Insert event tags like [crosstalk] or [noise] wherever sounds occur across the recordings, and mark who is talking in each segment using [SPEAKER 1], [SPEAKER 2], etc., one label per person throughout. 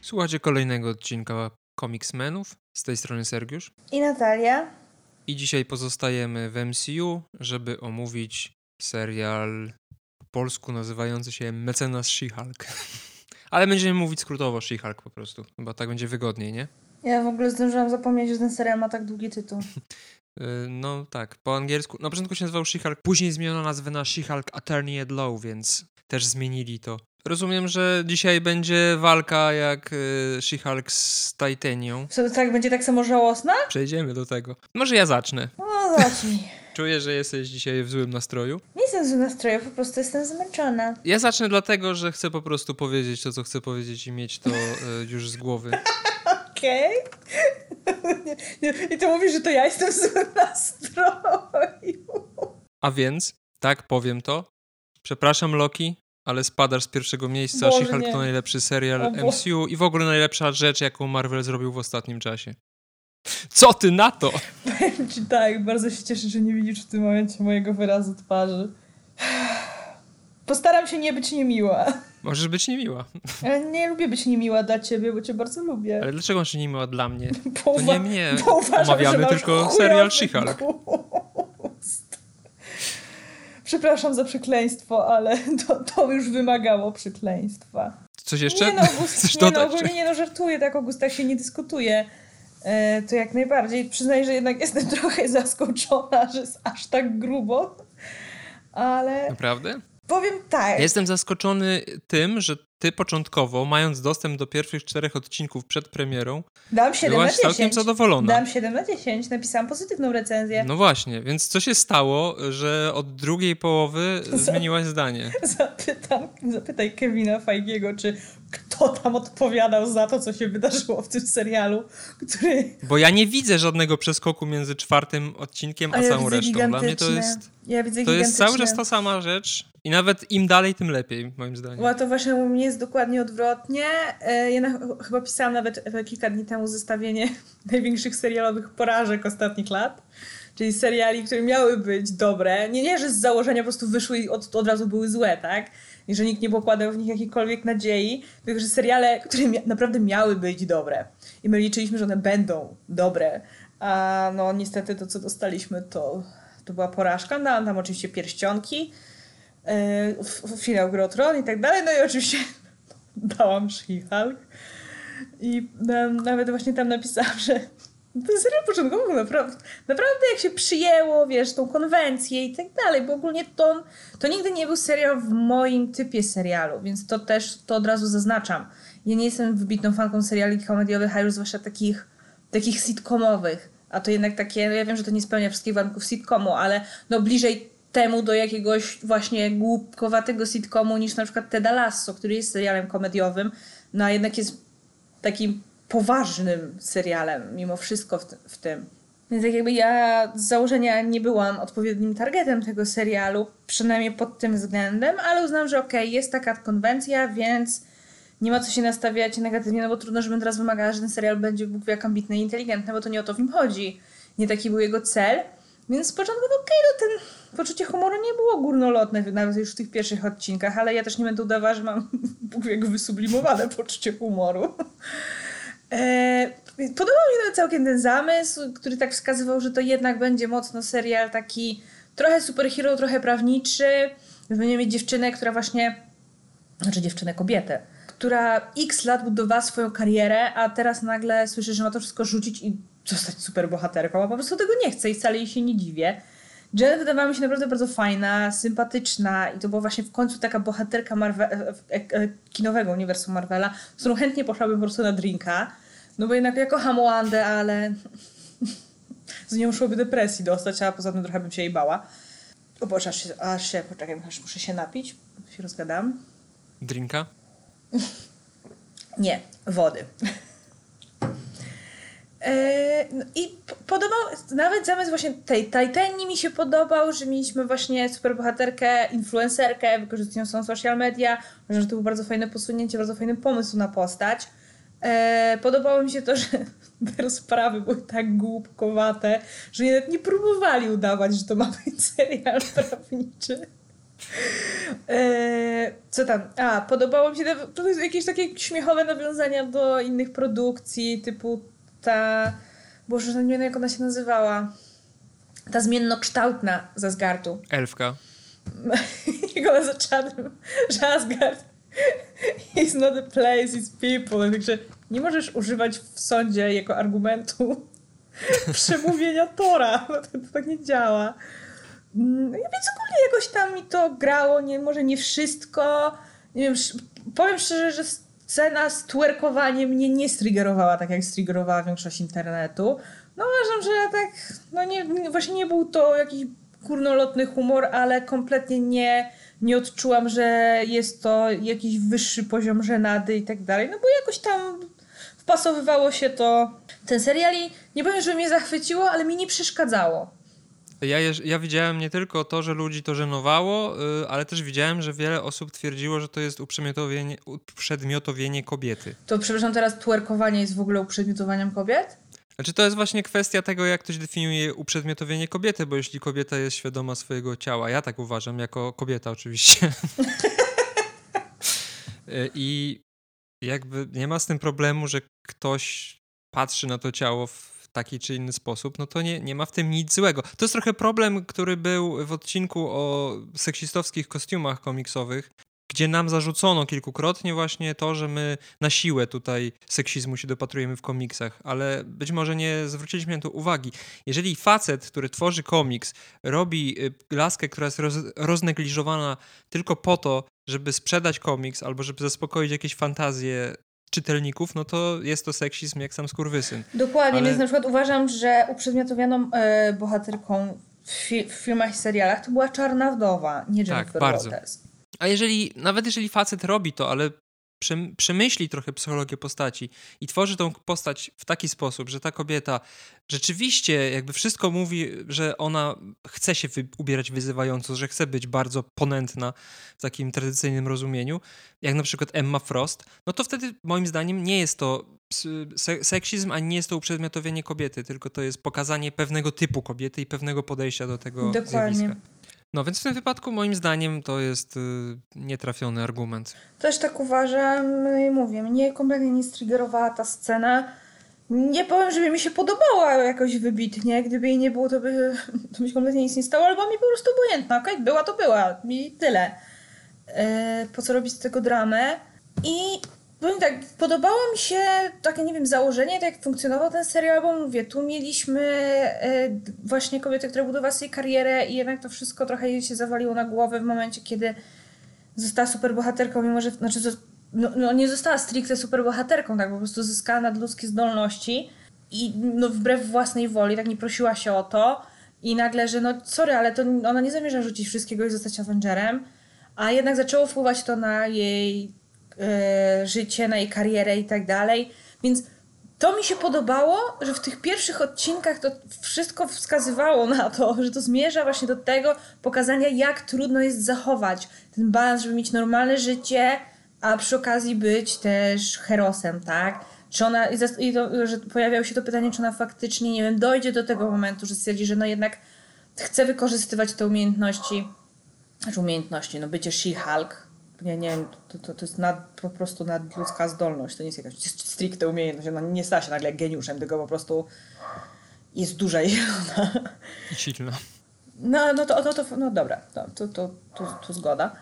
[SPEAKER 1] Słuchajcie kolejnego odcinka Comicsmenów. Z tej strony Sergiusz.
[SPEAKER 2] I Natalia.
[SPEAKER 1] I dzisiaj pozostajemy w MCU, żeby omówić serial po polsku nazywający się Mecenas She-Hulk. [laughs] Ale będziemy mówić skrótowo She-Hulk po prostu, chyba tak będzie wygodniej, nie?
[SPEAKER 2] Ja w ogóle zdążyłam zapomnieć, że ten serial ma tak długi tytuł. [laughs]
[SPEAKER 1] Y, no tak, po angielsku. Na początku się nazywał She-Hulk, później zmieniono nazwę na She-Hulk Attorney at Law, więc też zmienili to. Rozumiem, że dzisiaj będzie walka jak y, She-Hulk z Titanią.
[SPEAKER 2] Co, tak będzie tak samo żałosna?
[SPEAKER 1] Przejdziemy do tego. Może ja zacznę.
[SPEAKER 2] No zacznij. [laughs]
[SPEAKER 1] Czuję, że jesteś dzisiaj w złym nastroju.
[SPEAKER 2] Nie jestem w złym nastroju, po prostu jestem zmęczona.
[SPEAKER 1] Ja zacznę dlatego, że chcę po prostu powiedzieć to, co chcę powiedzieć i mieć to y, już z głowy. [laughs]
[SPEAKER 2] Okej. [laughs] I ty mówisz, że to ja jestem w złym nastroju.
[SPEAKER 1] A więc, tak powiem to. Przepraszam Loki, ale spadasz z pierwszego miejsca. She-Hulk to najlepszy serial
[SPEAKER 2] O
[SPEAKER 1] MCU i w ogóle najlepsza rzecz, jaką Marvel zrobił w ostatnim czasie. Co ty na to?
[SPEAKER 2] Powiem ci tak, bardzo się cieszę, że nie widzisz w tym momencie mojego wyrazu twarzy. Postaram się nie być niemiła.
[SPEAKER 1] Możesz być niemiła.
[SPEAKER 2] Ja nie lubię być niemiła dla ciebie, bo cię bardzo lubię.
[SPEAKER 1] Ale dlaczego masz niemiła dla mnie?
[SPEAKER 2] Bo
[SPEAKER 1] To nie mnie.
[SPEAKER 2] bo uważam,
[SPEAKER 1] Omawiamy tylko serial She-Hulk.
[SPEAKER 2] Przepraszam za przekleństwo, ale [laughs] to, to już wymagało przekleństwa.
[SPEAKER 1] Coś jeszcze?
[SPEAKER 2] Nie no, August, [laughs] nie no,
[SPEAKER 1] dodać?
[SPEAKER 2] ogólnie nie no, żartuję, tak o gustach się nie dyskutuje. E, to jak najbardziej. Przyznaję, że jednak jestem [laughs] trochę zaskoczona, że jest aż tak grubo. Ale
[SPEAKER 1] Naprawdę?
[SPEAKER 2] powiem tak.
[SPEAKER 1] Ja jestem zaskoczony tym, że ty początkowo, mając dostęp do pierwszych czterech odcinków przed premierą,
[SPEAKER 2] Dam 7 na
[SPEAKER 1] byłaś
[SPEAKER 2] 10.
[SPEAKER 1] całkiem zadowolona.
[SPEAKER 2] Dam 7 na 10. Napisałam pozytywną recenzję.
[SPEAKER 1] No właśnie, więc co się stało, że od drugiej połowy [laughs] zmieniłaś zdanie?
[SPEAKER 2] Zapytam, zapytaj Kevina Feigiego, czy kto tam odpowiadał za to, co się wydarzyło w tym serialu, który...
[SPEAKER 1] Bo ja nie widzę żadnego przeskoku między czwartym odcinkiem a,
[SPEAKER 2] ja
[SPEAKER 1] całą resztą. Dla mnie to
[SPEAKER 2] gigantyczne.
[SPEAKER 1] jest,
[SPEAKER 2] Ja
[SPEAKER 1] to jest cały
[SPEAKER 2] gigantyczne.
[SPEAKER 1] czas ta sama rzecz i nawet im dalej, tym lepiej, moim zdaniem.
[SPEAKER 2] Bo to właśnie u mnie jest dokładnie odwrotnie. E, Ja na, chyba pisałam nawet e, kilka dni temu zestawienie [laughs] największych serialowych porażek ostatnich lat. Czyli seriali, które miały być dobre. Nie, nie, że z założenia po prostu wyszły i od, od razu były złe, tak? I że nikt nie pokładał w nich jakiejkolwiek nadziei. Tylko, że seriale, które mia- naprawdę miały być dobre. I my liczyliśmy, że one będą dobre. A no niestety to, co dostaliśmy, to, to była porażka. Dałam tam oczywiście pierścionki f- finał Gry o Tron i tak dalej. No i oczywiście dałam She-Hulk. I na, nawet właśnie tam napisałam, że ten serial początkowo naprawdę, naprawdę jak się przyjęło, wiesz, tą konwencję i tak dalej, bo ogólnie to, to nigdy nie był serial w moim typie serialu, więc to też to od razu zaznaczam. Ja nie jestem wybitną fanką seriali komediowych, a już zwłaszcza takich, takich sitcomowych. A to jednak takie, no ja wiem, że to nie spełnia wszystkich warunków sitcomu, ale no bliżej temu do jakiegoś właśnie głupkowatego sitcomu niż na przykład Teda Lasso, który jest serialem komediowym, no a jednak jest takim poważnym serialem mimo wszystko w, w tym. Więc tak jakby ja z założenia nie byłam odpowiednim targetem tego serialu, przynajmniej pod tym względem, ale uznałam, że okej, jest taka konwencja, więc nie ma co się nastawiać negatywnie, no bo trudno, żebym teraz wymagała, że ten serial będzie Bóg jak ambitny i inteligentny, bo to nie o to w nim chodzi. Nie taki był jego cel. Więc z początku, no okej, no ten poczucie humoru nie było górnolotne, nawet już w tych pierwszych odcinkach, ale ja też nie będę udawała, że mam [laughs] jak wysublimowane poczucie humoru. E, podobał mi nawet całkiem ten zamysł, który tak wskazywał, że to jednak będzie mocno serial taki trochę superhero, trochę prawniczy. Będziemy mieć dziewczynę, która właśnie, znaczy dziewczynę, kobietę, która x lat budowała swoją karierę, a teraz nagle słyszy, że ma to wszystko rzucić i zostać superbohaterką, a po prostu tego nie chce i wcale jej się nie dziwię. Jen wydawała mi się naprawdę bardzo fajna, sympatyczna i to była właśnie w końcu taka bohaterka Marve- e, e, e, kinowego uniwersum Marvela, z którą chętnie poszłabym po prostu na drinka. No bo jednak ja kocham Wandę, ale [laughs] z nią szłoby depresji dostać, a poza tym trochę bym się jej bała. O Boże, aż się, aż się poczekaj, aż muszę się napić, się rozgadam.
[SPEAKER 1] Drinka?
[SPEAKER 2] Nie, wody. E, no I podobał, nawet zamysł właśnie tej Titanii mi się podobał, że mieliśmy właśnie superbohaterkę, influencerkę, wykorzystującą social media. Uważam, że to był bardzo fajne posunięcie, bardzo fajny pomysł na postać. E, podobało mi się to, [laughs] że te rozprawy były tak głupkowate, że nawet nie próbowali udawać, że to ma być serial [laughs] prawniczy. Eee, co tam? A, podobało mi się to jakieś takie śmiechowe nawiązania do innych produkcji, typu ta. Boże, nie wiem jak ona się nazywała. Ta zmiennokształtna z Asgardu.
[SPEAKER 1] Elfka. [laughs]
[SPEAKER 2] jak ona za czarnym, że Asgard is not a place, it's people. Także nie możesz używać w sądzie jako argumentu [laughs] przemówienia Tora. No to, to tak nie działa. Mm, więc ogólnie jakoś tam mi to grało, nie, może nie wszystko. Nie wiem, powiem szczerze, że scena z twerkowaniem mnie nie striggerowała tak, jak striggerowała większość internetu. No uważam, że tak, no nie, właśnie nie był to jakiś górnolotny humor, ale kompletnie nie, nie odczułam, że jest to jakiś wyższy poziom żenady i tak dalej, no bo jakoś tam wpasowywało się to. Ten serial nie powiem, że mnie zachwyciło, ale mi nie przeszkadzało.
[SPEAKER 1] Ja, ja widziałem nie tylko to, że ludzi to żenowało, yy, ale też widziałem, że wiele osób twierdziło, że to jest uprzedmiotowienie, uprzedmiotowienie kobiety.
[SPEAKER 2] To przepraszam, teraz twerkowanie jest w ogóle uprzedmiotowaniem kobiet?
[SPEAKER 1] Znaczy to jest właśnie kwestia tego, jak ktoś definiuje uprzedmiotowienie kobiety, bo jeśli kobieta jest świadoma swojego ciała, ja tak uważam, jako kobieta oczywiście. [laughs] Y, I jakby nie ma z tym problemu, że ktoś patrzy na to ciało w taki czy inny sposób, no to nie, nie ma w tym nic złego. To jest trochę problem, który był w odcinku o seksistowskich kostiumach komiksowych, gdzie nam zarzucono kilkukrotnie właśnie to, że my na siłę tutaj seksizmu się dopatrujemy w komiksach, ale być może nie zwróciliśmy na to uwagi. Jeżeli facet, który tworzy komiks, robi y, laskę, która jest roz, roznegliżowana tylko po to, żeby sprzedać komiks albo żeby zaspokoić jakieś fantazje czytelników, no to jest to seksizm jak sam skurwysyn.
[SPEAKER 2] Dokładnie, Ale... więc na przykład uważam, że uprzedmiotowioną e, bohaterką w, fi w, filmach i serialach to była Czarna Wdowa, nie Jennifer tak, bardzo. Lopez.
[SPEAKER 1] A jeżeli, nawet jeżeli facet robi to, ale przemyśli trochę psychologię postaci i tworzy tą postać w taki sposób, że ta kobieta rzeczywiście jakby wszystko mówi, że ona chce się wy ubierać wyzywająco, że chce być bardzo ponętna w takim tradycyjnym rozumieniu, jak na przykład Emma Frost, no to wtedy moim zdaniem nie jest to se seksizm, a nie jest to uprzedmiotowienie kobiety, tylko to jest pokazanie pewnego typu kobiety i pewnego podejścia do tego Dokładnie. zjawiska. No więc w tym wypadku moim zdaniem to jest y, nietrafiony argument.
[SPEAKER 2] Też tak uważam i mówię, mnie kompletnie nie striggerowała ta scena. Nie powiem, żeby mi się podobała jakoś wybitnie. Gdyby jej nie było, to by, [laughs] to by się kompletnie nic nie stało, była mi po prostu obojętna. Okej, okay? była to była. I tyle. E, po co robić z tego dramę? I Powiem tak, podobało mi się takie, nie wiem, założenie, tak jak funkcjonował ten serial, bo mówię, tu mieliśmy e, właśnie kobietę, która budowała sobie karierę i jednak to wszystko trochę jej się zawaliło na głowę w momencie, kiedy została superbohaterką, mimo że, znaczy, no, no nie została stricte superbohaterką, tak, po prostu zyskała nadludzkie zdolności i no wbrew własnej woli, tak nie prosiła się o to i nagle, że no sorry, ale to ona nie zamierza rzucić wszystkiego i zostać Avengerem, a jednak zaczęło wpływać to na jej życie, na jej karierę i tak dalej. Więc to mi się podobało, że w tych pierwszych odcinkach to wszystko wskazywało na to, że to zmierza właśnie do tego pokazania, jak trudno jest zachować ten balans, żeby mieć normalne życie, a przy okazji być też herosem, tak? Czy ona, i to, że pojawiało się to pytanie, czy ona faktycznie, nie wiem, dojdzie do tego momentu, że stwierdzi, że no jednak chce wykorzystywać te umiejętności, znaczy umiejętności, no bycie She-Hulk, nie, nie to, to, to jest nad, po prostu nadludzka zdolność, to nie jest jakaś stricte umiejętność, ona nie stała się nagle geniuszem, tylko po prostu jest duża i ona...
[SPEAKER 1] I silna.
[SPEAKER 2] No, no to, to, to no dobra, to, to, to, to, to zgoda.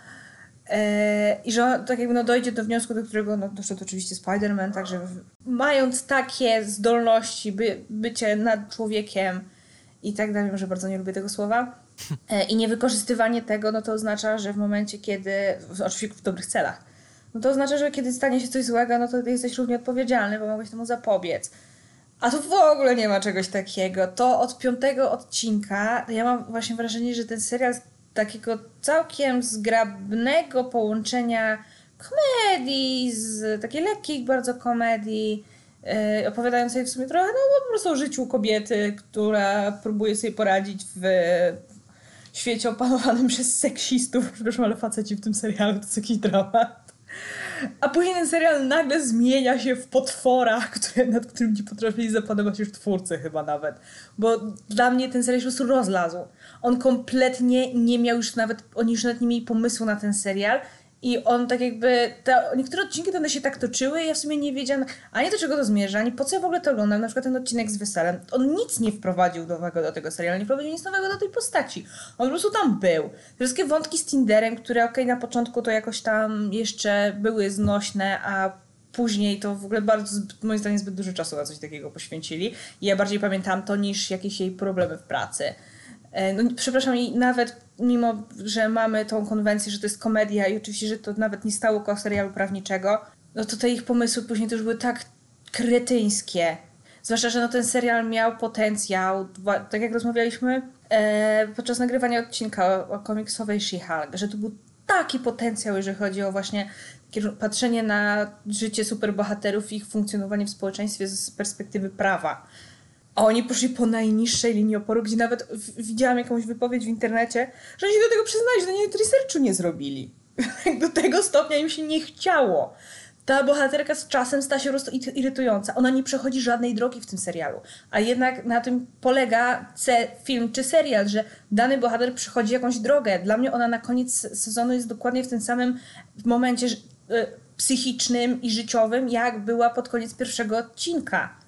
[SPEAKER 2] E, I że tak jakby no, dojdzie do wniosku, do którego no, doszedł oczywiście Spider-Man, także mając takie zdolności, by, bycie nad człowiekiem i tak dalej, może bardzo nie lubię tego słowa, I niewykorzystywanie tego, no to oznacza, że w momencie, kiedy, oczywiście w dobrych celach, no to oznacza, że kiedy stanie się coś złego, no to jesteś równie odpowiedzialny, bo mogłeś temu zapobiec. A tu w ogóle nie ma czegoś takiego. To od piątego odcinka, ja mam właśnie wrażenie, że ten serial takiego całkiem zgrabnego połączenia komedii, z takiej lekkiej bardzo komedii, yy, opowiadającej w sumie trochę no, po prostu o życiu kobiety, która próbuje sobie poradzić w świecie opanowanym przez seksistów. Przepraszam, ale faceci w tym serialu to jest jakiś dramat. A później ten serial nagle zmienia się w potwora, które, nad którym nie potrafili zapanować już twórcy chyba nawet. Bo dla mnie ten serial się po prostu rozlazł. On kompletnie nie miał już nawet, oni już nawet nie mieli pomysłu na ten serial i on tak jakby, te, niektóre odcinki to one się tak toczyły i ja w sumie nie wiedziałam ani do czego to zmierza, ani po co ja w ogóle to oglądam. Na przykład ten odcinek z Weselem. On nic nie wprowadził nowego do tego serialu, nie wprowadził nic nowego do tej postaci. On po prostu tam był. Wszystkie wątki z Tinderem, które okej okay, na początku to jakoś tam jeszcze były znośne, a później to w ogóle bardzo, moim zdaniem, zbyt dużo czasu na coś takiego poświęcili. I ja bardziej pamiętam to niż jakieś jej problemy w pracy. E, no, przepraszam, i nawet mimo, że mamy tą konwencję, że to jest komedia i oczywiście, że to nawet nie stało koło serialu prawniczego, no to te ich pomysły później też były tak kretyńskie. Zwłaszcza, że no ten serial miał potencjał, tak jak rozmawialiśmy e, podczas nagrywania odcinka o, o komiksowej She-Hulk, że to był taki potencjał, jeżeli chodzi o właśnie patrzenie na życie superbohaterów i ich funkcjonowanie w społeczeństwie z perspektywy prawa. A oni poszli po najniższej linii oporu, gdzie nawet widziałam jakąś wypowiedź w internecie, że oni się do tego przyznali, że nawet researchu nie zrobili. [laughs] do tego stopnia im się nie chciało. Ta bohaterka z czasem stała się prostu irytująca. Ona nie przechodzi żadnej drogi w tym serialu. A jednak na tym polega film czy serial, że dany bohater przechodzi jakąś drogę. Dla mnie ona na koniec sezonu jest dokładnie w tym samym momencie y, psychicznym i życiowym, jak była pod koniec pierwszego odcinka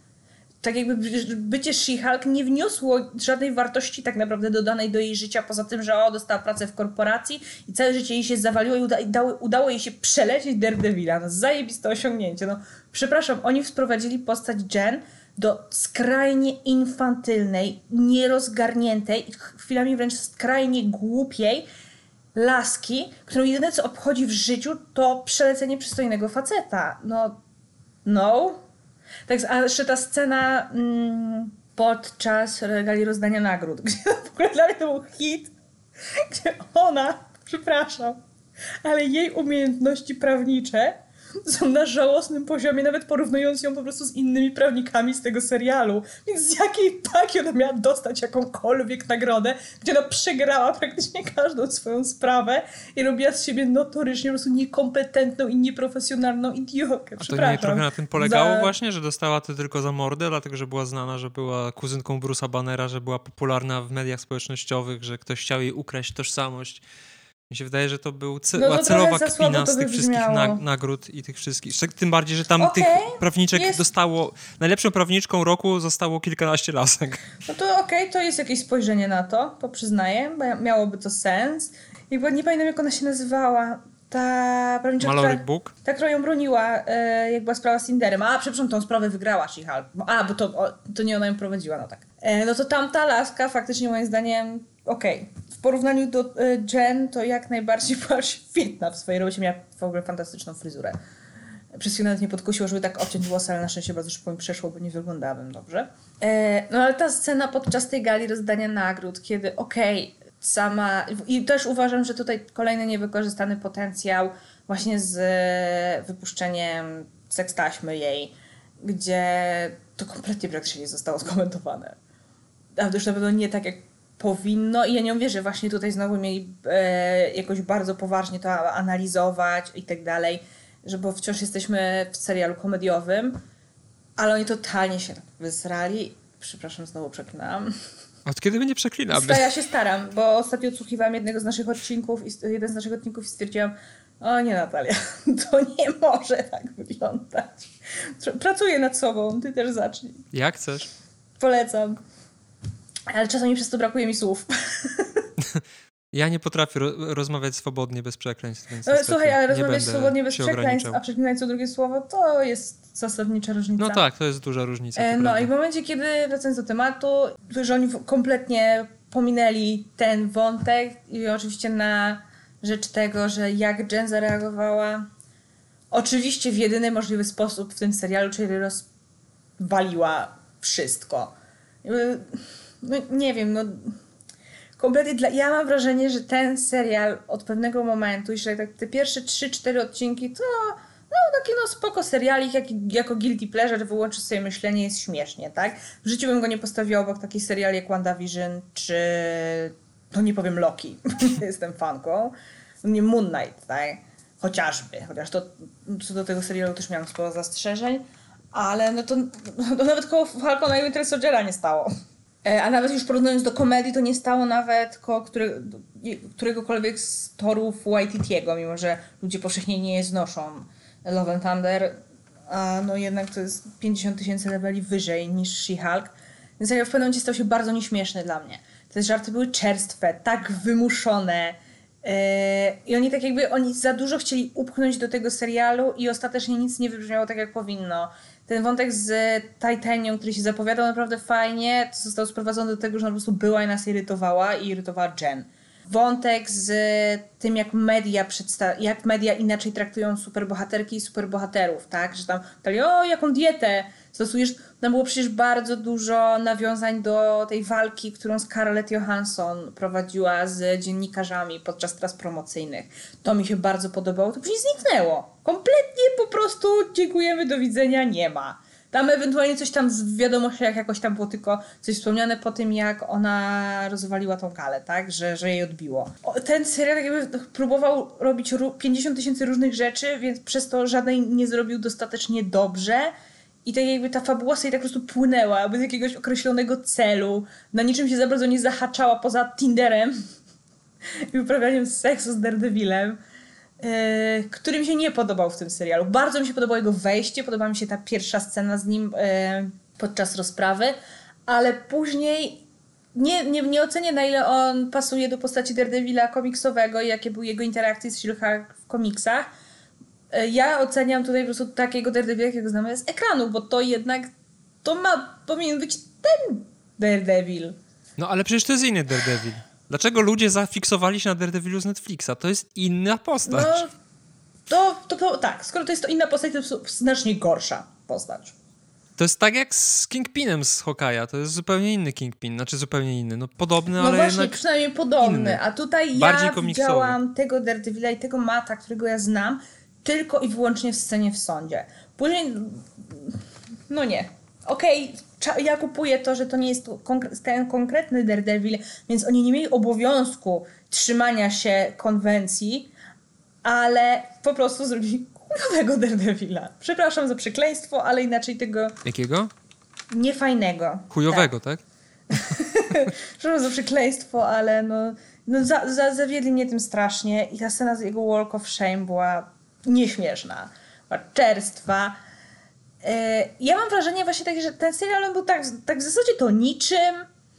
[SPEAKER 2] tak jakby bycie She-Hulk nie wniosło żadnej wartości tak naprawdę dodanej do jej życia, poza tym, że o, dostała pracę w korporacji i całe życie jej się zawaliło i uda, dało, udało jej się przelecieć Daredevila. No, zajebiste osiągnięcie. No, przepraszam, oni wprowadzili postać Jen do skrajnie infantylnej, nierozgarniętej, chwilami wręcz skrajnie głupiej laski, którą jedyne co obchodzi w życiu to przelecenie przystojnego faceta. No, no, tak, a jeszcze ta scena mm, podczas regali rozdania nagród, [laughs] gdzie w ogóle dla mnie to był hit, gdzie ona, przepraszam, ale jej umiejętności prawnicze [laughs] są na żałosnym poziomie, nawet porównując ją po prostu z innymi prawnikami z tego serialu. Więc z jakiej paki ona miała dostać jakąkolwiek nagrodę, gdzie ona przegrała praktycznie każdą swoją sprawę i robiła z siebie notorycznie po prostu niekompetentną i nieprofesjonalną idiotkę.
[SPEAKER 1] A to nie trochę na tym polegało za... właśnie, że dostała to tylko za mordę, dlatego że była znana, że była kuzynką Bruce'a Bannera, że była popularna w mediach społecznościowych, że ktoś chciał jej ukraść tożsamość mi się wydaje, że to był ce no, celowa kpina z tych wszystkich na nagród i tych wszystkich. Tym bardziej, że tam okay, tych prawniczek jest... dostało. Najlepszą prawniczką roku zostało kilkanaście lasek.
[SPEAKER 2] No to okej, okay, to jest jakieś spojrzenie na to, to przyznaję, bo miałoby to sens. Jakby nie pamiętam, jak ona się nazywała. Ta prawniczka,
[SPEAKER 1] Mallory Book?
[SPEAKER 2] Ta, która ją broniła, e, jak była sprawa z Tinderem. A, przepraszam, tą sprawę wygrała She-Hulk. A, bo to, o, to nie ona ją prowadziła, no tak. E, no to tamta laska faktycznie moim zdaniem okej. Okay. W porównaniu do y, Jen to jak najbardziej [laughs] była świetna w swojej robocie. Miała w ogóle fantastyczną fryzurę. Przez chwilę nawet nie podkusiło, żeby tak obciąć włosy, ale na szczęście bardzo szybko mi przeszło, bo nie wyglądałem dobrze. E, no ale ta scena podczas tej gali rozdania nagród, kiedy okej, okay, sama... I też uważam, że tutaj kolejny niewykorzystany potencjał właśnie z wypuszczeniem sekstaśmy jej, gdzie to kompletnie praktycznie nie zostało skomentowane. A już na pewno nie tak jak powinno i ja nie mówię, że właśnie tutaj znowu mieli e, jakoś bardzo poważnie to analizować i tak dalej, że bo wciąż jesteśmy w serialu komediowym, ale oni totalnie się wysrali. Przepraszam, znowu przeklinam.
[SPEAKER 1] Od kiedy my nie przeklinamy?
[SPEAKER 2] Ja się staram, bo ostatnio odsłuchiwałam jednego z naszych odcinków i jeden z naszych odcinków i stwierdziłam, o nie Natalia, [laughs] to nie może tak wyglądać. Pracuję nad sobą, ty też zacznij.
[SPEAKER 1] Jak chcesz.
[SPEAKER 2] Polecam. Ale czasami przez to brakuje mi słów.
[SPEAKER 1] Ja nie potrafię ro rozmawiać swobodnie bez przekleństw. Więc
[SPEAKER 2] Słuchaj, ale rozmawiać swobodnie bez przekleństw, a przeklinać co drugie słowo, to jest zasadnicza różnica.
[SPEAKER 1] No tak, to jest duża różnica.
[SPEAKER 2] E, no prawda. i w momencie, kiedy wracając do tematu, że oni kompletnie pominęli ten wątek i oczywiście na rzecz tego, że jak Jen zareagowała, oczywiście w jedyny możliwy sposób w tym serialu, czyli rozwaliła wszystko no nie wiem, no kompletnie dla... Ja mam wrażenie, że ten serial od pewnego momentu, że tak te pierwsze 3-4 odcinki to no taki no spoko serialik, jak, jako guilty pleasure wyłączyć sobie myślenie, jest śmiesznie, tak? W życiu bym go nie postawiła obok takich seriali jak WandaVision czy no nie powiem Loki, [laughs] jestem fanką, nie Moon Knight, tak? Chociażby, chociaż to co do tego serialu też miałam sporo zastrzeżeń, ale no to, to nawet koło Falcona i Winter Soldiera nie stało. E, a nawet już porównując do komedii, to nie stało nawet koło który, któregokolwiek z torów Waititiego, mimo że ludzie powszechnie nie znoszą Love and Thunder, a no jednak to jest 50 tysięcy leveli wyżej niż She-Hulk. Więc serial w pewnym momencie stał się bardzo nieśmieszny dla mnie. Te żarty były czerstwe, tak wymuszone. Yy, I oni tak jakby, oni za dużo chcieli upchnąć do tego serialu i ostatecznie nic nie wybrzmiało tak, jak powinno. Ten wątek z Titanium, który się zapowiadał naprawdę fajnie, to został sprowadzony do tego, że ona po prostu była i nas irytowała i irytowała Jen wątek z tym, jak media, jak media inaczej traktują superbohaterki i superbohaterów, tak? Że tam pytali, o, jaką dietę stosujesz? Tam było przecież bardzo dużo nawiązań do tej walki, którą Scarlett Johansson prowadziła z dziennikarzami podczas tras promocyjnych. To mi się bardzo podobało, to później zniknęło. Kompletnie po prostu dziękujemy, do widzenia, nie ma. Tam ewentualnie coś tam w wiadomościach jakoś tam było tylko coś wspomniane po tym, jak ona rozwaliła tą galę, tak? Że, że jej odbiło. O, ten serial jakby próbował robić 50 tysięcy różnych rzeczy, więc przez to żadnej nie zrobił dostatecznie dobrze. I tak jakby ta fabuła sobie tak po prostu płynęła bez jakiegoś określonego celu. Na niczym się za bardzo nie zahaczała poza Tinderem [laughs] i uprawianiem seksu z Daredevilem. E, który mi się nie podobał w tym serialu. Bardzo mi się podobało jego wejście, podoba mi się ta pierwsza scena z nim e, podczas rozprawy, ale później nie, nie, nie ocenię na ile on pasuje do postaci Daredevila komiksowego i jakie były jego interakcje z She-Hulk w komiksach. E, ja oceniam tutaj po prostu takiego Daredevila, jakiego znamy z ekranu, bo to jednak to ma, powinien być ten Daredevil.
[SPEAKER 1] No ale przecież to jest inny Daredevil. Dlaczego ludzie zafiksowali się na Daredevilu z Netflixa? To jest inna postać. No,
[SPEAKER 2] to, to, to tak, skoro to jest to inna postać, to jest znacznie gorsza postać.
[SPEAKER 1] To jest tak jak z Kingpinem z Hokaja. To jest zupełnie inny Kingpin. Znaczy zupełnie inny. No podobny, no ale
[SPEAKER 2] właśnie,
[SPEAKER 1] jednak
[SPEAKER 2] przynajmniej podobny. Inny. A tutaj Bardziej ja komiksowy. widziałam tego Daredevila i tego Mata, którego ja znam, tylko i wyłącznie w scenie w sądzie. Później, no nie. Okej, okay, ja kupuję to, że to nie jest ten konkretny Daredevil, więc oni nie mieli obowiązku trzymania się konwencji, ale po prostu zrobili nowego Daredevila. Przepraszam za przekleństwo, ale inaczej tego...
[SPEAKER 1] Jakiego?
[SPEAKER 2] Niefajnego.
[SPEAKER 1] Chujowego, tak?
[SPEAKER 2] tak? [laughs] Przepraszam za przekleństwo, ale no, no za, za, zawiedli mnie tym strasznie i ta scena z jego Walk of Shame była nieśmieszna. Była czerstwa E, ja mam wrażenie właśnie takie, że ten serial był tak, tak w zasadzie to niczym,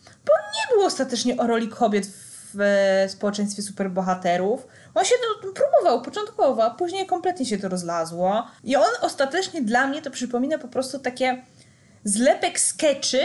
[SPEAKER 2] bo nie był ostatecznie o roli kobiet w społeczeństwie superbohaterów. On się to próbował początkowo, a później kompletnie się to rozlazło. I on ostatecznie dla mnie to przypomina po prostu takie zlepek skeczy,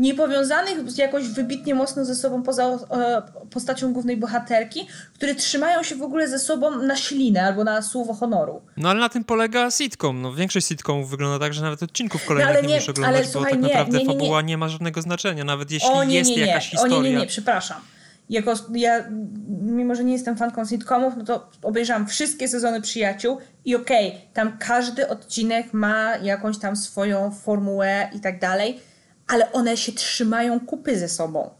[SPEAKER 2] niepowiązanych jakoś wybitnie mocno ze sobą poza e, postacią głównej bohaterki, które trzymają się w ogóle ze sobą na ślinę albo na słowo honoru.
[SPEAKER 1] No ale na tym polega sitcom. No, większość sitcomów wygląda tak, że nawet odcinków kolejnych no, nie, nie musisz oglądać, ale, bo słuchaj, tak naprawdę nie, nie, fabuła nie ma żadnego znaczenia, nawet jeśli o, jest jakaś historia.
[SPEAKER 2] O nie, nie, nie, przepraszam. Jako, ja, mimo że nie jestem fanką sitcomów, no to obejrzałam wszystkie sezony Przyjaciół i okej, okay, tam każdy odcinek ma jakąś tam swoją formułę i tak dalej, ale one się trzymają kupy ze sobą.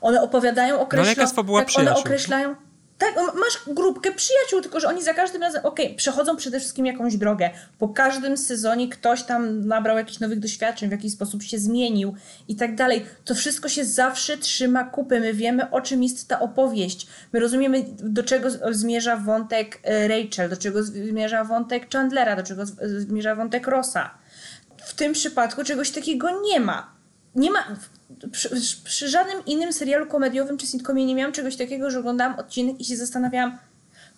[SPEAKER 2] One opowiadają, określają... No, tak, one określają... Tak, masz grupkę przyjaciół, tylko że oni za każdym razem, okej, okay, przechodzą przede wszystkim jakąś drogę. Po każdym sezonie ktoś tam nabrał jakichś nowych doświadczeń, w jakiś sposób się zmienił i tak dalej. To wszystko się zawsze trzyma kupy. My wiemy, o czym jest ta opowieść. My rozumiemy, do czego zmierza wątek e, Rachel, do czego zmierza wątek Chandlera, do czego zmierza wątek Rossa. W tym przypadku czegoś takiego nie ma nie ma. Przy, przy, żadnym innym serialu komediowym czy sitcomie nie miałam czegoś takiego, że oglądałam odcinek i się zastanawiałam,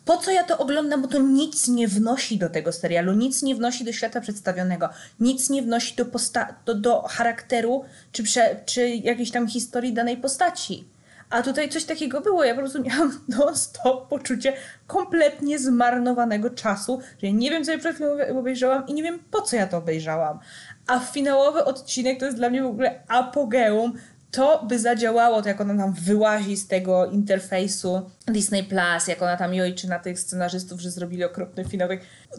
[SPEAKER 2] po co ja to oglądam, bo to nic nie wnosi do tego serialu, nic nie wnosi do świata przedstawionego, nic nie wnosi do, posta- do, do charakteru czy, prze- czy jakiejś tam historii danej postaci. A tutaj coś takiego było. Ja po prostu miałam [laughs] non-stop poczucie kompletnie zmarnowanego czasu, że ja nie wiem, co ja przed chwilą obejrzałam i nie wiem, po co ja to obejrzałam. A finałowy odcinek to jest dla mnie w ogóle apogeum. To by zadziałało, to jak ona tam wyłazi z tego interfejsu Disney Plus, jak ona tam jojczy na tych scenarzystów, że zrobili okropny finał.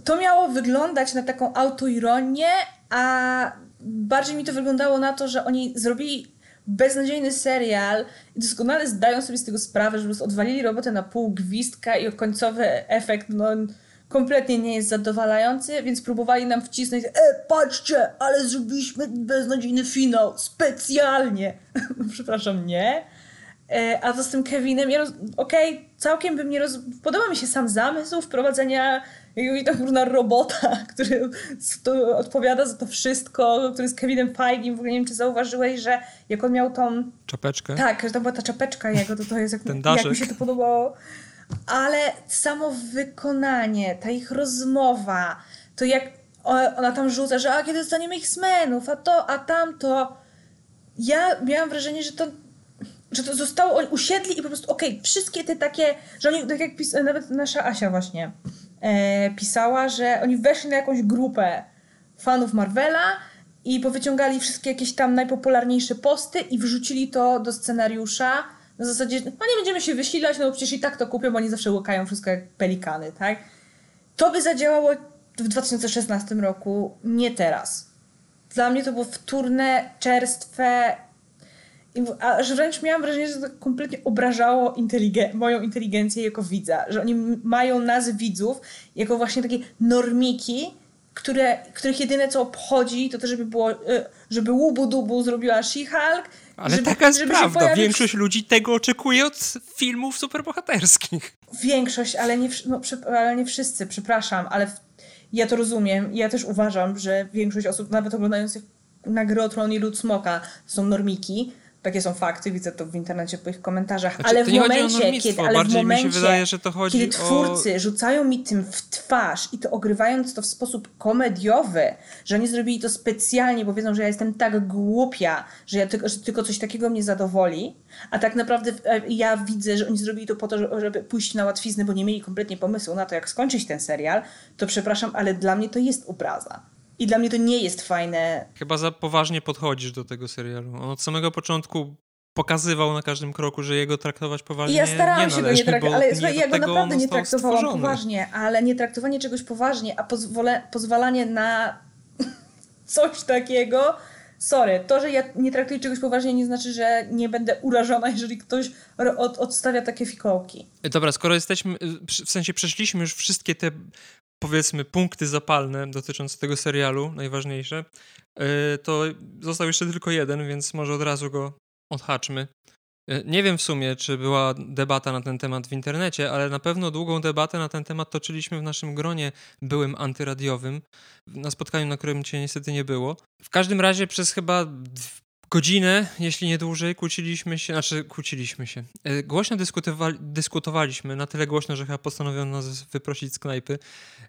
[SPEAKER 2] To miało wyglądać na taką autoironię, a bardziej mi to wyglądało na to, że oni zrobili beznadziejny serial i doskonale zdają sobie z tego sprawę, że po prostu odwalili robotę na pół gwizdka i końcowy efekt, no kompletnie nie jest zadowalający, więc próbowali nam wcisnąć, e, patrzcie, ale zrobiliśmy beznadziejny finał, specjalnie. [laughs] Przepraszam, nie. E, a to z tym Kevinem, ja roz... okej, okay, całkiem bym nie roz... Podoba mi się sam zamysł wprowadzenia jakiegoś tam różna robota, [laughs] który odpowiada za to wszystko, który jest Kevinem Feigiem. W ogóle nie wiem, czy zauważyłeś, że jak on miał tą...
[SPEAKER 1] Czapeczkę?
[SPEAKER 2] Tak, że to była ta czapeczka jego, to, to jest jak, Ten jak mi się to podobało. Ale samo wykonanie, ta ich rozmowa, to jak ona tam rzuca, że a kiedy dostaniemy X-Menów, a to, a tamto. Ja miałam wrażenie, że to że to zostało, oni usiedli i po prostu, okej, okay, wszystkie te takie, że oni, tak jak pis, nawet nasza Asia właśnie e, pisała, że oni weszli na jakąś grupę fanów Marvela i powyciągali wszystkie jakieś tam najpopularniejsze posty i wrzucili to do scenariusza na zasadzie, no nie będziemy się wysilać, no bo przecież i tak to kupią, bo oni zawsze łykają wszystko jak pelikany, tak? To by zadziałało w 2016 roku, nie teraz. Dla mnie to było wtórne, czerstwe, a że wręcz miałam wrażenie, że to kompletnie obrażało inteligen moją inteligencję jako widza, że oni mają nas widzów jako właśnie takie normiki, które, których jedyne co obchodzi to to, żeby było, y, żeby łubu dubu zrobiła She-Hulk.
[SPEAKER 1] Ale żeby, taka jest żeby prawda. Pojawić... Większość ludzi tego oczekuje od filmów superbohaterskich.
[SPEAKER 2] Większość, ale nie, no, ale nie wszyscy, przepraszam, ale ja to rozumiem. Ja też uważam, że większość osób, nawet oglądających na Gry o Tron i Lud Smoka, są normiki takie są fakty, widzę to w internecie po ich komentarzach, znaczy, ale w momencie, kiedy, ale w momencie, wydaje, kiedy twórcy o... rzucają mi tym w twarz i to ogrywając to w sposób komediowy, że oni zrobili to specjalnie, bo wiedzą, że ja jestem tak głupia, że, ja tylko, że tylko coś takiego mnie zadowoli, a tak naprawdę e, ja widzę, że oni zrobili to po to, żeby pójść na łatwiznę, bo nie mieli kompletnie pomysłu na to, jak skończyć ten serial, to przepraszam, ale dla mnie to jest obraza. I dla mnie to nie jest fajne.
[SPEAKER 1] Chyba za poważnie podchodzisz do tego serialu. On od samego początku pokazywał na każdym kroku, że jego traktować poważnie ja starałam się go nie traktować, ale słuchaj,
[SPEAKER 2] ja go naprawdę nie traktowałam stworzony. poważnie, ale nie traktowanie czegoś poważnie, a pozwole, pozwalanie na [laughs] coś takiego, sorry, to, że ja nie traktuję czegoś poważnie nie znaczy, że nie będę urażona, jeżeli ktoś od, odstawia takie fikołki.
[SPEAKER 1] Dobra, skoro jesteśmy, w sensie przeszliśmy już wszystkie te powiedzmy punkty zapalne dotyczące tego serialu, najważniejsze, e, to został jeszcze tylko jeden, więc może od razu go odhaczmy. E, nie wiem w sumie, czy była debata na ten temat w internecie, ale na pewno długą debatę na ten temat toczyliśmy w naszym gronie byłym antyradiowym, na spotkaniu, na którym cię niestety nie było. W każdym razie przez chyba godzinę, jeśli nie dłużej, kłóciliśmy się, znaczy kłóciliśmy się. E, głośno dyskutowali, dyskutowaliśmy, na tyle głośno, że chyba postanowiono nas wyprosić z knajpy,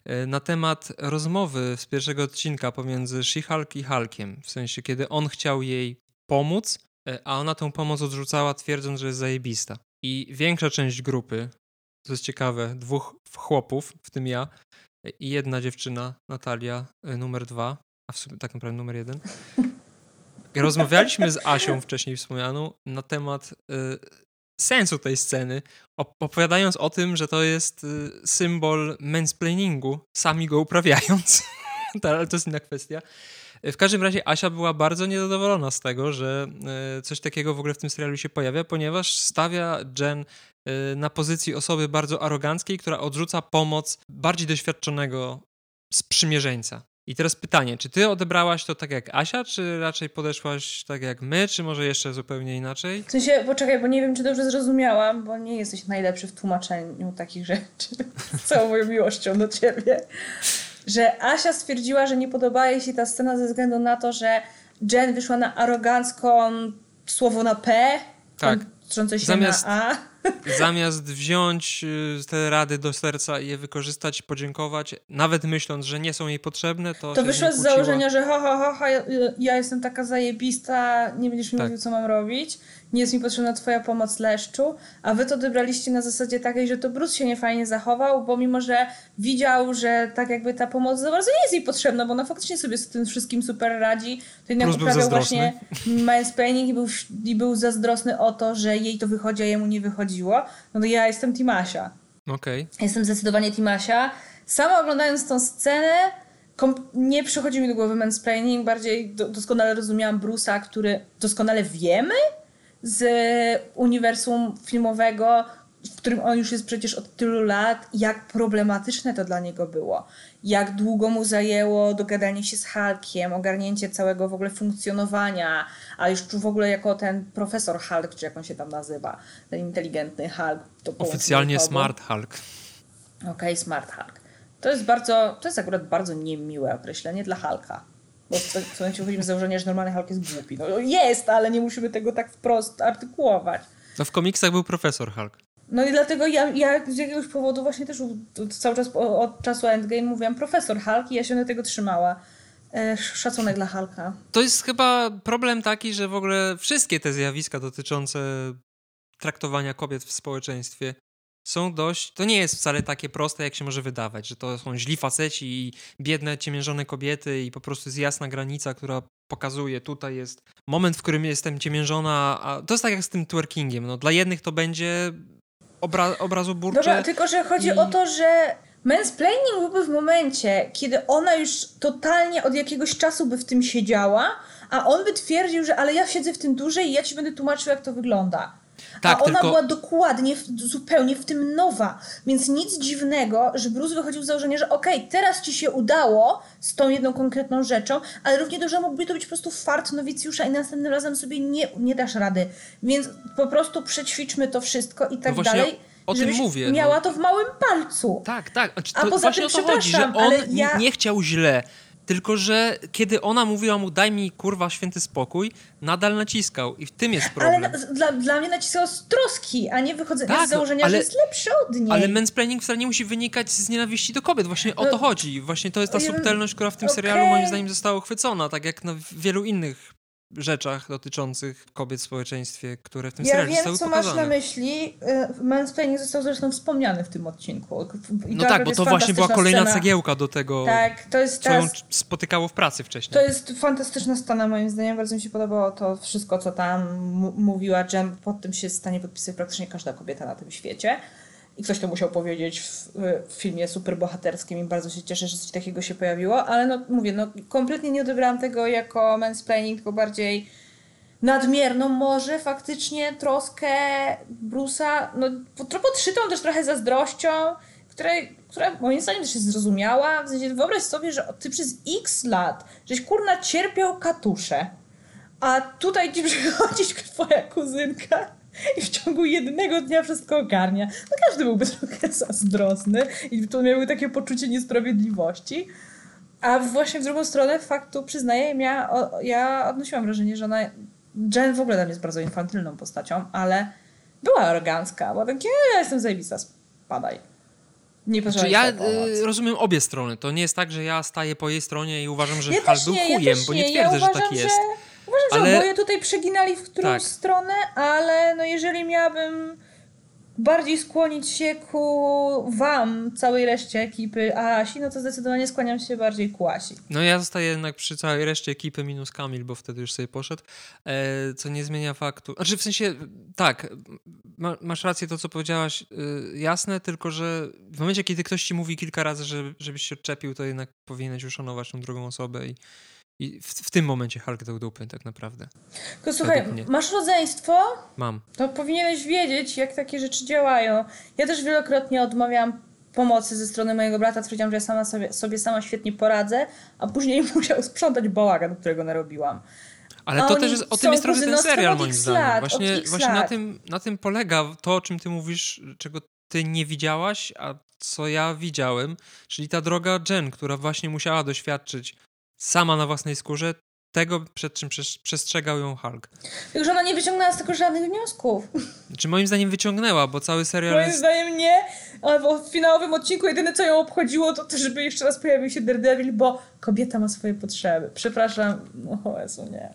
[SPEAKER 1] e, na temat rozmowy z pierwszego odcinka pomiędzy She-Hulk i Hulkiem. W sensie, kiedy on chciał jej pomóc, e, a ona tę pomoc odrzucała, twierdząc, że jest zajebista. I większa część grupy, to jest ciekawe, dwóch chłopów, w tym ja, i jedna dziewczyna, Natalia, numer dwa, a w sumie tak naprawdę numer jeden, [laughs] Rozmawialiśmy z Asią wcześniej wspomnianą na temat y, sensu tej sceny, opowiadając o tym, że to jest y, symbol mansplainingu, sami go uprawiając. [laughs] Ale to jest inna kwestia. W każdym razie Asia była bardzo niezadowolona z tego, że y, coś takiego w ogóle w tym serialu się pojawia, ponieważ stawia Jen y, na pozycji osoby bardzo aroganckiej, która odrzuca pomoc bardziej doświadczonego sprzymierzeńca. I teraz pytanie, czy ty odebrałaś to tak jak Asia, czy raczej podeszłaś tak jak my, czy może jeszcze zupełnie inaczej?
[SPEAKER 2] W sensie, poczekaj, bo nie wiem, czy dobrze zrozumiałam, bo nie jesteś najlepszy w tłumaczeniu takich rzeczy [laughs] z całą moją miłością do ciebie. Że Asia stwierdziła, że nie podoba jej się ta scena ze względu na to, że Jen wyszła na arogancką słowo na P, tak. się Zamiast... na A
[SPEAKER 1] Zamiast wziąć y, te rady do serca i je wykorzystać, podziękować, nawet myśląc, że nie są jej potrzebne, to.
[SPEAKER 2] To wyszło z założenia, że ha, ha, ha, ha, ja jestem taka zajebista, nie będziesz mi tak. mówił, co mam robić nie jest mi potrzebna twoja pomoc leszczu, a wy to odebraliście na zasadzie takiej, że to Bruce się niefajnie zachował, bo mimo, że widział, że tak jakby ta pomoc za bardzo nie jest jej potrzebna, bo ona faktycznie sobie z tym wszystkim super radzi, to jednak Bruce uprawiał właśnie mansplaining i był, i był zazdrosny o to, że jej to wychodzi, a jemu nie wychodziło. No to ja jestem Timasia.
[SPEAKER 1] Okej. Okay.
[SPEAKER 2] Jestem zdecydowanie Timasia. Sama oglądając tą scenę, nie przychodzi mi do głowy mansplaining, bardziej do doskonale rozumiałam Bruce'a, który doskonale wiemy, z uniwersum filmowego, w którym on już jest przecież od tylu lat, jak problematyczne to dla niego było. Jak długo mu zajęło dogadanie się z Hulkiem, ogarnięcie całego w ogóle funkcjonowania, a już w ogóle jako ten profesor Hulk, czy jak on się tam nazywa, ten inteligentny Hulk.
[SPEAKER 1] Oficjalnie Smart Hulk.
[SPEAKER 2] Okej, okay, Smart Hulk. To jest bardzo, to jest akurat bardzo niemiłe określenie dla Hulka. Bo w momencie wychodzimy z założenia, że normalny Hulk jest głupi. No jest, ale nie musimy tego tak wprost artykułować.
[SPEAKER 1] No w komiksach był profesor Hulk.
[SPEAKER 2] No i dlatego ja, ja z jakiegoś powodu właśnie też cały czas od czasu Endgame mówiłam profesor Hulk i ja się do tego trzymała. E, szacunek dla Hulka.
[SPEAKER 1] To jest chyba problem taki, że w ogóle wszystkie te zjawiska dotyczące traktowania kobiet w społeczeństwie są dość. To nie jest wcale takie proste, jak się może wydawać, że to są źli faceci i biedne, ciemiężone kobiety, i po prostu jest jasna granica, która pokazuje, tutaj jest moment, w którym jestem ciemiężona. A to jest tak jak z tym twerkingiem. No, dla jednych to będzie obra obrazoburcze.
[SPEAKER 2] Dobra, tylko że chodzi i... o to, że mansplaining byłby w momencie, kiedy ona już totalnie od jakiegoś czasu by w tym siedziała, a on by twierdził, że ale ja siedzę w tym dłużej i ja ci będę tłumaczył, jak to wygląda. Tak, A ona tylko... była dokładnie, zupełnie w tym nowa. Więc nic dziwnego, że Bruce wychodził z założenia, że okej, okay, teraz ci się udało z tą jedną konkretną rzeczą, ale równie dobrze mógłby to być po prostu fart nowicjusza i następnym razem sobie nie, nie dasz rady. Więc po prostu przećwiczmy to wszystko i tak no dalej.
[SPEAKER 1] O tym mówię.
[SPEAKER 2] Miała no. to w małym palcu.
[SPEAKER 1] Tak, tak. Znaczy, A poza tym, to chodzi, że on ja... nie chciał źle. Tylko, że kiedy ona mówiła mu, daj mi kurwa święty spokój, nadal naciskał i w tym jest problem.
[SPEAKER 2] Ale dla, dla mnie naciskał z troski, a nie wychodzenia tak, z założenia, ale, że jest lepszy od niej.
[SPEAKER 1] Ale mansplaining wcale nie musi wynikać z nienawiści do kobiet. Właśnie o to no, chodzi. Właśnie to jest ta subtelność, która w tym okay. serialu moim zdaniem została uchwycona, tak jak na wielu innych rzeczach dotyczących kobiet w społeczeństwie, które w tym
[SPEAKER 2] ja
[SPEAKER 1] serialu
[SPEAKER 2] wiem,
[SPEAKER 1] zostały
[SPEAKER 2] co
[SPEAKER 1] pokazane.
[SPEAKER 2] masz na myśli. Y, mansplaining został zresztą wspomniany w tym odcinku.
[SPEAKER 1] I no tak, bo to właśnie była kolejna scena. cegiełka do tego,
[SPEAKER 2] tak, to jest
[SPEAKER 1] co ją spotykało w pracy wcześniej.
[SPEAKER 2] To jest fantastyczna scena moim zdaniem. Bardzo mi się podobało to wszystko, co tam mówiła Jem. Pod tym się stanie podpisać praktycznie każda kobieta na tym świecie. I ktoś to musiał powiedzieć w, w filmie superbohaterskim i bardzo się cieszę, że coś takiego się pojawiło, ale no mówię, no kompletnie nie odebrałam tego jako mansplaining, tylko bardziej nadmierną może faktycznie troskę Brusa, no podszytą też trochę zazdrością, której, która moim zdaniem też jest zrozumiała. W sensie wyobraź sobie, że ty przez x lat żeś kurna cierpiał katusze, a tutaj ci [laughs] przychodzi twoja kuzynka [laughs] i w ciągu jednego dnia wszystko ogarnia. No każdy byłby trochę zazdrosny i to miały takie poczucie niesprawiedliwości. A właśnie w drugą stronę faktu przyznaję, ja, ja odnosiłam wrażenie, że ona, Jen w ogóle dla mnie jest bardzo infantylną postacią, ale była arogancka, była takie, ja jestem zajebista, spadaj.
[SPEAKER 1] Nie znaczy, ja y, rozumiem obie strony. To nie jest tak, że ja staję po jej stronie i uważam, że ja Hal był chujem, ja bo nie twierdzę, ja uważam, że tak jest. Że
[SPEAKER 2] Uważam, ale... że oboje tutaj przeginali w którąś tak. stronę, ale no jeżeli miałabym bardziej skłonić się ku wam, całej reszcie ekipy Asi, no to zdecydowanie skłaniam się bardziej ku Asi.
[SPEAKER 1] No ja zostaję jednak przy całej reszcie ekipy minus Kamil, bo wtedy już sobie poszedł, e, co nie zmienia faktu. Znaczy w sensie, tak, ma, masz rację to, co powiedziałaś, y, jasne, tylko że w momencie, kiedy ktoś ci mówi kilka razy, że, żebyś się odczepił, to jednak powinieneś uszanować tą drugą osobę i i w, w, tym momencie Hulk dał dupy tak naprawdę.
[SPEAKER 2] Tylko słuchaj, masz rodzeństwo?
[SPEAKER 1] Mam.
[SPEAKER 2] To powinieneś wiedzieć, jak takie rzeczy działają. Ja też wielokrotnie odmawiałam pomocy ze strony mojego brata, twierdziłam, że ja sama sobie, sobie sama świetnie poradzę, a później [laughs] musiał sprzątać bałagan, którego narobiłam.
[SPEAKER 1] Ale a to też jest, o tym jest trochę ten serial moim zdaniem. Lat, właśnie właśnie na, tym, na tym polega to, o czym ty mówisz, czego ty nie widziałaś, a co ja widziałem, czyli ta droga Jen, która właśnie musiała doświadczyć sama na własnej skórze tego, przed czym przestrzegał ją Hulk.
[SPEAKER 2] Że ona nie wyciągnęła z tego żadnych wniosków.
[SPEAKER 1] Znaczy moim zdaniem wyciągnęła, bo cały serial
[SPEAKER 2] Moim
[SPEAKER 1] jest...
[SPEAKER 2] zdaniem nie, ale w finałowym odcinku jedyne co ją obchodziło to to, żeby jeszcze raz pojawił się Daredevil, bo kobieta ma swoje potrzeby. Przepraszam, no Jezu, nie.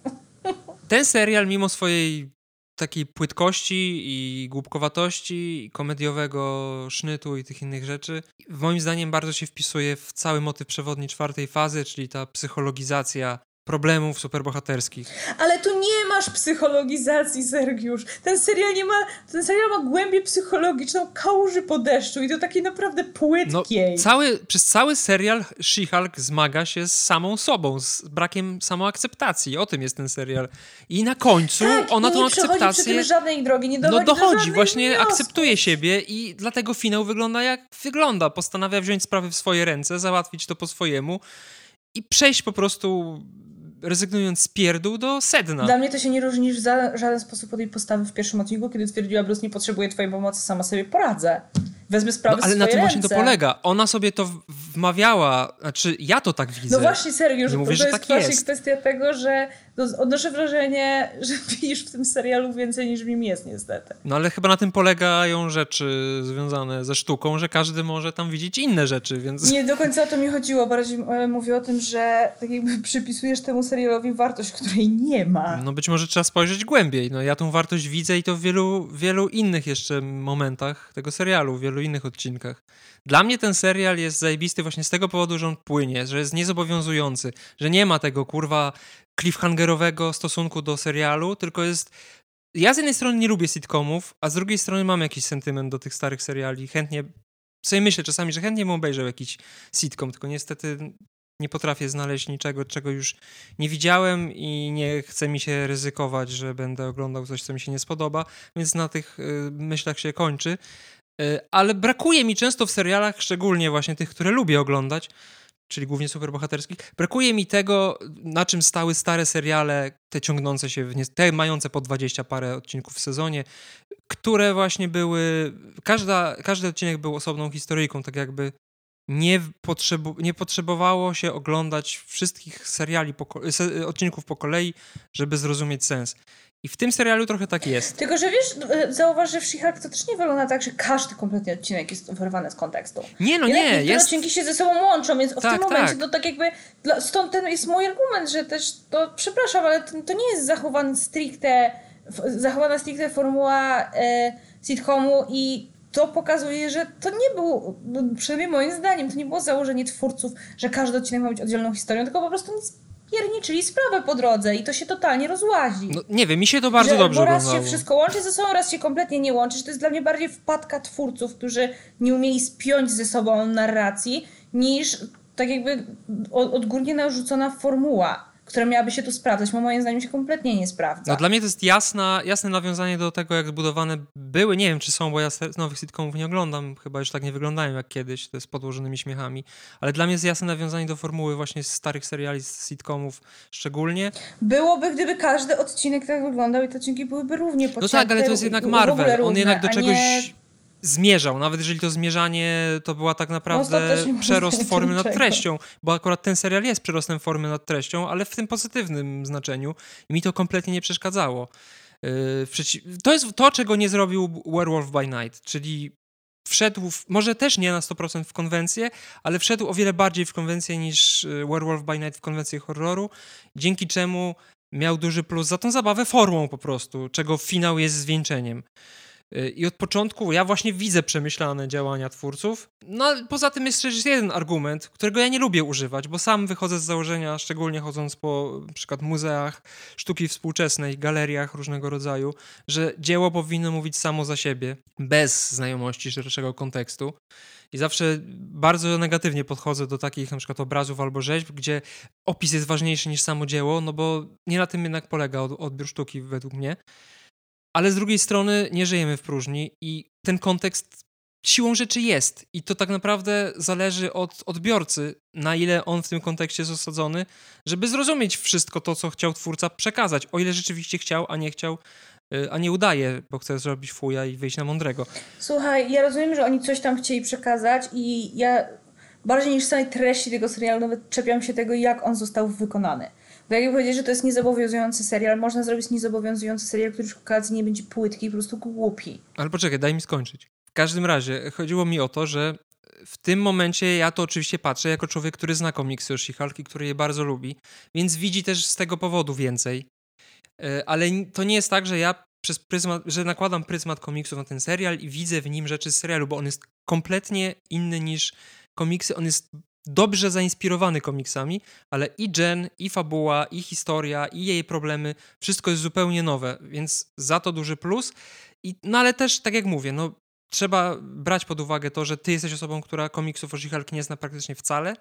[SPEAKER 1] Ten serial mimo swojej takiej płytkości i głupkowatości, i komediowego sznytu i tych innych rzeczy. Moim zdaniem bardzo się wpisuje w cały motyw przewodni czwartej fazy, czyli ta psychologizacja problemów superbohaterskich.
[SPEAKER 2] Ale tu nie masz psychologizacji, Sergiusz. Ten serial nie ma, ten serial ma głębię psychologiczną kałuży po deszczu i to takiej naprawdę płytkiej.
[SPEAKER 1] No, cały, przez cały serial She-Hulk zmaga się z samą sobą, z brakiem samoakceptacji. O tym jest ten serial. I na końcu
[SPEAKER 2] tak,
[SPEAKER 1] ona tą
[SPEAKER 2] nie
[SPEAKER 1] akceptację...
[SPEAKER 2] Przy tym żadnej drogi, nie dochodzi
[SPEAKER 1] No dochodzi,
[SPEAKER 2] do
[SPEAKER 1] właśnie akceptuje siebie i dlatego finał wygląda jak wygląda. Postanawia wziąć sprawy w swoje ręce, załatwić to po swojemu i przejść po prostu rezygnując z pierdół do sedna.
[SPEAKER 2] Dla mnie to się nie różni w żaden sposób od jej postawy w pierwszym odcinku, kiedy twierdziła, Bruce nie potrzebuje twojej pomocy, sama sobie poradzę. Wezmę sprawy
[SPEAKER 1] No, ale na tym właśnie to polega. Ona sobie to wmawiała, znaczy ja to tak widzę.
[SPEAKER 2] No właśnie, Sergiusz,
[SPEAKER 1] Nie mówię,
[SPEAKER 2] to jest
[SPEAKER 1] tak
[SPEAKER 2] właśnie
[SPEAKER 1] jest.
[SPEAKER 2] kwestia tego, że no, odnoszę wrażenie, [laughs] że widzisz w tym serialu więcej niż w nim jest niestety.
[SPEAKER 1] No ale chyba na tym polegają rzeczy związane ze sztuką, że każdy może tam widzieć inne rzeczy, więc...
[SPEAKER 2] Nie do końca o to mi chodziło, bardziej e, mówię o tym, że tak jakby przypisujesz temu serialowi wartość, której nie ma.
[SPEAKER 1] No być może trzeba spojrzeć głębiej. No ja tą wartość widzę i to w wielu, wielu innych jeszcze momentach tego serialu, w wielu innych odcinkach. Dla mnie ten serial jest zajebisty właśnie z tego powodu, że on płynie, że jest niezobowiązujący, że nie ma tego kurwa cliffhangerowego stosunku do serialu, tylko jest... Ja z jednej strony nie lubię sitcomów, a z drugiej strony mam jakiś sentyment do tych starych seriali. Chętnie sobie myślę czasami, że chętnie bym obejrzał jakiś sitcom, tylko niestety nie potrafię znaleźć niczego, czego już nie widziałem i nie chce mi się ryzykować, że będę oglądał coś, co mi się nie spodoba, więc na tych y, myślach się kończy. Y, ale brakuje mi często w serialach, szczególnie właśnie tych, które lubię oglądać, czyli głównie superbohaterskich, brakuje mi tego, na czym stały stare seriale, te ciągnące się, nie, te mające po 20 parę odcinków w sezonie, które właśnie były, każda, każdy odcinek był osobną historyjką, tak jakby nie, potrzebu, nie potrzebowało się oglądać wszystkich seriali, po, odcinków po kolei, żeby zrozumieć sens. I w tym serialu trochę tak jest.
[SPEAKER 2] Tylko, że wiesz, zauważ, że w She-Hulk to też nie wygląda tak, że każdy kompletnie odcinek jest wyrwany z kontekstu.
[SPEAKER 1] Nie, no
[SPEAKER 2] Jednak
[SPEAKER 1] nie,
[SPEAKER 2] niektóre
[SPEAKER 1] jest...
[SPEAKER 2] odcinki się ze sobą łączą, więc w
[SPEAKER 1] Tak,
[SPEAKER 2] tym momencie
[SPEAKER 1] tak.
[SPEAKER 2] to tak jakby, stąd ten jest mój argument, że też, to przepraszam, ale to, to nie jest zachowany stricte, zachowana stricte formuła e, sitcomu i to pokazuje, że to nie był, no, przynajmniej moim zdaniem, to nie było założenie twórców, że każdy odcinek ma być oddzielną historią, tylko po prostu pierniczyli sprawę po drodze i to się totalnie rozłazi.
[SPEAKER 1] No, nie wiem, mi się to bardzo
[SPEAKER 2] że,
[SPEAKER 1] dobrze
[SPEAKER 2] bo raz
[SPEAKER 1] oglądało.
[SPEAKER 2] się wszystko łączy ze sobą, raz się kompletnie nie łączy. że To jest dla mnie bardziej wpadka twórców, którzy nie umieli spiąć ze sobą narracji, niż tak jakby od- odgórnie narzucona formuła, która miałaby się tu sprawdzać, bo moim zdaniem się kompletnie nie sprawdza.
[SPEAKER 1] No, dla mnie to jest jasna, jasne nawiązanie do tego, jak zbudowane były. Nie wiem, czy są, bo ja nowych sitcomów nie oglądam. Chyba już tak nie wyglądają jak kiedyś, to jest z podłożonymi śmiechami. Ale dla mnie jest jasne nawiązanie do formuły właśnie z starych seriali, z sitcomów szczególnie.
[SPEAKER 2] Byłoby, gdyby każdy odcinek tak wyglądał i te odcinki byłyby równie potrzebne.
[SPEAKER 1] No tak, ale to jest jednak Marvel. On jednak do czegoś
[SPEAKER 2] Nie...
[SPEAKER 1] zmierzał. Nawet jeżeli to zmierzanie to była tak naprawdę
[SPEAKER 2] może [laughs]
[SPEAKER 1] przerost formy nad treścią, bo akurat ten serial jest przerostem formy nad treścią, ale w tym pozytywnym znaczeniu i mi to kompletnie nie przeszkadzało. Yy, to jest to, czego nie zrobił Werewolf by Night, czyli wszedł, w, może też nie na 100% w konwencję, ale wszedł o wiele bardziej w konwencję niż y, Werewolf by Night w konwencję horroru, dzięki czemu miał duży plus za tą zabawę formą po prostu, czego finał jest zwieńczeniem. Y, I od początku ja właśnie widzę przemyślane działania twórców. No poza tym jest jeszcze jeden argument, którego ja nie lubię używać, bo sam wychodzę z założenia, szczególnie chodząc po na przykład muzeach sztuki współczesnej, galeriach różnego rodzaju, że dzieło powinno mówić samo za siebie, bez znajomości szerszego kontekstu. I zawsze bardzo negatywnie podchodzę do takich na przykład obrazów albo rzeźb, gdzie opis jest ważniejszy niż samo dzieło, no bo nie na tym jednak polega od- odbiór sztuki według mnie. Ale z drugiej strony nie żyjemy w próżni i ten kontekst siłą rzeczy jest. I to tak naprawdę zależy od odbiorcy, na ile on w tym kontekście jest osadzony, żeby zrozumieć wszystko to, co chciał twórca przekazać. O ile rzeczywiście chciał, a nie chciał, y, a nie udaje, bo chce zrobić fuja i wyjść na mądrego.
[SPEAKER 2] Słuchaj, ja rozumiem, że oni coś tam chcieli przekazać i ja bardziej niż samej treści tego serialu nawet czepiam się tego, jak on został wykonany. Bo jak powiedzieć, że to jest niezobowiązujący serial, można zrobić niezobowiązujący serial, który przy okazji nie będzie płytki po prostu głupi.
[SPEAKER 1] Ale poczekaj, daj mi skończyć. W każdym razie chodziło mi o to, że w tym momencie ja to oczywiście patrzę jako człowiek, który zna komiksy o She-Hulk i który je bardzo lubi, więc widzi też z tego powodu więcej. E, Ale to nie jest tak, że ja przez pryzmat, że nakładam pryzmat komiksów na ten serial i widzę w nim rzeczy z serialu, bo on jest kompletnie inny niż komiksy, on jest dobrze zainspirowany komiksami, ale i Jen, i fabuła, i historia, i jej problemy, wszystko jest zupełnie nowe, więc za to duży plus. I, no ale też, tak jak mówię, no trzeba brać pod uwagę to, że ty jesteś osobą, która komiksów o She-Hulk nie zna praktycznie wcale,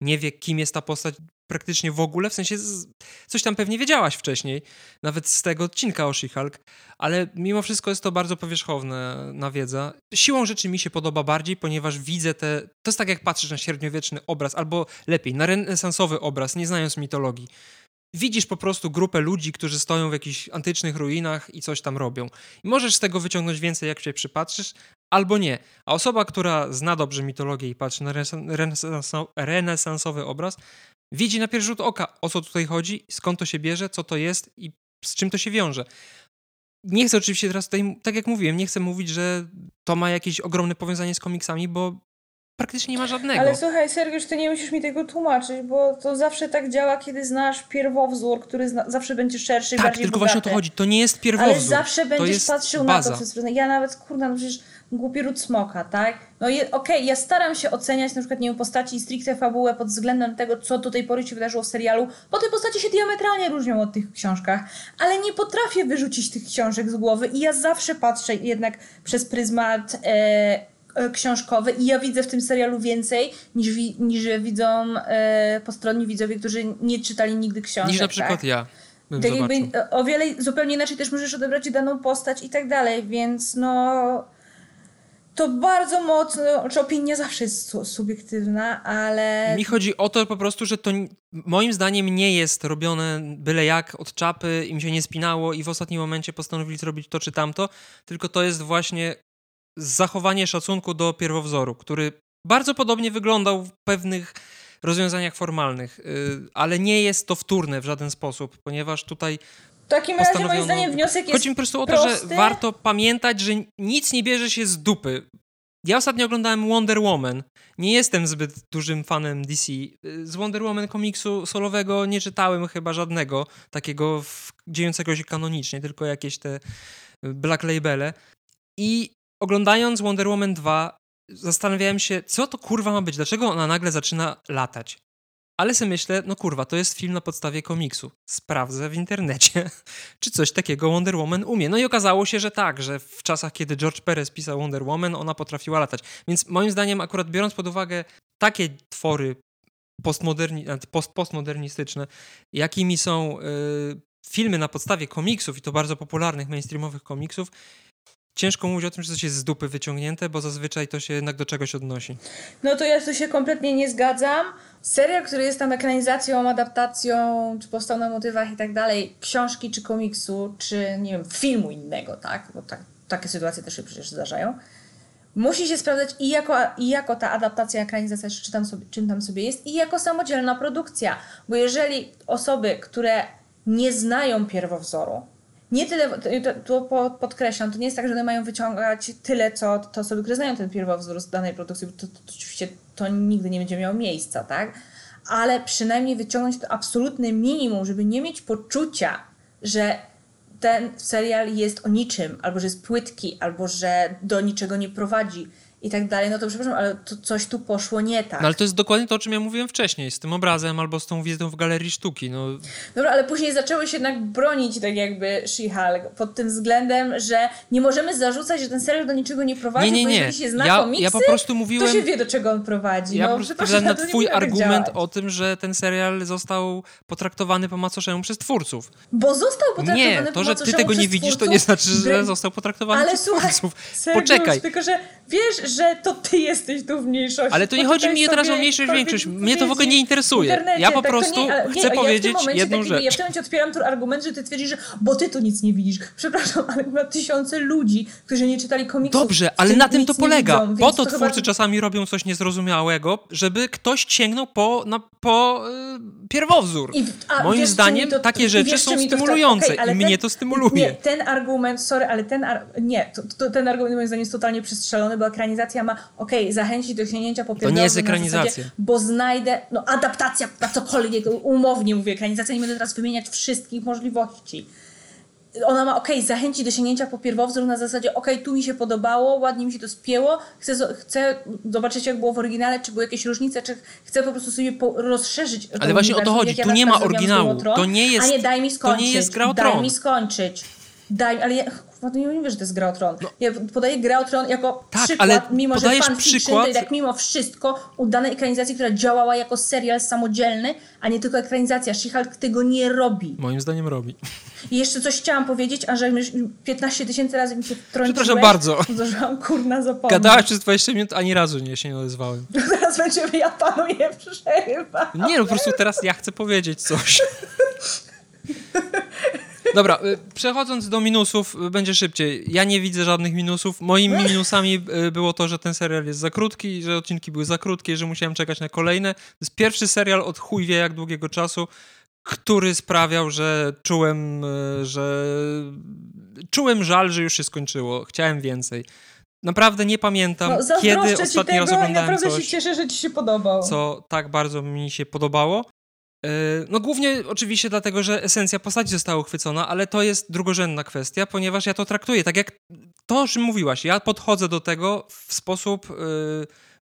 [SPEAKER 1] nie wie, kim jest ta postać praktycznie w ogóle, w sensie z, coś tam pewnie wiedziałaś wcześniej, nawet z tego odcinka o She-Hulk, ale mimo wszystko jest to bardzo powierzchowna na wiedza. Siłą rzeczy mi się podoba bardziej, ponieważ widzę te... To jest tak, jak patrzysz na średniowieczny obraz, albo lepiej, na renesansowy obraz, nie znając mitologii widzisz po prostu grupę ludzi, którzy stoją w jakichś antycznych ruinach i coś tam robią. I możesz z tego wyciągnąć więcej, jak się przypatrzysz, albo nie. A osoba, która zna dobrze mitologię i patrzy na renesansowy obraz, widzi na pierwszy rzut oka, o co tutaj chodzi, skąd to się bierze, co to jest i z czym to się wiąże. Nie chcę oczywiście teraz tutaj, tak jak mówiłem, nie chcę mówić, że to ma jakieś ogromne powiązanie z komiksami, bo praktycznie nie ma żadnego.
[SPEAKER 2] Ale słuchaj, Sergiusz, ty nie musisz mi tego tłumaczyć, bo to zawsze tak działa, kiedy znasz pierwowzór, który zna, zawsze będzie szerszy i
[SPEAKER 1] tak,
[SPEAKER 2] bardziej
[SPEAKER 1] tylko
[SPEAKER 2] bogaty.
[SPEAKER 1] właśnie o to chodzi. To nie jest pierwowzór.
[SPEAKER 2] Ale zawsze będziesz patrzył
[SPEAKER 1] baza.
[SPEAKER 2] na to przez Ja nawet, kurna, no przecież głupi ród smoka, tak? No okej, okay, ja staram się oceniać na przykład, nie wiem, postaci stricte fabułę pod względem tego, co do tej pory się wydarzyło w serialu, bo te postacie się diametralnie różnią od tych książkach, ale nie potrafię wyrzucić tych książek z głowy i ja zawsze patrzę jednak przez pryzmat... E, książkowy i ja widzę w tym serialu więcej niż, wi niż widzą e, postronni widzowie, którzy nie czytali nigdy książek.
[SPEAKER 1] Niż na przykład
[SPEAKER 2] tak?
[SPEAKER 1] ja.
[SPEAKER 2] Tak jakby e, o wiele zupełnie inaczej też możesz odebrać daną postać i tak dalej, więc no to bardzo mocno, czy opinia zawsze jest su subiektywna, ale...
[SPEAKER 1] Mi chodzi o to po prostu, że to moim zdaniem nie jest robione byle jak od czapy, im się nie spinało i w ostatnim momencie postanowili zrobić to czy tamto, tylko to jest właśnie zachowanie szacunku do pierwowzoru, który bardzo podobnie wyglądał w pewnych rozwiązaniach formalnych, y, ale nie jest to wtórne w żaden sposób, ponieważ tutaj
[SPEAKER 2] w takim razie moim zdaniem wniosek jest
[SPEAKER 1] Chodzi mi po prostu o to,
[SPEAKER 2] prosty.
[SPEAKER 1] że warto pamiętać, że nic nie bierze się z dupy. Ja ostatnio oglądałem Wonder Woman. Nie jestem zbyt dużym fanem DC. Y, z Wonder Woman komiksu solowego nie czytałem chyba żadnego takiego dziejącego się kanonicznie, tylko jakieś te black labele. I oglądając Wonder Woman 2 zastanawiałem się, co to kurwa ma być, dlaczego ona nagle zaczyna latać. Ale sobie myślę, no kurwa, to jest film na podstawie komiksu. Sprawdzę w internecie, [laughs] czy coś takiego Wonder Woman umie. No i okazało się, że tak, że w czasach, kiedy George Perez pisał Wonder Woman, ona potrafiła latać. Więc moim zdaniem, akurat biorąc pod uwagę takie twory postmoderni, post, postmodernistyczne, jakimi są y, filmy na podstawie komiksów, i to bardzo popularnych, mainstreamowych komiksów, ciężko mówić o tym, że coś jest z dupy wyciągnięte, bo zazwyczaj to się jednak do czegoś odnosi.
[SPEAKER 2] No to ja tu się kompletnie nie zgadzam. Serial, który jest tam ekranizacją, adaptacją, czy powstał na motywach i tak dalej, książki czy komiksu, czy nie wiem, filmu innego, tak? Bo tak, takie sytuacje też się przecież zdarzają. Musi się sprawdzać i jako, i jako ta adaptacja, ekranizacja, czy tam sobie, czym tam sobie jest, i jako samodzielna produkcja. Bo jeżeli osoby, które nie znają pierwowzoru, nie tyle, to, to podkreślam, to nie jest tak, że one mają wyciągać tyle, co te osoby, które znają ten pierwowzór z danej produkcji, bo to, to oczywiście to nigdy nie będzie miało miejsca, tak? Ale przynajmniej wyciągnąć to absolutne minimum, żeby nie mieć poczucia, że ten serial jest o niczym, albo że jest płytki, albo że do niczego nie prowadzi i tak dalej, no to przepraszam, ale to coś tu poszło nie tak.
[SPEAKER 1] No ale to jest dokładnie to, o czym ja mówiłem wcześniej, z tym obrazem albo z tą wizytą w galerii sztuki. No.
[SPEAKER 2] Dobra, ale później zaczęły się jednak bronić tak jakby She-Hulk pod tym względem, że nie możemy zarzucać, że ten serial do niczego nie prowadzi,
[SPEAKER 1] nie, nie, nie.
[SPEAKER 2] bo jeżeli się zna
[SPEAKER 1] ja,
[SPEAKER 2] komiksy,
[SPEAKER 1] ja po prostu mówiłem,
[SPEAKER 2] to się wie, do czego on prowadzi.
[SPEAKER 1] Ja
[SPEAKER 2] no,
[SPEAKER 1] po prostu na twój
[SPEAKER 2] tak
[SPEAKER 1] argument o tym, że ten serial został potraktowany po macoszemu przez twórców.
[SPEAKER 2] Bo został potraktowany
[SPEAKER 1] nie,
[SPEAKER 2] po
[SPEAKER 1] to, że ty
[SPEAKER 2] tego
[SPEAKER 1] nie widzisz, to nie znaczy, że został potraktowany
[SPEAKER 2] ale
[SPEAKER 1] przez
[SPEAKER 2] słuchaj,
[SPEAKER 1] twórców.
[SPEAKER 2] Sergiusz,
[SPEAKER 1] Poczekaj.
[SPEAKER 2] tylko, że wiesz, że to ty jesteś tu w mniejszości.
[SPEAKER 1] Ale to nie chodzi mi teraz o mniejszość, większość. Mnie to w ogóle nie interesuje. Ja po tak, prostu nie, chcę nie, powiedzieć ja jedną
[SPEAKER 2] tak,
[SPEAKER 1] rzecz.
[SPEAKER 2] Ja w tym momencie otwieram tu argument, że ty twierdzisz, że bo ty tu nic nie widzisz. Przepraszam, ale ma tysiące ludzi, którzy nie czytali komiksów.
[SPEAKER 1] Dobrze, ale na tym to polega.
[SPEAKER 2] Widzą,
[SPEAKER 1] po to,
[SPEAKER 2] to
[SPEAKER 1] twórcy
[SPEAKER 2] chyba...
[SPEAKER 1] czasami robią coś niezrozumiałego, żeby ktoś sięgnął po, na, po yy, pierwowzór. I, a, Moim zdaniem to, takie rzeczy są stymulujące okay, i mnie ten, to stymuluje.
[SPEAKER 2] Nie, ten argument, sorry, ale ten, nie, to, to, ten argument moim zdaniem jest totalnie przestrzelony, bo ekranizacja ma, okej, okay, zachęcić do sięgnięcia po
[SPEAKER 1] To nie jest ekranizacja. Zasadzie,
[SPEAKER 2] bo znajdę, no adaptacja na cokolwiek, umownie mówię, ekranizacja, nie będę teraz wymieniać wszystkich możliwości. ona ma, okej, okay, zachęci do sięgnięcia po pierwowzór na zasadzie, okej, okay, tu mi się podobało, ładnie mi się to spięło, chcę, chcę zobaczyć, jak było w oryginale, czy były jakieś różnice, czy chcę po prostu sobie po, rozszerzyć.
[SPEAKER 1] Ale właśnie o to chodzi, tu nie ma oryginału, to nie jest,
[SPEAKER 2] a nie, daj mi skończyć,
[SPEAKER 1] to nie jest gra o
[SPEAKER 2] daj mi skończyć. Daj, ale ja, nie mówię, że to jest gra o tron. No. Ja podaję grę o tron jako tak, przykład, mimo że fanfiction przykład... to tak mimo wszystko udanej ekranizacji, która działała jako serial samodzielny, a nie tylko ekranizacja. She-Hulk tego nie robi.
[SPEAKER 1] Moim zdaniem robi.
[SPEAKER 2] I jeszcze coś chciałam powiedzieć, a że 15 tysięcy razy mi się wtrąciłeś.
[SPEAKER 1] Przepraszam bardzo.
[SPEAKER 2] Zdążyłam kurna zapomnieć.
[SPEAKER 1] Gadałaś przez 20 minut, ani razu nie się nie odezwałem. [laughs]
[SPEAKER 2] Teraz będziemy, ja panuję przerywa.
[SPEAKER 1] Nie, no po prostu teraz ja chcę powiedzieć coś. [laughs] Dobra, y, przechodząc do minusów, y, będzie szybciej. Ja nie widzę żadnych minusów. Moimi [laughs] minusami y, było to, że ten serial jest za krótki, że odcinki były za krótkie, że musiałem czekać na kolejne. To jest pierwszy serial od chuj wie jak długiego czasu, który sprawiał, że czułem, że czułem żal, że już się skończyło. Chciałem więcej. Naprawdę nie pamiętam, no, kiedy ostatni tego, raz oglądałem
[SPEAKER 2] naprawdę
[SPEAKER 1] coś.
[SPEAKER 2] się cieszę, że ci się podobało.
[SPEAKER 1] Co tak bardzo mi się podobało. E, no głównie oczywiście dlatego, że esencja postaci została uchwycona, ale to jest drugorzędna kwestia, ponieważ ja to traktuję tak jak to, o czym mówiłaś. Ja podchodzę do tego w sposób... Yy,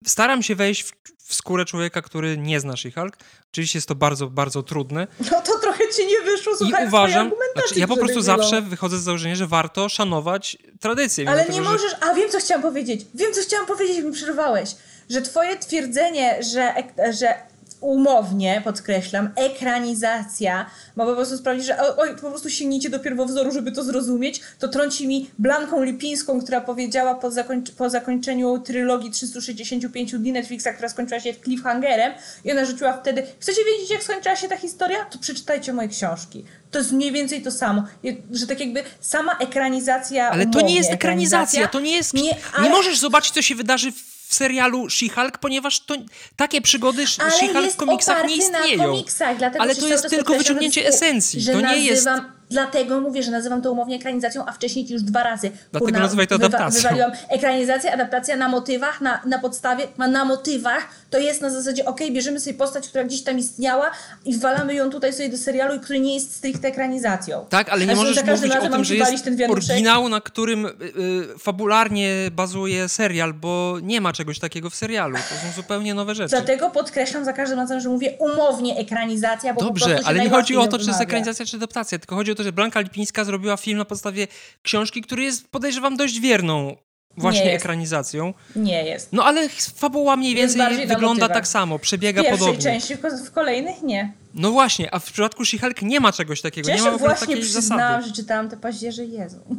[SPEAKER 1] staram się wejść w, w, skórę człowieka, który nie zna She-Hulk. Oczywiście jest to bardzo, bardzo trudne.
[SPEAKER 2] No to trochę ci nie wyszło, słuchaj, I uważam, znaczy,
[SPEAKER 1] ja po prostu zawsze wychodzę z założenia, że warto szanować tradycję.
[SPEAKER 2] Ale
[SPEAKER 1] nie
[SPEAKER 2] tego, możesz, że... a wiem co chciałam powiedzieć, wiem co chciałam powiedzieć, mi przerwałeś, że twoje twierdzenie, że, że umownie, podkreślam, ekranizacja ma po prostu sprawić, że oj, po prostu sięgnijcie do pierwowzoru, żeby to zrozumieć, to trąci mi Blanką Lipińską, która powiedziała po, zakońc po zakończeniu trylogii 365 dni Netflixa, która skończyła się cliffhangerem i ona rzuciła wtedy, chcecie wiedzieć jak skończyła się ta historia? To przeczytajcie moje książki. To jest mniej więcej to samo, że tak jakby sama ekranizacja
[SPEAKER 1] Ale to nie jest ekranizacja, to nie jest... Nie, ale... nie możesz zobaczyć, co się wydarzy w w serialu She-Hulk, ponieważ to, takie przygody She-Hulk w komiksach nie istnieją.
[SPEAKER 2] Komiksach,
[SPEAKER 1] Ale to jest tylko wyciągnięcie esencji. to nie jest
[SPEAKER 2] Dlatego mówię, że nazywam to umownie ekranizacją, a wcześniej już dwa razy.
[SPEAKER 1] Dlatego Kurna, nazywaj to adaptacją.
[SPEAKER 2] Wywa wywaliłam ekranizację, adaptacja na motywach, na, na podstawie, na motywach. To jest na zasadzie, ok, bierzemy sobie postać, która gdzieś tam istniała i wwalamy ją tutaj sobie do serialu, i który nie jest stricte ekranizacją.
[SPEAKER 1] Tak, ale nie możesz mówić o tym, że jest oryginał, na którym y, y, fabularnie bazuje serial, bo nie ma czegoś takiego w serialu. To są zupełnie nowe rzeczy.
[SPEAKER 2] Dlatego podkreślam za każdym razem, że mówię umownie ekranizacja, bo
[SPEAKER 1] Dobrze, ale nie chodzi o to, czy jest ekranizacja, czy adaptacja, tylko chodzi o to, że Blanka Lipińska zrobiła film na podstawie książki, który jest, podejrzewam, dość wierną właśnie nie ekranizacją.
[SPEAKER 2] Nie jest.
[SPEAKER 1] No ale fabuła mniej więcej wygląda tak samo, przebiega podobnie.
[SPEAKER 2] W pierwszej części, w kolejnych nie.
[SPEAKER 1] No właśnie, a w przypadku She-Hulk nie ma czegoś takiego,
[SPEAKER 2] Cieszę
[SPEAKER 1] nie ma
[SPEAKER 2] właśnie takiej zasady. że czytałam te paździerze Jezu. [laughs]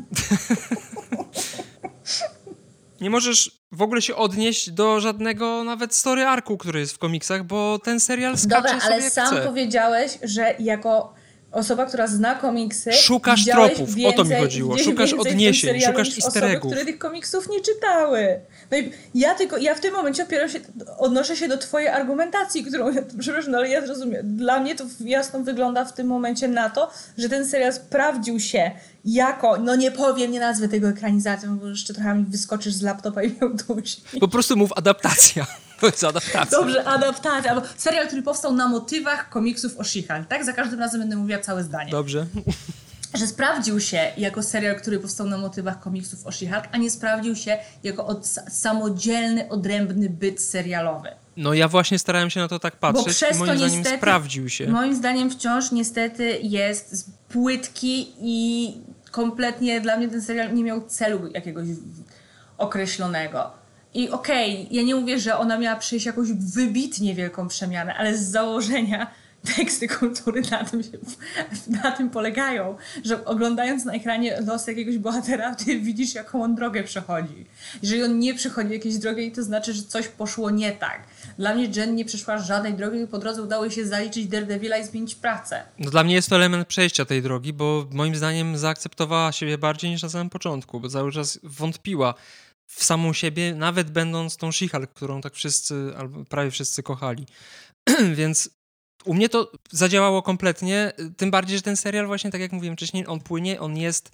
[SPEAKER 1] nie możesz w ogóle się odnieść do żadnego nawet story arku, który jest w komiksach, bo ten serial skacze
[SPEAKER 2] Dobra,
[SPEAKER 1] ale
[SPEAKER 2] sam
[SPEAKER 1] chce.
[SPEAKER 2] powiedziałeś, że jako osoba, która zna komiksy.
[SPEAKER 1] Szukasz tropów, więcej, o to mi chodziło. Szukasz odniesień, szukasz easter eggów.
[SPEAKER 2] które tych komiksów nie czytały. No i ja tylko, ja w tym momencie opieram się, odnoszę się do twojej argumentacji, którą, [laughs] przepraszam, no ale ja zrozumiem. Dla mnie to jasno wygląda w tym momencie na to, że ten serial sprawdził się jako, no nie powiem, nie nazwę tego ekranizacją, bo jeszcze trochę mi wyskoczysz z laptopa i miał dusi.
[SPEAKER 1] Po prostu mów adaptacja. [laughs] To adaptacja.
[SPEAKER 2] Dobrze, adaptacja. Albo serial, który powstał na motywach komiksów o she tak? Za każdym razem będę mówiła całe zdanie.
[SPEAKER 1] Dobrze.
[SPEAKER 2] Że sprawdził się jako serial, który powstał na motywach komiksów o she a nie sprawdził się jako od, samodzielny, odrębny byt serialowy.
[SPEAKER 1] No ja właśnie starałem się na to tak patrzeć Bo przez i moim to zdaniem niestety, sprawdził się.
[SPEAKER 2] Moim zdaniem wciąż niestety jest płytki i kompletnie dla mnie ten serial nie miał celu jakiegoś określonego. I okej, okay, ja nie mówię, że ona miała przejść jakąś wybitnie wielką przemianę, ale z założenia [laughs] teksty kultury na tym, się, [laughs] na tym polegają, że oglądając na ekranie los jakiegoś bohatera, [laughs] ty widzisz, jaką on drogę przechodzi. Jeżeli on nie przechodzi jakiejś drogi, to znaczy, że coś poszło nie tak. Dla mnie Jen nie przeszła żadnej drogi i po drodze udało jej się zaliczyć Daredevila i zmienić pracę.
[SPEAKER 1] No dla mnie jest to element przejścia tej drogi, bo moim zdaniem zaakceptowała siebie bardziej niż na samym początku, bo cały czas wątpiła w samą siebie, nawet będąc tą she którą tak wszyscy, albo prawie wszyscy kochali. [clears throat] Więc u mnie to zadziałało kompletnie, tym bardziej, że ten serial właśnie, tak jak mówiłem wcześniej, on płynie, on jest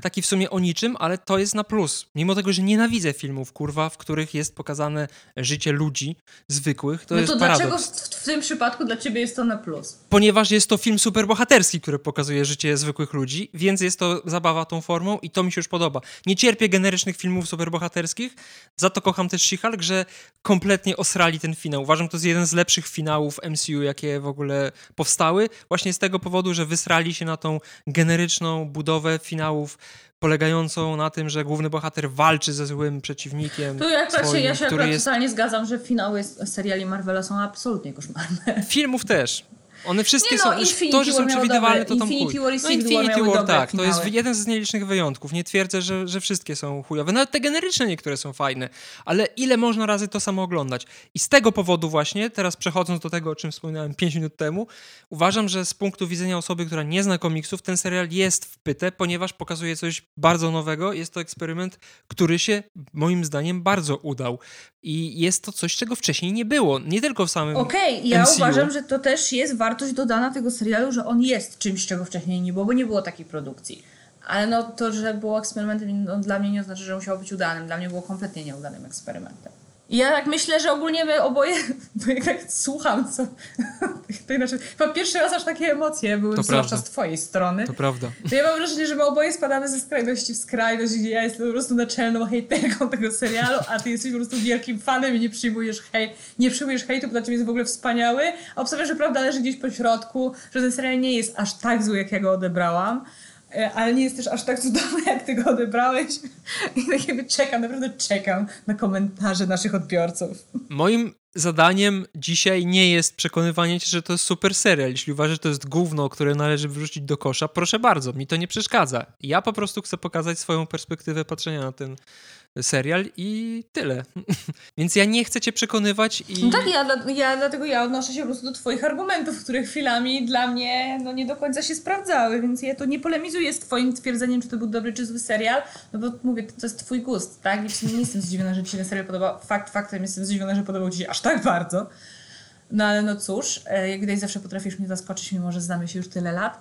[SPEAKER 1] taki w sumie o niczym, ale to jest na plus. Mimo tego, że nienawidzę filmów, kurwa, w których jest pokazane życie ludzi zwykłych, to
[SPEAKER 2] no
[SPEAKER 1] jest
[SPEAKER 2] to
[SPEAKER 1] paradoks.
[SPEAKER 2] dlaczego w, w tym przypadku dla ciebie jest to na plus?
[SPEAKER 1] Ponieważ jest to film superbohaterski, który pokazuje życie zwykłych ludzi, więc jest to zabawa tą formą i to mi się już podoba. Nie cierpię generycznych filmów superbohaterskich, za to kocham też She-Hulk, że kompletnie osrali ten finał. Uważam, to jest jeden z lepszych finałów MCU, jakie w ogóle powstały, właśnie z tego powodu, że wysrali się na tą generyczną budowę finałów polegającą na tym, że główny bohater walczy ze złym przeciwnikiem.
[SPEAKER 2] Tu ja,
[SPEAKER 1] swoim,
[SPEAKER 2] się, ja się
[SPEAKER 1] który jest...
[SPEAKER 2] totalnie zgadzam, że finały seriali Marvela są absolutnie koszmarne.
[SPEAKER 1] Filmów też. One wszystkie
[SPEAKER 2] Nie no,
[SPEAKER 1] są. Już
[SPEAKER 2] Infinity
[SPEAKER 1] to, że są przewidywalne, to tam
[SPEAKER 2] Infinity
[SPEAKER 1] chuj.
[SPEAKER 2] War i
[SPEAKER 1] no Infinity War, tak. To jest
[SPEAKER 2] finały.
[SPEAKER 1] jeden z nielicznych wyjątków. Nie twierdzę, że, że wszystkie są chujowe. Nawet te generyczne niektóre są fajne. Ale ile można razy to samo oglądać? I z tego powodu właśnie, teraz przechodząc do tego, o czym wspominałem 5 minut temu, uważam, że z punktu widzenia osoby, która nie zna komiksów, ten serial jest wpyte, ponieważ pokazuje coś bardzo nowego. Jest to eksperyment, który się moim zdaniem bardzo udał. I jest to coś, czego wcześniej nie było. Nie tylko w samym
[SPEAKER 2] Okej, ja
[SPEAKER 1] MCU.
[SPEAKER 2] uważam, że to też jest wartość dodana tego serialu, że on jest czymś, czego wcześniej nie było, bo nie było takiej produkcji. Ale no to, że było eksperymentem, no, dla mnie nie oznacza, że musiało być udanym. Dla mnie było kompletnie nieudanym eksperymentem. Ja tak myślę, że ogólnie my oboje, [laughs] bo jak tak słucham, co, [laughs] to inaczej, chyba pierwszy raz aż takie emocje były,
[SPEAKER 1] To
[SPEAKER 2] zwłaszcza
[SPEAKER 1] prawda.
[SPEAKER 2] z twojej strony.
[SPEAKER 1] To prawda.
[SPEAKER 2] To ja mam wrażenie, że my oboje spadamy ze skrajności w skrajność, gdzie ja jestem po prostu naczelną hejterką tego serialu, a ty jesteś po prostu wielkim fanem i nie przyjmujesz hej, nie przyjmujesz hejtu, bo dla ciebie jest w ogóle wspaniały, a obstawiasz, że prawda leży gdzieś po środku, że ten serial nie jest aż tak zły, jak ja go odebrałam. E, Ale nie jest też aż tak cudowny, jak ty go odebrałeś. [laughs] I tak jakby czekam, naprawdę czekam na komentarze naszych odbiorców.
[SPEAKER 1] Moim zadaniem dzisiaj nie jest przekonywanie cię, że to jest super serial. Jeśli uważasz, że to jest gówno, które należy wyrzucić do kosza, proszę bardzo, mi to nie przeszkadza. Ja po prostu chcę pokazać swoją perspektywę patrzenia na ten serial i tyle. [laughs] Więc ja nie chcę cię przekonywać i...
[SPEAKER 2] No tak, ja, ja, dlatego ja odnoszę się po prostu do twoich argumentów, które chwilami dla mnie no, nie do końca się sprawdzały, więc ja tu nie polemizuję z twoim twierdzeniem, czy to był dobry, czy zły serial, no bo mówię, to jest twój gust, tak? I w nie jestem zdziwiona, że ci się ten serial podobał. Fakt faktem jestem zdziwiona, że podobał ci się aż tak bardzo. No ale no cóż, e, jak widać zawsze potrafisz mnie zaskoczyć, mimo że znamy się już tyle lat.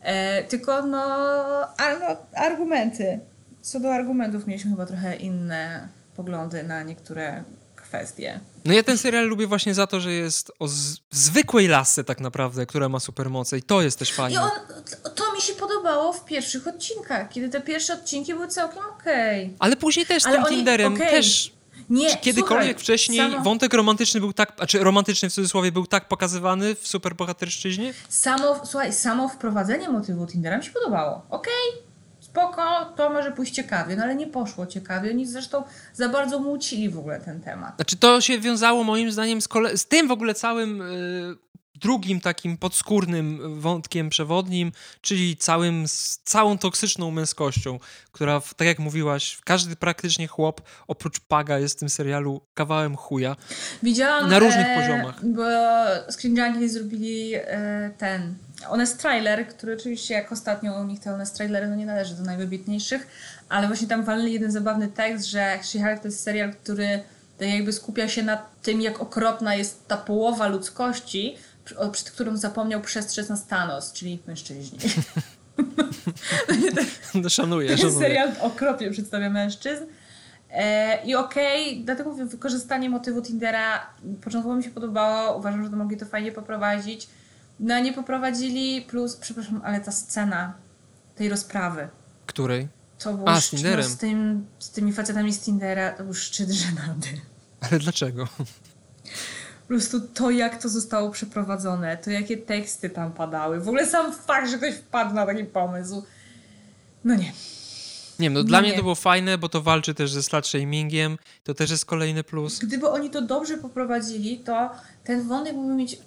[SPEAKER 2] E, tylko no, a, no, argumenty. Co do argumentów mieliśmy chyba trochę inne poglądy na niektóre kwestie.
[SPEAKER 1] No ja ten serial lubię właśnie za to, że jest o z- zwykłej lasce tak naprawdę, która ma supermoce i to jest też
[SPEAKER 2] I
[SPEAKER 1] fajne.
[SPEAKER 2] on, to mi się podobało w pierwszych odcinkach, kiedy te pierwsze odcinki były całkiem okej.
[SPEAKER 1] Ale później też z
[SPEAKER 2] Ale
[SPEAKER 1] tym
[SPEAKER 2] oni-
[SPEAKER 1] Tinderem
[SPEAKER 2] okej.
[SPEAKER 1] też
[SPEAKER 2] Nie,
[SPEAKER 1] Czy kiedykolwiek
[SPEAKER 2] słuchaj,
[SPEAKER 1] wcześniej
[SPEAKER 2] samo,
[SPEAKER 1] wątek romantyczny był tak, znaczy romantyczny w cudzysłowie był tak pokazywany w superbohaterszczyźnie?
[SPEAKER 2] samo, słuchaj, samo wprowadzenie motywu Tindera mi się podobało. Okej, spoko, to może pójść ciekawie, no ale nie poszło ciekawie. Oni zresztą za bardzo mucili w ogóle ten temat.
[SPEAKER 1] Znaczy to się wiązało moim zdaniem z, kole- z tym w ogóle całym y, drugim takim podskórnym wątkiem przewodnim, czyli całym, z całą toksyczną męskością, która, tak jak mówiłaś, każdy praktycznie chłop oprócz Paga jest w tym serialu kawałem chuja.
[SPEAKER 2] Widziałam...
[SPEAKER 1] Na różnych
[SPEAKER 2] e,
[SPEAKER 1] poziomach.
[SPEAKER 2] Bo Screen Junkies zrobili e, ten... Honest Trailer, który oczywiście jak ostatnio u nich te Honest Trailery no nie należy do najwybitniejszych, ale właśnie tam walili jeden zabawny tekst, że She-Hulk to jest serial, który tak jakby skupia się na tym, jak okropna jest ta połowa ludzkości, przed którą zapomniał przestrzec nas Thanos, czyli mężczyźni.
[SPEAKER 1] No, [laughs] szanuję,
[SPEAKER 2] Ten
[SPEAKER 1] szanuję.
[SPEAKER 2] serial okropnie przedstawia mężczyzn. E, I okej, dlatego mówię, wykorzystanie motywu Tindera początkowo mi się podobało, uważam, że to mogli to fajnie poprowadzić. No nie poprowadzili, plus, przepraszam, ale ta scena tej rozprawy,
[SPEAKER 1] Której?
[SPEAKER 2] to był
[SPEAKER 1] A, z
[SPEAKER 2] szczyt,
[SPEAKER 1] Tinderem.
[SPEAKER 2] no, z, tym, z tymi facetami z Tindera, to był szczyt żenady.
[SPEAKER 1] Ale dlaczego?
[SPEAKER 2] Po prostu to, jak to zostało przeprowadzone, to jakie teksty tam padały. W ogóle sam fakt, że ktoś wpadł na taki pomysł. No nie.
[SPEAKER 1] Nie wiem, no dla
[SPEAKER 2] Nie.
[SPEAKER 1] mnie to było fajne, bo to walczy też ze slut shamingiem, to też jest kolejny plus.
[SPEAKER 2] Gdyby oni to dobrze poprowadzili, to ten wątek mógłby mieć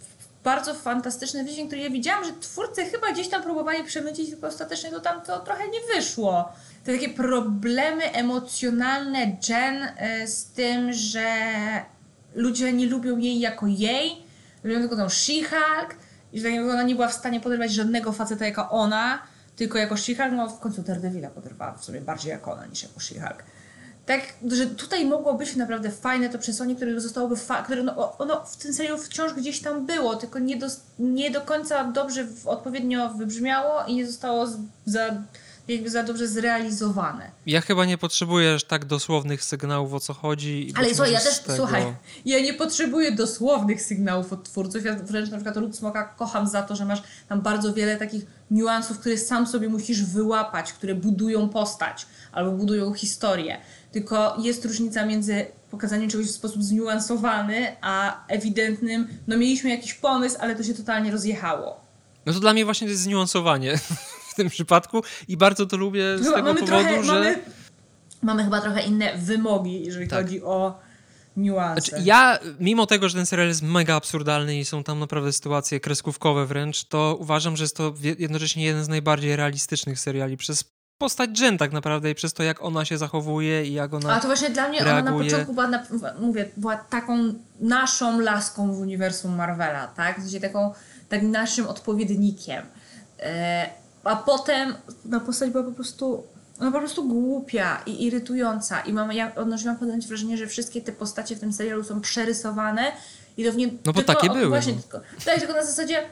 [SPEAKER 2] bardzo fantastyczny wydźwięk, który ja widziałam, że twórcy chyba gdzieś tam próbowali przemycić, tylko ostatecznie to tam to trochę nie wyszło. Te takie problemy emocjonalne Jen y, z tym, że ludzie nie lubią jej jako jej, lubią tylko tą She-Hulk i że tak ona nie była w stanie poderwać żadnego faceta jako ona, tylko jako She-Hulk, no w końcu Daredevila poderwała w sobie bardziej jako ona niż jako She-Hulk tak, że tutaj mogło być naprawdę fajne to przesłanie, które zostałoby, fa- które no, ono w tym serialu wciąż gdzieś tam było, tylko nie do, nie do końca dobrze w, odpowiednio wybrzmiało i nie zostało z, za, jakby za dobrze zrealizowane.
[SPEAKER 1] Ja chyba nie potrzebuję tak dosłownych sygnałów o co chodzi.
[SPEAKER 2] Ale słuchaj, ja też, tego... słuchaj, ja nie potrzebuję dosłownych sygnałów od twórców. Ja wręcz na przykład Smoka kocham za to, że masz tam bardzo wiele takich niuansów, które sam sobie musisz wyłapać, które budują postać albo budują historię. Tylko jest różnica między pokazaniem czegoś w sposób zniuansowany, a ewidentnym, no mieliśmy jakiś pomysł, ale to się totalnie rozjechało.
[SPEAKER 1] No to dla mnie właśnie to jest zniuansowanie [laughs] w tym przypadku i bardzo to lubię z chyba tego powodu, trochę, że...
[SPEAKER 2] Mamy, mamy, chyba trochę inne wymogi, jeżeli tak. chodzi o niuanse. Znaczy,
[SPEAKER 1] ja, mimo tego, że ten serial jest mega absurdalny i są tam naprawdę sytuacje kreskówkowe wręcz, to uważam, że jest to jednocześnie jeden z najbardziej realistycznych seriali przez postać Jen tak naprawdę i przez to, jak ona się zachowuje i jak ona
[SPEAKER 2] A to właśnie dla mnie reaguje. ona na początku była, na, mówię, była taką naszą laską w uniwersum Marvela, tak? W sensie taką, takim naszym odpowiednikiem. E, a potem na postać była po prostu ona po prostu głupia i irytująca. I mam, ja odnosiłam podjąć wrażenie, że wszystkie te postacie w tym serialu są przerysowane i to w nie.
[SPEAKER 1] No bo tylko, takie były.
[SPEAKER 2] Właśnie, no. tylko, tak, tylko na zasadzie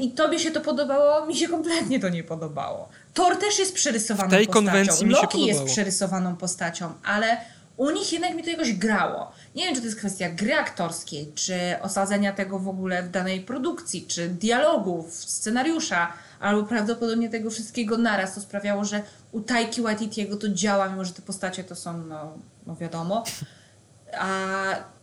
[SPEAKER 2] i tobie się to podobało, mi się kompletnie to nie podobało. Thor też jest przerysowaną w tej postacią. Konwencji mi się Loki podobało. jest przerysowaną postacią, ale u nich jednak mi to jakoś grało. Nie wiem, czy to jest kwestia gry aktorskiej, czy osadzenia tego w ogóle w danej produkcji, czy dialogów, scenariusza, albo prawdopodobnie tego wszystkiego naraz. To sprawiało, że u Taiki Waititiego to działa, mimo że te postacie to są, no, no wiadomo. A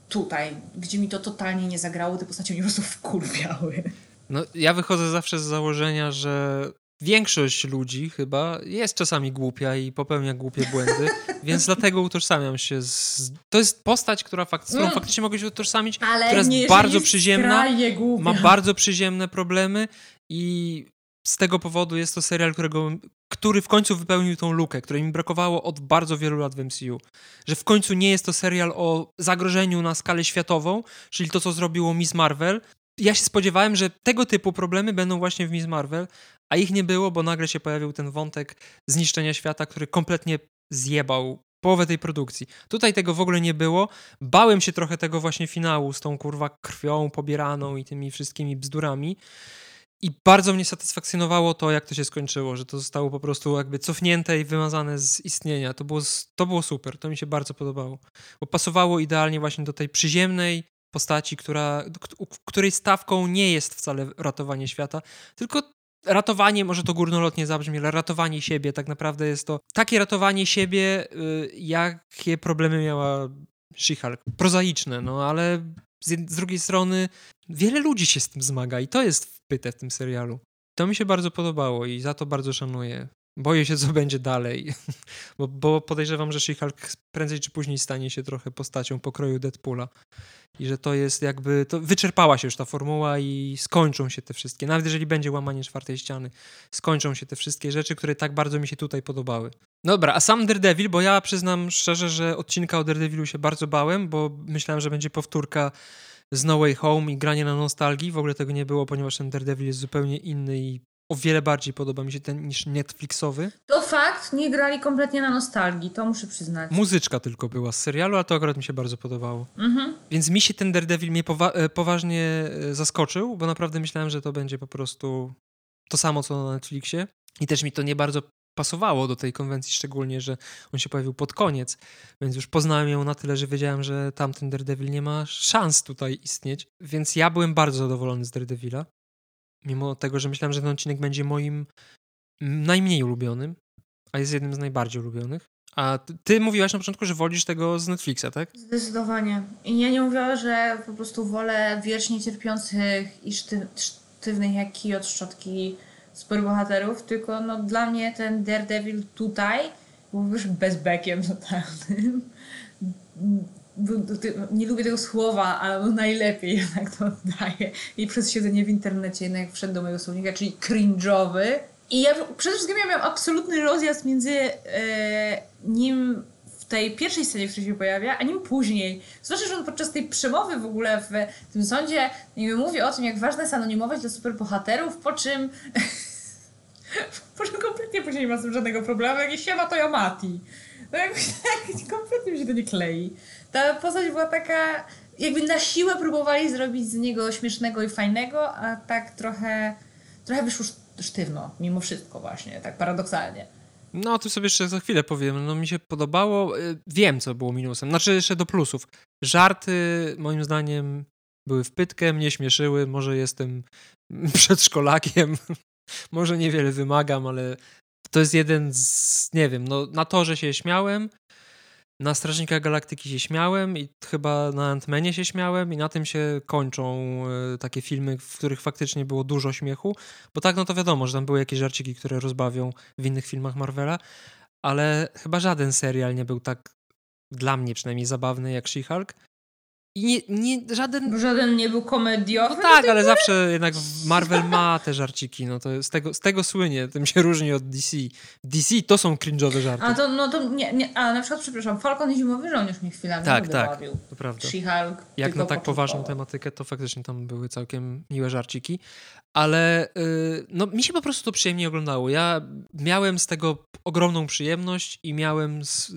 [SPEAKER 2] tutaj, gdzie mi to totalnie nie zagrało, te postacie mnie po prostu wkurwiały.
[SPEAKER 1] No, ja wychodzę zawsze z założenia, że większość ludzi chyba jest czasami głupia i popełnia głupie błędy, [laughs] więc dlatego utożsamiam się z... To jest postać, która fakt, z którą mm. faktycznie mogę się utożsamić,
[SPEAKER 2] Ale
[SPEAKER 1] która
[SPEAKER 2] jest
[SPEAKER 1] bardzo przyziemna, ma bardzo przyziemne problemy i z tego powodu jest to serial, którego, który w końcu wypełnił tą lukę, której mi brakowało od bardzo wielu lat w MCU. Że w końcu nie jest to serial o zagrożeniu na skalę światową, czyli to, co zrobiło Miss Marvel, ja się spodziewałem, że tego typu problemy będą właśnie w Miss Marvel, a ich nie było, bo nagle się pojawił ten wątek zniszczenia świata, który kompletnie zjebał połowę tej produkcji. Tutaj tego w ogóle nie było. Bałem się trochę tego właśnie finału z tą kurwa krwią pobieraną i tymi wszystkimi bzdurami. I bardzo mnie satysfakcjonowało to, jak to się skończyło, że to zostało po prostu jakby cofnięte i wymazane z istnienia. To było, to było super, to mi się bardzo podobało. Bo pasowało idealnie właśnie do tej przyziemnej, postaci, która, której stawką nie jest wcale ratowanie świata, tylko ratowanie, może to górnolotnie zabrzmi, ale ratowanie siebie. Tak naprawdę jest to takie ratowanie siebie, y, jakie problemy miała She-Hulk. Prozaiczne, no ale z, z drugiej strony wiele ludzi się z tym zmaga i to jest wpyte w tym serialu. To mi się bardzo podobało i za to bardzo szanuję. Boję się, co będzie dalej, [laughs] bo, bo podejrzewam, że She-Hulk prędzej czy później stanie się trochę postacią pokroju Deadpoola. I że to jest jakby, to wyczerpała się już ta formuła i skończą się te wszystkie, nawet jeżeli będzie łamanie czwartej ściany, skończą się te wszystkie rzeczy, które tak bardzo mi się tutaj podobały. Dobra, a sam Daredevil, bo ja przyznam szczerze, że odcinka o Daredevilu się bardzo bałem, bo myślałem, że będzie powtórka z No Way Home i granie na nostalgii, w ogóle tego nie było, ponieważ ten Daredevil jest zupełnie inny i o wiele bardziej podoba mi się ten niż Netflixowy.
[SPEAKER 2] To fakt, nie grali kompletnie na nostalgii, to muszę przyznać.
[SPEAKER 1] Muzyczka tylko była z serialu, a to akurat mi się bardzo podobało. Mhm. Więc mi się ten Daredevil mnie powa e, poważnie e, zaskoczył, bo naprawdę myślałem, że to będzie po prostu to samo, co na Netflixie. I też mi to nie bardzo pasowało do tej konwencji, szczególnie, że on się pojawił pod koniec, więc już poznałem ją na tyle, że wiedziałem, że tamten Daredevil nie ma szans tutaj istnieć, więc ja byłem bardzo zadowolony z Daredevila mimo tego, że myślałem, że ten odcinek będzie moim najmniej ulubionym, a jest jednym z najbardziej ulubionych. A ty mówiłaś na początku, że wolisz tego z Netflixa, tak?
[SPEAKER 2] Zdecydowanie. I ja nie mówiłam, że po prostu wolę wiecznie cierpiących i szty sztywnych jak kij od szczotki superbohaterów, tylko no dla mnie ten Daredevil tutaj był już bezbekiem totalnym nie lubię tego słowa, ale [laughs] najlepiej jednak to oddaje. I przez siedzenie w internecie jednak wszedł do mojego słownika, czyli cringe'owy. I ja przede wszystkim ja miałam absolutny rozjazd między e, nim w tej pierwszej scenie, w której się pojawia, a nim później. Znaczy, że on podczas tej przemowy w ogóle w tym sądzie mówi o tym, jak ważna jest anonimowość dla superbohaterów, po czym [laughs] po czym kompletnie później nie ma z tym żadnego problemu, jak siema to ja Mati. No jakby [laughs] tak, kompletnie mi się to nie klei. Ta postać była taka, jakby na siłę próbowali zrobić z niego śmiesznego i fajnego, a tak trochę, trochę wyszło sztywno, mimo wszystko właśnie, tak paradoksalnie.
[SPEAKER 1] No, o tym sobie jeszcze za chwilę powiem. No, mi się podobało. Y, wiem, co było minusem. Znaczy, jeszcze do plusów. Żarty, moim zdaniem, były w pytkę, mnie śmieszyły. Może jestem [laughs] przedszkolakiem, [laughs] może niewiele wymagam, ale to jest jeden z, nie wiem, no na to, że się śmiałem, na Strażnikach Galaktyki się śmiałem i chyba na Ant-Manie się śmiałem i na tym się kończą y, takie filmy, w których faktycznie było dużo śmiechu, bo tak, no to wiadomo, że tam były jakieś żarciki, które rozbawią w innych filmach Marvela, ale chyba żaden serial nie był tak dla mnie przynajmniej zabawny jak She-Hulk. I nie, nie, żaden...
[SPEAKER 2] Żaden nie był komediowy?
[SPEAKER 1] No tak, ale zawsze jednak Marvel ma te żarciki, no to z tego, z tego słynie, tym się różni od DC. DC to są cringe'owe żarty.
[SPEAKER 2] A to, no to nie, nie, a na przykład, przepraszam, Falcon i Zimowy Żołnierz mi chwilami
[SPEAKER 1] Tak, tak, to prawda.
[SPEAKER 2] She-Hulk.
[SPEAKER 1] Jak na tak poważną tematykę, to faktycznie tam były całkiem miłe żarciki, ale yy, no mi się po prostu to przyjemnie oglądało. Ja miałem z tego ogromną przyjemność i miałem... Z...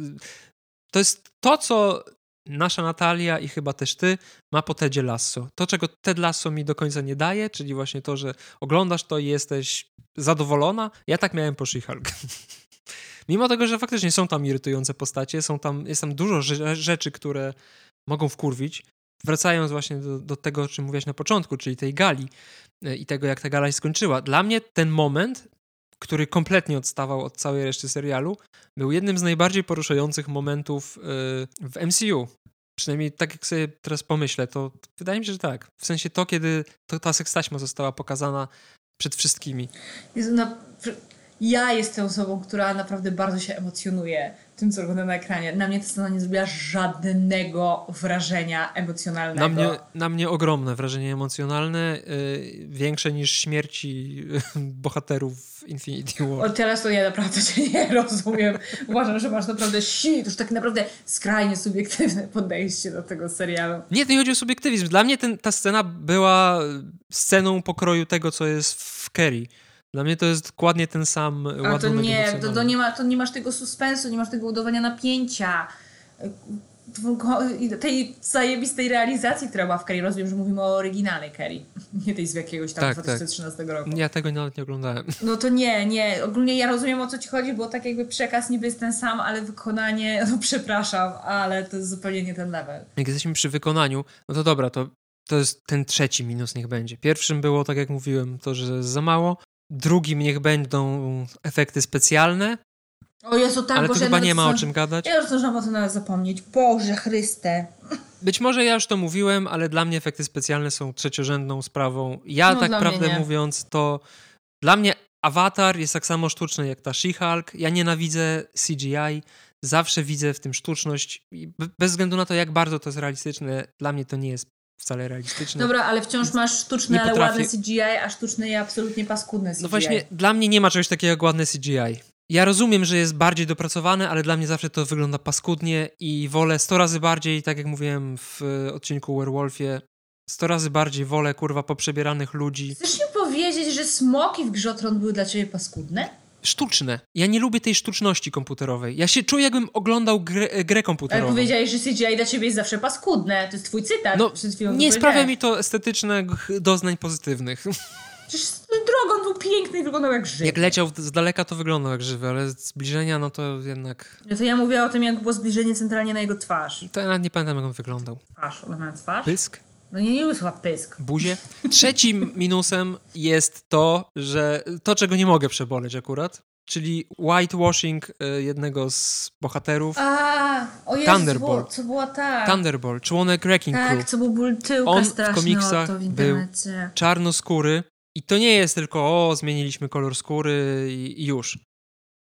[SPEAKER 1] To jest to, co nasza Natalia i chyba też ty ma po Tedzie Lasso. To, czego Ted Lasso mi do końca nie daje, czyli właśnie to, że oglądasz to i jesteś zadowolona. Ja tak miałem po She-Hulk. [laughs] Mimo tego, że faktycznie są tam irytujące postacie, są tam, jest tam dużo rzeczy, które mogą wkurwić. Wracając właśnie do, do tego, o czym mówiłaś na początku, czyli tej gali e, i tego, jak ta gala się skończyła. Dla mnie ten moment, który kompletnie odstawał od całej reszty serialu, był jednym z najbardziej poruszających momentów e, w MCU. Przynajmniej tak jak sobie teraz pomyślę, to wydaje mi się, że tak. W sensie to, kiedy to, ta sekstaśma została pokazana przed wszystkimi.
[SPEAKER 2] Jezu, no, ja jestem osobą, która naprawdę bardzo się emocjonuje tym, co ogląda na ekranie. Na mnie ta scena nie zrobiła żadnego wrażenia emocjonalnego.
[SPEAKER 1] Na mnie, na mnie ogromne wrażenie emocjonalne, yy, większe niż śmierci bohaterów Infinity War.
[SPEAKER 2] O, teraz to ja naprawdę cię nie rozumiem. Uważam, że masz naprawdę to już tak naprawdę skrajnie subiektywne podejście do tego serialu.
[SPEAKER 1] Nie, to nie chodzi o subiektywizm. Dla mnie ten, ta scena była sceną pokroju tego, co jest w Kerry. Dla mnie to jest dokładnie ten sam ładunek
[SPEAKER 2] A to nie, to, to, nie ma, to nie masz tego suspensu, nie masz tego budowania napięcia tej zajebistej realizacji, która była w Kerry. Rozumiem, że mówimy o oryginalnej Kerry, [laughs] nie tej z jakiegoś tam tak, 2013 tak. roku.
[SPEAKER 1] Ja tego nawet nie oglądałem. [laughs]
[SPEAKER 2] No to nie, nie. Ogólnie ja rozumiem o co ci chodzi, bo tak jakby przekaz niby jest ten sam, ale wykonanie, [laughs] no przepraszam, ale to jest zupełnie nie ten level.
[SPEAKER 1] Jak jesteśmy przy wykonaniu, no to dobra, to, to jest ten trzeci minus niech będzie. Pierwszym było, tak jak mówiłem, to, że za mało. Drugim niech będą efekty specjalne.
[SPEAKER 2] O Jezu, tak,
[SPEAKER 1] Ale to chyba nie ma o czym gadać.
[SPEAKER 2] Ja już zdążyłam o to nawet zapomnieć. Boże Chryste.
[SPEAKER 1] Być może ja już to mówiłem, ale dla mnie efekty specjalne są trzeciorzędną sprawą. Ja no, tak prawdę mówiąc, to dla mnie Avatar jest tak samo sztuczny jak ta She-Hulk. Ja nienawidzę CGI. Zawsze widzę w tym sztuczność. Bez względu na to, jak bardzo to jest realistyczne, dla mnie to nie jest wcale realistyczne.
[SPEAKER 2] Dobra, ale wciąż masz sztuczne, ale ładne CGI, a sztuczne i absolutnie paskudne CGI.
[SPEAKER 1] No właśnie, dla mnie nie ma czegoś takiego jak ładne CGI. Ja rozumiem, że jest bardziej dopracowane, ale dla mnie zawsze to wygląda paskudnie i wolę 100 razy bardziej, tak jak mówiłem w odcinku Werewolfie, 100 razy bardziej wolę kurwa poprzebieranych ludzi.
[SPEAKER 2] Chcesz mi powiedzieć, że smoki w Grzotron były dla ciebie paskudne?
[SPEAKER 1] Sztuczne. Ja nie lubię tej sztuczności komputerowej. Ja się czuję, jakbym oglądał grę, grę komputerową.
[SPEAKER 2] Ale powiedziałeś, że CGI dla ciebie jest zawsze paskudne. To jest twój cytat.
[SPEAKER 1] No, nie sprawia mi to estetycznych doznań pozytywnych. [laughs]
[SPEAKER 2] Przecież drogą był piękny i wyglądał jak żywy.
[SPEAKER 1] Jak leciał z daleka, to wyglądał jak żywy, ale z zbliżenia, no to jednak...
[SPEAKER 2] No to ja mówię o tym, jak było zbliżenie centralnie na jego twarz.
[SPEAKER 1] To ja nawet nie pamiętam, jak on wyglądał.
[SPEAKER 2] Twarz, on miał twarz?
[SPEAKER 1] Pysk?
[SPEAKER 2] No nie, nie chyba pysk.
[SPEAKER 1] Buzie. Trzecim minusem jest to, że to, czego nie mogę przeboleć akurat, czyli whitewashing y, jednego z bohaterów.
[SPEAKER 2] A, o Jezu, Thunderbolt. Co było tak.
[SPEAKER 1] Thunderbolt, członek Wrecking
[SPEAKER 2] tak,
[SPEAKER 1] Crew.
[SPEAKER 2] Tak, co był ból tyłka
[SPEAKER 1] On w komiksach w był czarnoskóry i to nie jest tylko o, zmieniliśmy kolor skóry i, i już.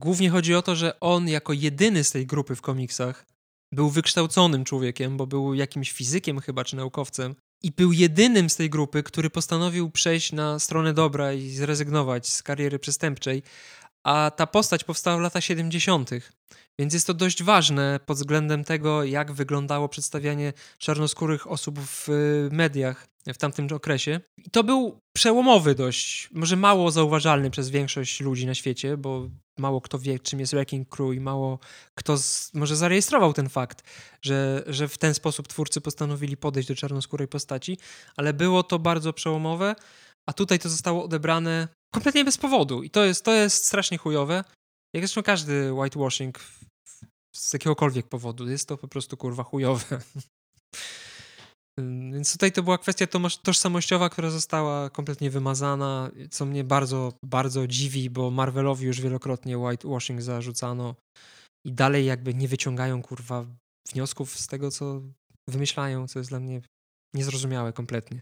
[SPEAKER 1] Głównie chodzi o to, że on jako jedyny z tej grupy w komiksach był wykształconym człowiekiem, bo był jakimś fizykiem chyba, czy naukowcem. I był jedynym z tej grupy, który postanowił przejść na stronę dobra i zrezygnować z kariery przestępczej, a ta postać powstała w latach 70., więc jest to dość ważne pod względem tego, jak wyglądało przedstawianie czarnoskórych osób w mediach w tamtym okresie. I to był przełomowy dość, może mało zauważalny przez większość ludzi na świecie, bo mało kto wie, czym jest Wrecking Crew i mało kto z, może zarejestrował ten fakt, że, że w ten sposób twórcy postanowili podejść do czarnoskórej postaci, ale było to bardzo przełomowe, a tutaj to zostało odebrane kompletnie bez powodu i to jest, to jest strasznie chujowe. Jak zresztą każdy whitewashing z jakiegokolwiek powodu. Jest to po prostu kurwa chujowe. [laughs] Więc tutaj to była kwestia tożsamościowa, która została kompletnie wymazana, co mnie bardzo, bardzo dziwi, bo Marvelowi już wielokrotnie whitewashing zarzucano i dalej jakby nie wyciągają kurwa wniosków z tego, co wymyślają, co jest dla mnie niezrozumiałe kompletnie.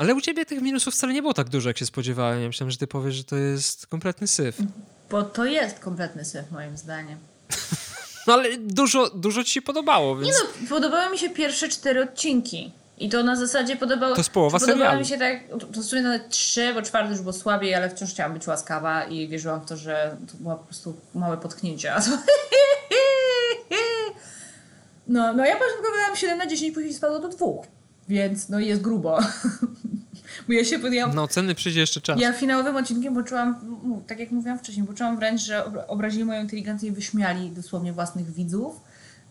[SPEAKER 1] Ale u ciebie tych minusów wcale nie było tak dużo, jak się spodziewałem. Ja myślałem, że ty powiesz, że to jest kompletny syf.
[SPEAKER 2] Bo to jest kompletny syf, moim zdaniem. [laughs]
[SPEAKER 1] no ale dużo, dużo ci się podobało, więc...
[SPEAKER 2] Nie no, podobały mi się pierwsze cztery odcinki. I to na zasadzie podobało...
[SPEAKER 1] To jest połowa
[SPEAKER 2] Podobało
[SPEAKER 1] serialu.
[SPEAKER 2] mi się tak, to w sumie nawet trzy, bo czwarty już było słabiej, ale wciąż chciałam być łaskawa i wierzyłam w to, że to było po prostu małe potknięcie. A [laughs] to... No, no ja początkowo dałam 7 na 10, później spadło do dwóch. Więc no jest grubo. [laughs] Bo ja się podjęłam...
[SPEAKER 1] Na oceny przyjdzie jeszcze czas.
[SPEAKER 2] Ja finałowym odcinkiem poczułam, tak jak mówiłam wcześniej, poczułam wręcz, że obrazili moją inteligencję i wyśmiali dosłownie własnych widzów,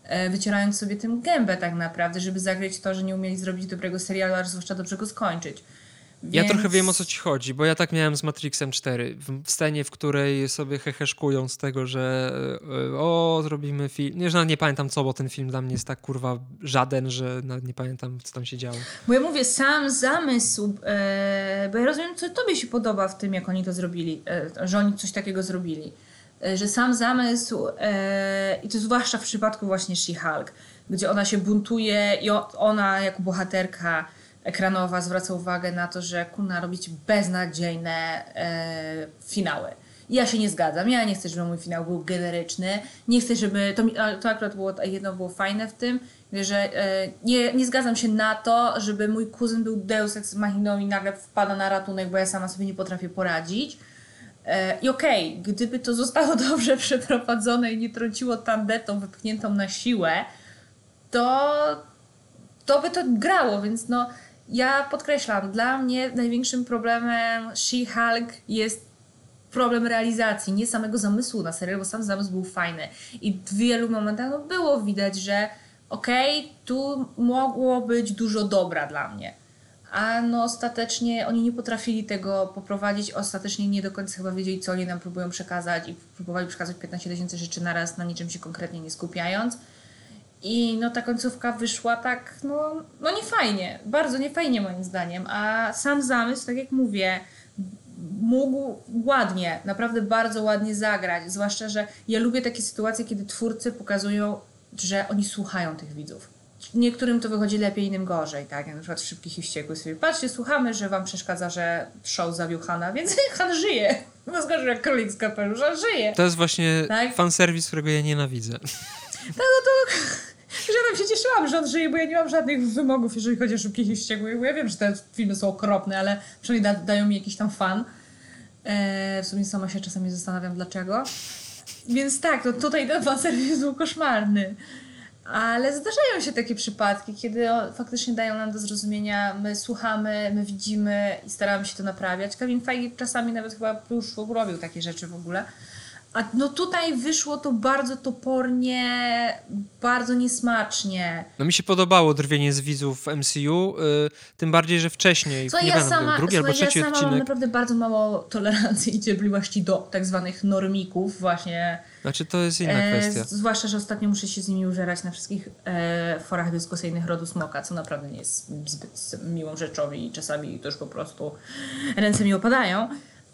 [SPEAKER 2] e, wycierając sobie tym gębę tak naprawdę, żeby zagryć to, że nie umieli zrobić dobrego serialu, a zwłaszcza dobrze go skończyć.
[SPEAKER 1] Więc... Ja trochę wiem o co ci chodzi, bo ja tak miałem z Matrixem 4. W scenie, w której sobie heheszkują z tego, że e, o, zrobimy film. Nie, nie pamiętam co, bo ten film dla mnie jest tak kurwa żaden, że nawet nie pamiętam co tam się działo.
[SPEAKER 2] Bo ja mówię, sam zamysł, e, bo ja rozumiem, co tobie się podoba w tym, jak oni to zrobili, e, że oni coś takiego zrobili. E, że sam zamysł, e, i to zwłaszcza w przypadku właśnie She-Hulk, gdzie ona się buntuje i ona jako bohaterka ekranowa zwraca uwagę na to, że kuna robić beznadziejne e, finały. Ja się nie zgadzam. Ja nie chcę, żeby mój finał był generyczny. Nie chcę, żeby. To, to akurat było jedno było fajne w tym, że e, nie, nie zgadzam się na to, żeby mój kuzyn był Deus Ex Machiną i nagle wpada na ratunek, bo ja sama sobie nie potrafię poradzić. E, I okej, okay, gdyby to zostało [laughs] dobrze przeprowadzone i nie trąciło tandetą wypchniętą na siłę, to, to by to grało, więc no ja podkreślam, dla mnie największym problemem She-Hulk jest problem realizacji, nie samego zamysłu na serial, bo sam zamysł był fajny. I w wielu momentach no, było widać, że okej, okay, tu mogło być dużo dobra dla mnie. A no ostatecznie oni nie potrafili tego poprowadzić, ostatecznie nie do końca chyba wiedzieli, co oni nam próbują przekazać i próbowali przekazać 15 tysięcy rzeczy naraz, na niczym się konkretnie nie skupiając. I no ta końcówka wyszła tak, no, no nie fajnie, bardzo nie fajnie moim zdaniem. A sam zamysł, tak jak mówię, mógł ładnie, naprawdę bardzo ładnie zagrać. Zwłaszcza, że ja lubię takie sytuacje, kiedy twórcy pokazują, że oni słuchają tych widzów. Niektórym to wychodzi lepiej, innym gorzej, tak? Na przykład w Szybkich i Wściekłych sobie, patrzcie, słuchamy, że wam przeszkadza, że show zabił Hana, więc [laughs] Han żyje. No zgorzę jak królik z kapelusza, żyje.
[SPEAKER 1] To jest właśnie tak? fanserwis, którego ja nienawidzę.
[SPEAKER 2] Tak, no to [laughs] że tam się cieszyłam, że on żyje, bo ja nie mam żadnych wymogów, jeżeli chodzi o szybkich i wściekłych, ja wiem, że te filmy są okropne, ale przynajmniej da, dają mi jakiś tam fan. E, w sumie sama się czasami zastanawiam dlaczego. Więc tak, no tutaj ten fanserwis był koszmarny. Ale zdarzają się takie przypadki, kiedy faktycznie dają nam do zrozumienia, my słuchamy, my widzimy i staramy się to naprawiać. Kevin Feige czasami nawet chyba już robił takie rzeczy w ogóle. A no tutaj wyszło to bardzo topornie, bardzo niesmacznie.
[SPEAKER 1] No mi się podobało drwienie z widzów w MCU, yy, tym bardziej, że wcześniej,
[SPEAKER 2] co
[SPEAKER 1] nie
[SPEAKER 2] ja sama,
[SPEAKER 1] drugi albo trzeci
[SPEAKER 2] ja sama
[SPEAKER 1] odcinek.
[SPEAKER 2] mam naprawdę bardzo mało tolerancji i cierpliwości do tak zwanych normików właśnie.
[SPEAKER 1] Znaczy to jest inna e, kwestia.
[SPEAKER 2] Zwłaszcza, że ostatnio muszę się z nimi użerać na wszystkich e, forach dyskusyjnych rodu smoka, co naprawdę nie jest zbyt miłą rzeczą i czasami to już po prostu ręce mi opadają.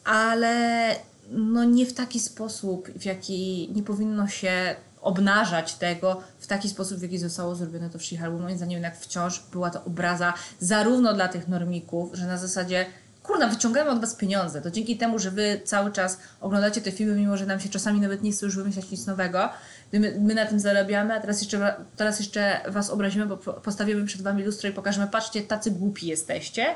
[SPEAKER 2] Ale no nie w taki sposób, w jaki nie powinno się obnażać tego w taki sposób, w jaki zostało zrobione to w she bo moim zdaniem jednak wciąż była to obraza zarówno dla tych normików, że na zasadzie kurna, wyciągamy od was pieniądze, to dzięki temu, że wy cały czas oglądacie te filmy, mimo że nam się czasami nawet nie chce już wymyślać nic nowego, my, my na tym zarabiamy, a teraz jeszcze, teraz jeszcze was obrazimy, bo postawimy przed wami lustro i pokażemy, patrzcie, tacy głupi jesteście,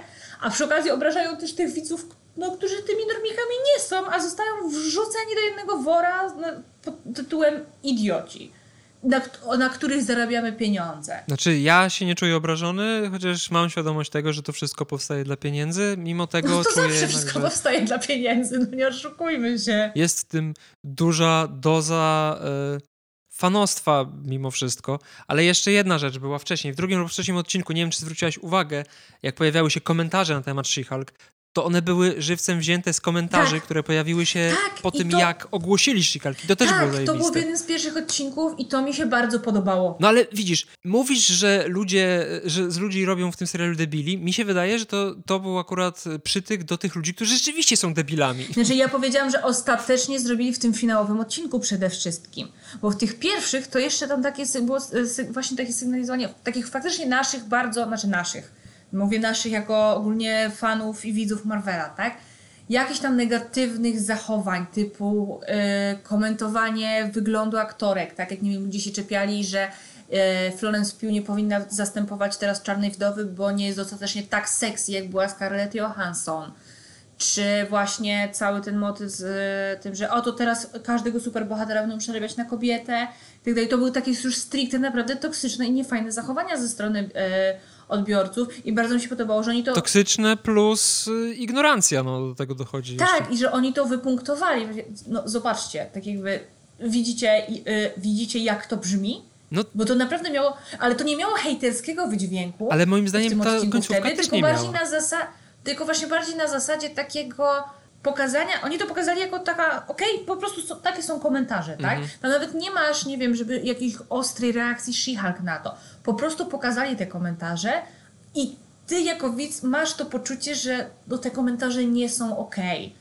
[SPEAKER 2] a przy okazji obrażają też tych widzów, no, którzy tymi normikami nie są, a zostają wrzuceni do jednego wora pod tytułem idioci. Na, na, których zarabiamy pieniądze.
[SPEAKER 1] Znaczy, ja się nie czuję obrażony, chociaż mam świadomość tego, że to wszystko powstaje dla pieniędzy. Mimo tego
[SPEAKER 2] no to
[SPEAKER 1] czuję.
[SPEAKER 2] Zawsze wszystko że... powstaje dla pieniędzy, no nie oszukujmy się.
[SPEAKER 1] Jest w tym duża doza y, fanostwa mimo wszystko. Ale jeszcze jedna rzecz była wcześniej. W drugim lub trzecim odcinku, nie wiem, czy zwróciłaś uwagę, jak pojawiały się komentarze na temat She-Hulk, to one były żywcem wzięte z komentarzy,
[SPEAKER 2] Tak.
[SPEAKER 1] które pojawiły się
[SPEAKER 2] Tak,
[SPEAKER 1] po tym,
[SPEAKER 2] to-
[SPEAKER 1] jak ogłosili She-Hulk. I to też było
[SPEAKER 2] tak,
[SPEAKER 1] zajebiste.
[SPEAKER 2] to było w jednym z pierwszych odcinków i to mi się bardzo podobało.
[SPEAKER 1] No ale widzisz, mówisz, że ludzie, że z ludzi robią w tym serialu debili. Mi się wydaje, że to, to był akurat przytyk do tych ludzi, którzy rzeczywiście są debilami.
[SPEAKER 2] Znaczy ja powiedziałam, że ostatecznie zrobili w tym finałowym odcinku przede wszystkim. Bo w tych pierwszych to jeszcze tam takie było właśnie takie sygnalizowanie takich faktycznie naszych bardzo, znaczy naszych, mówię naszych jako ogólnie fanów i widzów Marvela, tak? Jakichś tam negatywnych zachowań typu e, komentowanie wyglądu aktorek, tak jak nie wiem, ludzie się czepiali, że e, Florence Pugh nie powinna zastępować teraz Czarnej Wdowy, bo nie jest dostatecznie tak sexy, jak była Scarlett Johansson czy właśnie cały ten motyw z e, tym, że oto teraz każdego superbohatera będą przerabiać na kobietę tak dalej. To były takie już stricte naprawdę toksyczne i niefajne zachowania ze strony e, odbiorców i bardzo mi się podobało, że oni to...
[SPEAKER 1] Toksyczne plus y, ignorancja, no do tego dochodzi
[SPEAKER 2] tak,
[SPEAKER 1] jeszcze.
[SPEAKER 2] i że oni to wypunktowali. No zobaczcie, tak jakby widzicie, y, widzicie jak to brzmi?
[SPEAKER 1] No,
[SPEAKER 2] Bo to naprawdę miało, ale to nie miało hejterskiego wydźwięku.
[SPEAKER 1] ale moim zdaniem ta końcówka
[SPEAKER 2] wtedy,
[SPEAKER 1] też
[SPEAKER 2] tylko
[SPEAKER 1] nie
[SPEAKER 2] bardziej
[SPEAKER 1] miała.
[SPEAKER 2] na tylko właśnie bardziej na zasadzie takiego pokazania, oni to pokazali jako taka, okej, po prostu są, takie są komentarze, tak?
[SPEAKER 1] Mhm.
[SPEAKER 2] Tam nawet nie masz, nie wiem, żeby jakiejś ostrej reakcji She-Hulk na to. Po prostu pokazali te komentarze i ty jako widz masz to poczucie, że no, te komentarze nie są okej.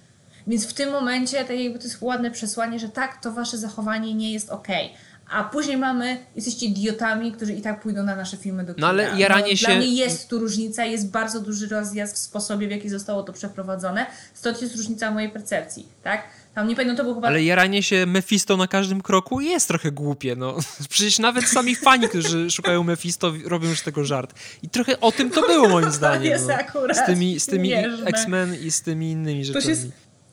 [SPEAKER 2] Więc w tym momencie tak jakby to jest ładne przesłanie, że tak, to wasze zachowanie nie jest okej. A później mamy, jesteście idiotami, którzy i tak pójdą na nasze filmy do kina.
[SPEAKER 1] No ale jaranie
[SPEAKER 2] Dla
[SPEAKER 1] się-
[SPEAKER 2] mnie jest tu różnica, jest bardzo duży rozjazd w sposobie, w jaki zostało to przeprowadzone. Stąd jest różnica mojej percepcji, tak? Tam nie pamiętam, to było chyba...
[SPEAKER 1] Ale jaranie się Mephisto na każdym kroku jest trochę głupie, no. [laughs] Przecież nawet sami fani, którzy szukają Mephisto, robią już tego żart. I trochę o tym to było, moim [laughs] zdaniem.
[SPEAKER 2] jest
[SPEAKER 1] no.
[SPEAKER 2] akurat
[SPEAKER 1] Z tymi, z tymi. X-Men i z tymi innymi rzeczami.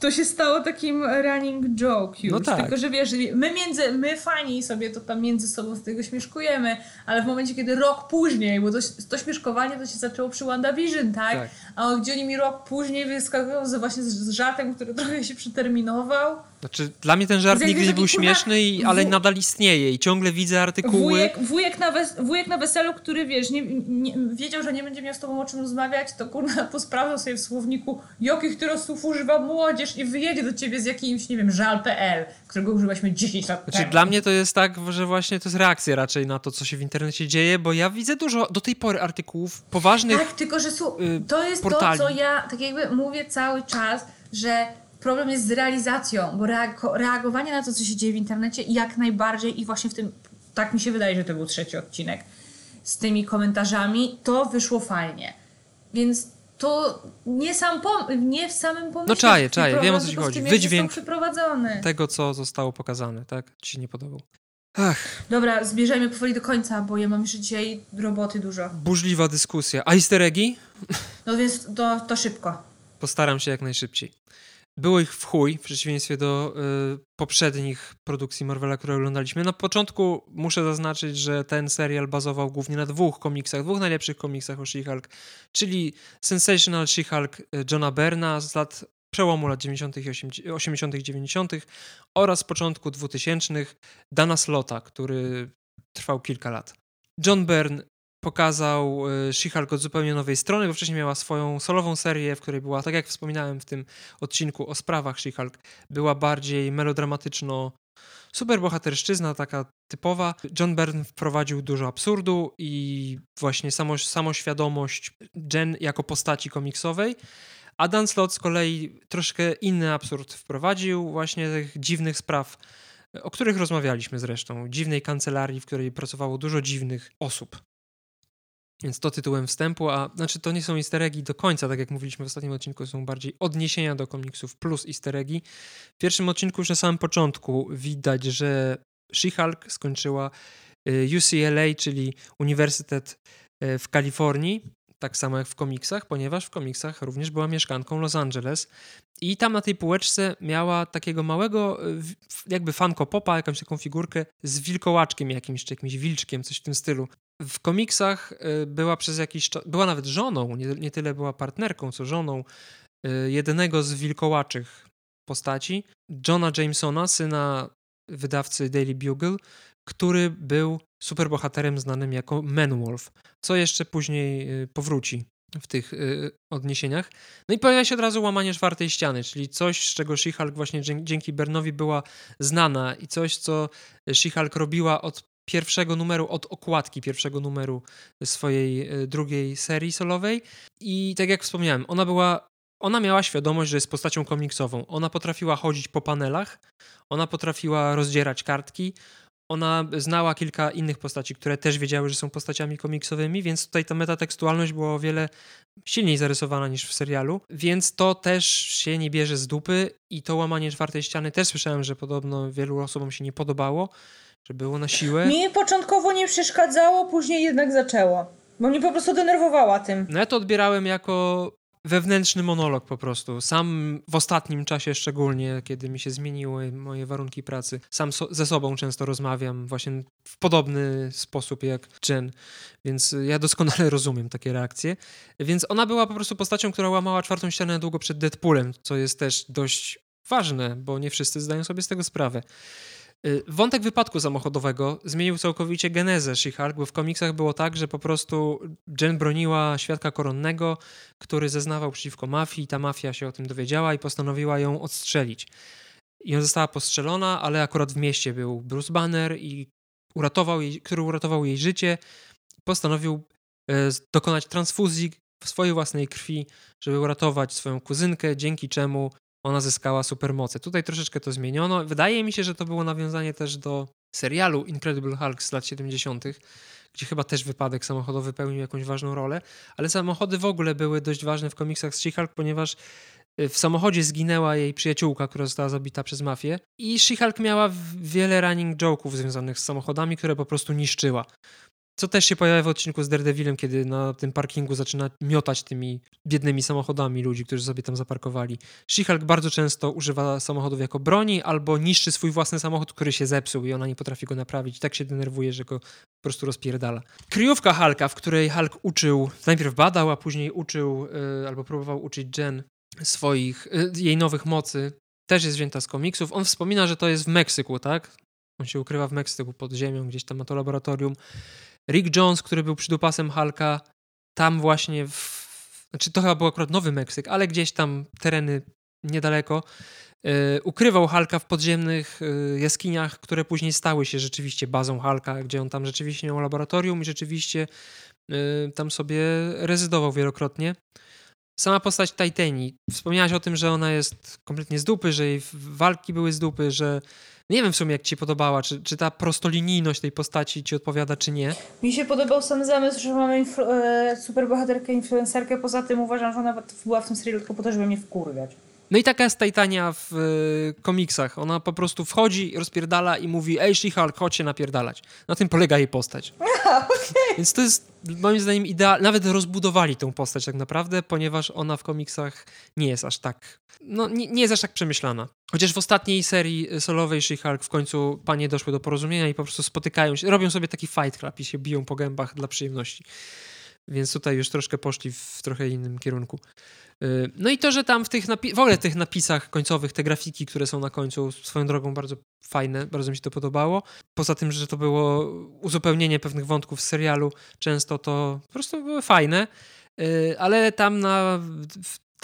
[SPEAKER 2] To się stało takim running joke już.
[SPEAKER 1] No tak.
[SPEAKER 2] Tylko, że wiesz, my między, my fani sobie to tam między sobą z tego śmieszkujemy, ale w momencie, kiedy rok później, bo to, to śmieszkowanie to się zaczęło przy WandaVision, tak?
[SPEAKER 1] Tak.
[SPEAKER 2] A gdzie oni mi rok później wyskakują z, właśnie z, z żartem, który [laughs] trochę się przeterminował.
[SPEAKER 1] Znaczy, dla mnie ten żart nigdy nie był śmieszny, i, ale
[SPEAKER 2] wu-
[SPEAKER 1] nadal istnieje i ciągle widzę artykuły.
[SPEAKER 2] Wujek, wujek, na wes, wujek na weselu, który wiesz, nie, nie, wiedział, że nie będzie miał z tobą o czym rozmawiać, to kurna [laughs] posprawdzał sobie w słowniku, jakich teraz słów używa młodzież i wyjedzie do ciebie z jakimś, nie wiem, żal.pl, którego używaliśmy 10 lat
[SPEAKER 1] Znaczy,
[SPEAKER 2] temu.
[SPEAKER 1] dla mnie to jest tak, że właśnie to jest reakcja raczej na to, co się w internecie dzieje, bo ja widzę dużo do tej pory artykułów poważnych.
[SPEAKER 2] Tak, tylko że
[SPEAKER 1] y,
[SPEAKER 2] to jest
[SPEAKER 1] portali.
[SPEAKER 2] to, co ja tak jakby mówię cały czas, że problem jest z realizacją, bo reago- reagowanie na to, co się dzieje w internecie jak najbardziej i właśnie w tym, tak mi się wydaje, że to był trzeci odcinek, z tymi komentarzami, to wyszło fajnie. Więc to nie, sam pom- nie w samym pomyśle.
[SPEAKER 1] No czaję, czaję, wiem, o co ci chodzi.
[SPEAKER 2] tym,
[SPEAKER 1] Wydźwięk. Tego, co zostało pokazane, tak? Ci się nie podobał. Ach,
[SPEAKER 2] Dobra, zbierzajmy powoli do końca, bo ja mam jeszcze dzisiaj roboty dużo.
[SPEAKER 1] burzliwa dyskusja. A easter eggi?
[SPEAKER 2] No więc to, to szybko.
[SPEAKER 1] Postaram się jak najszybciej. Było ich w chuj, w przeciwieństwie do y, poprzednich produkcji Marvela, które oglądaliśmy. Na początku muszę zaznaczyć, że ten serial bazował głównie na dwóch komiksach, dwóch najlepszych komiksach o She-Hulk, czyli Sensational She-Hulk y, Johna Berna z lat przełomu lat 90. i 80., 90. oraz początku 2000 Dana Slota, który trwał kilka lat. John Byrne pokazał y, She-Hulk od zupełnie nowej strony, bo wcześniej miała swoją solową serię, w której była, tak jak wspominałem w tym odcinku o sprawach She-Hulk, była bardziej melodramatyczno superbohaterszczyzna, taka typowa. John Byrne wprowadził dużo absurdu i właśnie samo, samoświadomość Jen jako postaci komiksowej, a Dan Slott z kolei troszkę inny absurd wprowadził, właśnie tych dziwnych spraw, o których rozmawialiśmy zresztą. Dziwnej kancelarii, w której pracowało dużo dziwnych osób. Więc to tytułem wstępu, a znaczy to nie są easter do końca, tak jak mówiliśmy w ostatnim odcinku, są bardziej odniesienia do komiksów plus easter eggi. W pierwszym odcinku już na samym początku widać, że She-Hulk skończyła y, UCLA, czyli Uniwersytet y, w Kalifornii, tak samo jak w komiksach, ponieważ w komiksach również była mieszkanką Los Angeles i tam na tej półeczce miała takiego małego jakby fanko popa, jakąś taką figurkę z wilkołaczkiem jakimś, czy jakimś wilczkiem, coś w tym stylu. W komiksach y, była przez jakiś czas, była nawet żoną, nie, nie tyle była partnerką, co żoną y, jedynego z wilkołaczych postaci, Johna Jamesona, syna wydawcy Daily Bugle, który był superbohaterem znanym jako Manwolf, co jeszcze później y, powróci w tych odniesieniach. No i pojawia się od razu łamanie czwartej ściany, czyli coś, z czego She-Hulk właśnie dzięki Bernowi była znana i coś, co She-Hulk robiła od pierwszego numeru, od okładki pierwszego numeru swojej y, drugiej serii solowej. I tak jak wspomniałem, ona była ona miała świadomość, że jest postacią komiksową. Ona potrafiła chodzić po panelach, ona potrafiła rozdzierać kartki, ona znała kilka innych postaci, które też wiedziały, że są postaciami komiksowymi, więc tutaj ta metatekstualność była o wiele silniej zarysowana niż w serialu, więc to też się nie bierze z dupy i to łamanie czwartej ściany też słyszałem, że podobno wielu osobom się nie podobało, że było na siłę.
[SPEAKER 2] Mi początkowo nie przeszkadzało, później jednak zaczęło. Bo mnie po prostu denerwowała tym.
[SPEAKER 1] No ja to odbierałem jako wewnętrzny monolog po prostu. Sam w ostatnim czasie szczególnie, kiedy mi się zmieniły moje warunki pracy, sam so ze sobą często rozmawiam właśnie w podobny sposób jak Jen, więc ja doskonale rozumiem takie reakcje. Więc ona była po prostu postacią, która łamała czwartą ścianę długo przed Deadpoolem, co jest też dość ważne, bo nie wszyscy zdają sobie z tego sprawę. Y, wątek wypadku samochodowego zmienił całkowicie genezę She-Hulk, bo w komiksach było tak, że po prostu Jen broniła świadka koronnego, który zeznawał przeciwko mafii, ta mafia się o tym dowiedziała i postanowiła ją odstrzelić. I ona została postrzelona, ale akurat w mieście był Bruce Banner, i uratował jej, który uratował jej życie. Postanowił e, dokonać transfuzji w swojej własnej krwi, żeby uratować swoją kuzynkę, dzięki czemu ona zyskała supermoce. Tutaj troszeczkę to zmieniono. Wydaje mi się, że to było nawiązanie też do serialu Incredible Hulk z lat 70., gdzie chyba też wypadek samochodowy pełnił jakąś ważną rolę, ale samochody w ogóle były dość ważne w komiksach z She-Hulk, ponieważ y, w samochodzie zginęła jej przyjaciółka, która została zabita przez mafię i She-Hulk miała wiele running joke'ów związanych z samochodami, które po prostu niszczyła. Co też się pojawia w odcinku z Daredevilem, kiedy na tym parkingu zaczyna miotać tymi biednymi samochodami ludzi, którzy sobie tam zaparkowali. She-Hulk bardzo często używa samochodów jako broni albo niszczy swój własny samochód, który się zepsuł i ona nie potrafi go naprawić. Tak się denerwuje, że go po prostu rozpierdala. Kryjówka Hulka, w której Hulk uczył, najpierw badał, a później uczył yy, albo próbował uczyć Jen swoich, yy, jej nowych mocy, też jest wzięta z komiksów. On wspomina, że to jest w Meksyku, tak? On się ukrywa w Meksyku pod ziemią, gdzieś tam ma to laboratorium. Rick Jones, który był przydupasem Hulka, tam właśnie, w, znaczy to chyba był akurat Nowy Meksyk, ale gdzieś tam tereny niedaleko, yy, ukrywał Hulka w podziemnych yy, jaskiniach, które później stały się rzeczywiście bazą Hulka, gdzie on tam rzeczywiście miał laboratorium i rzeczywiście yy, tam sobie rezydował wielokrotnie. Sama postać Titanii. Wspomniałaś o tym, że ona jest kompletnie z dupy, że jej walki były z dupy, że nie wiem w sumie, jak ci podobała, czy, czy ta prostolinijność tej postaci ci odpowiada, czy nie.
[SPEAKER 2] Mi się podobał sam zamysł, że mamy influ- e, superbohaterkę, influencerkę. Poza tym uważam, że ona była w tym serialu tylko po to, żeby mnie wkurwiać.
[SPEAKER 1] No i taka jest Titania w y, komiksach. Ona po prostu wchodzi, rozpierdala i mówi ej She-Hulk, chodź się napierdalać. Na tym polega jej postać. [laughs] okay. Więc to jest moim zdaniem idealne. Nawet rozbudowali tą postać tak naprawdę, ponieważ ona w komiksach nie jest aż tak, no nie, nie jest aż tak przemyślana. Chociaż w ostatniej serii solowej She-Hulk w końcu panie doszły do porozumienia i po prostu spotykają się, robią sobie taki fight club i się biją po gębach dla przyjemności. Więc tutaj już troszkę poszli w trochę innym kierunku. Y, no i to, że tam w tych w ogóle tych napisach końcowych, te grafiki, które są na końcu, swoją drogą bardzo fajne, bardzo mi się to podobało. Poza tym, że to było uzupełnienie pewnych wątków z serialu, często to po prostu były fajne, y, ale tam na,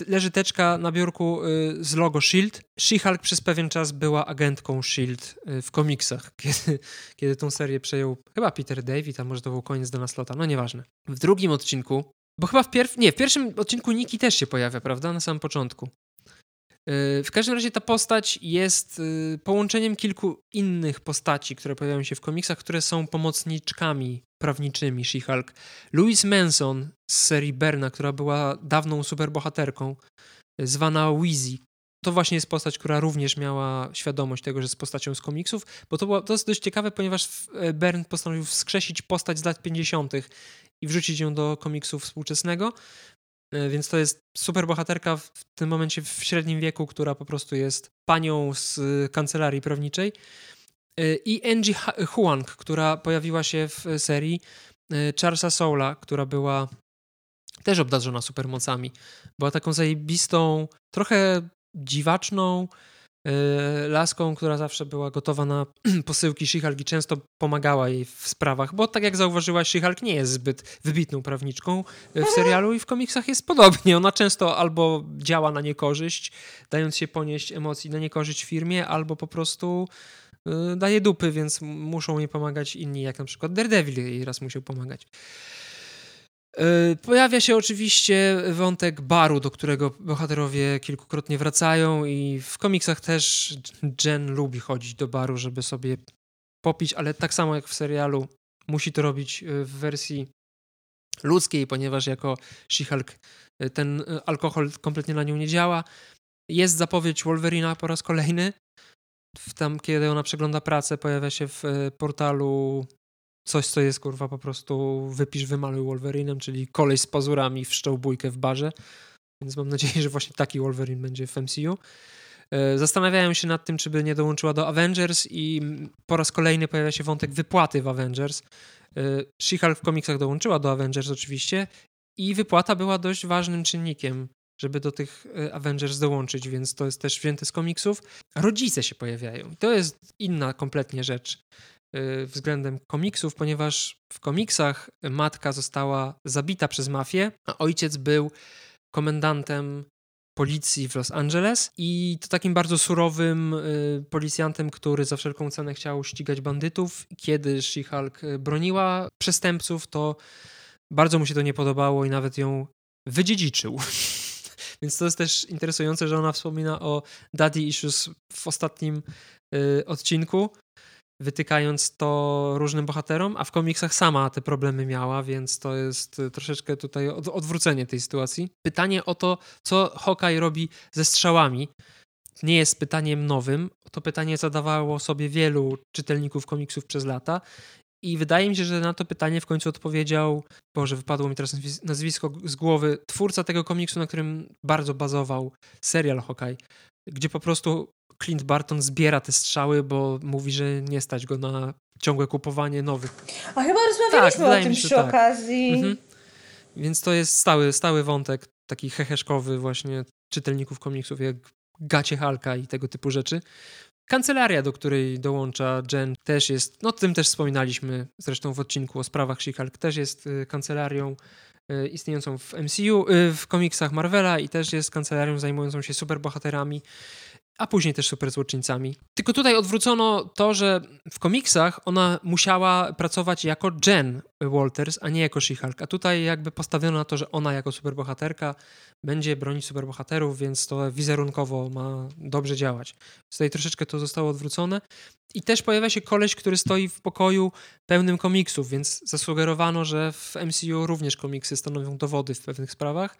[SPEAKER 1] leży teczka na biurku y, z logo SHIELD. She-Hulk przez pewien czas była agentką SHIELD w komiksach, [laughs] kiedy, kiedy tą serię przejął chyba Peter David, a może to był koniec Dana Slota, no nieważne. W drugim odcinku bo chyba w pierwszym, nie, w pierwszym odcinku Niki też się pojawia, prawda? Na samym początku. Yy, w każdym razie ta postać jest yy, połączeniem kilku innych postaci, które pojawiają się w komiksach, które są pomocniczkami prawniczymi She-Hulk. Louise Manson z serii Berna, która była dawną superbohaterką, zwana Wheezy. To właśnie jest postać, która również miała świadomość tego, że jest postacią z komiksów, bo to, było, to jest dość ciekawe, ponieważ e, Bern postanowił wskrzesić postać z lat 50 i wrzucić ją do komiksu współczesnego. E, więc to jest super bohaterka w tym momencie w średnim wieku, która po prostu jest panią z kancelarii prawniczej. E, I Angie Huang, która pojawiła się w serii e, Charlesa Soula, która była też obdarzona supermocami. Była taką zajebistą, trochę dziwaczną, laską, która zawsze była gotowa na [clears throat] posyłki She-Hulk i często pomagała jej w sprawach, bo tak jak zauważyłaś, She-Hulk nie jest zbyt wybitną prawniczką w serialu i w komiksach jest podobnie. Ona często albo działa na niekorzyść, dając się ponieść emocji na niekorzyść firmie, albo po prostu y, daje dupy, więc muszą jej pomagać inni, jak na przykład Daredevil jej raz musiał pomagać. E, pojawia się oczywiście wątek baru, do którego bohaterowie kilkukrotnie wracają, i w komiksach też Jen lubi chodzić do baru, żeby sobie popić, ale tak samo jak w serialu, musi to robić e, w wersji ludzkiej, ponieważ jako She-Hulk e, ten alkohol kompletnie na nią nie działa. Jest zapowiedź Wolverina po raz kolejny. Tam, kiedy ona przegląda pracę, pojawia się w portalu coś, co jest kurwa po prostu wypisz, wymaluj Wolverinem, czyli koleś z pazurami wszczął bójkę w barze. Więc mam nadzieję, [laughs] że właśnie taki Wolverine będzie w MCU. E, zastanawiałem się nad tym, czy by nie dołączyła do Avengers i po raz kolejny pojawia się wątek wypłaty w Avengers. E, She-Hulk w komiksach dołączyła do Avengers oczywiście i wypłata była dość ważnym czynnikiem, żeby do tych e, Avengers dołączyć, więc to jest też wzięte z komiksów. Rodzice się pojawiają. To jest inna kompletnie rzecz. Y, względem komiksów, ponieważ w komiksach matka została zabita przez mafię, a ojciec był komendantem policji w Los Angeles i to takim bardzo surowym y, policjantem, który za wszelką cenę chciał ścigać bandytów. Kiedy She-Hulk y, broniła przestępców, to bardzo mu się to nie podobało i nawet ją wydziedziczył. [laughs] Więc to jest też interesujące, że ona wspomina o daddy issues w ostatnim odcinku, wytykając to różnym bohaterom, a w komiksach sama te problemy miała, więc to jest y, troszeczkę tutaj od, odwrócenie tej sytuacji. Pytanie o to, co Hawkeye robi ze strzałami, nie jest pytaniem nowym. To pytanie zadawało sobie wielu czytelników komiksów przez lata i wydaje mi się, że na to pytanie w końcu odpowiedział, Boże, wypadło mi teraz nazwisko z głowy, twórca tego komiksu, na którym bardzo bazował serial Hawkeye, gdzie po prostu Clint Barton zbiera te strzały, bo mówi, że nie stać go na ciągłe kupowanie nowych.
[SPEAKER 2] A chyba rozmawialiśmy tak, o tym przy tak. okazji. Mhm.
[SPEAKER 1] Więc to jest stały, stały wątek, taki heheszkowy właśnie czytelników komiksów, jak Gacie Halka i tego typu rzeczy. Kancelaria, do której dołącza Jen, też jest, no tym też wspominaliśmy zresztą w odcinku o sprawach She-Hulk, też jest y, kancelarią y, istniejącą w MCU, y, w komiksach Marvela i też jest kancelarią zajmującą się superbohaterami a później też super złoczyńcami. Tylko tutaj odwrócono to, że w komiksach ona musiała pracować jako Jen Walters, a nie jako She-Hulk. A tutaj jakby postawiono na to, że ona jako superbohaterka będzie bronić superbohaterów, więc to wizerunkowo ma dobrze działać. Tutaj troszeczkę to zostało odwrócone. I też pojawia się koleś, który stoi w pokoju pełnym komiksów, więc zasugerowano, że w MCU również komiksy stanowią dowody w pewnych sprawach.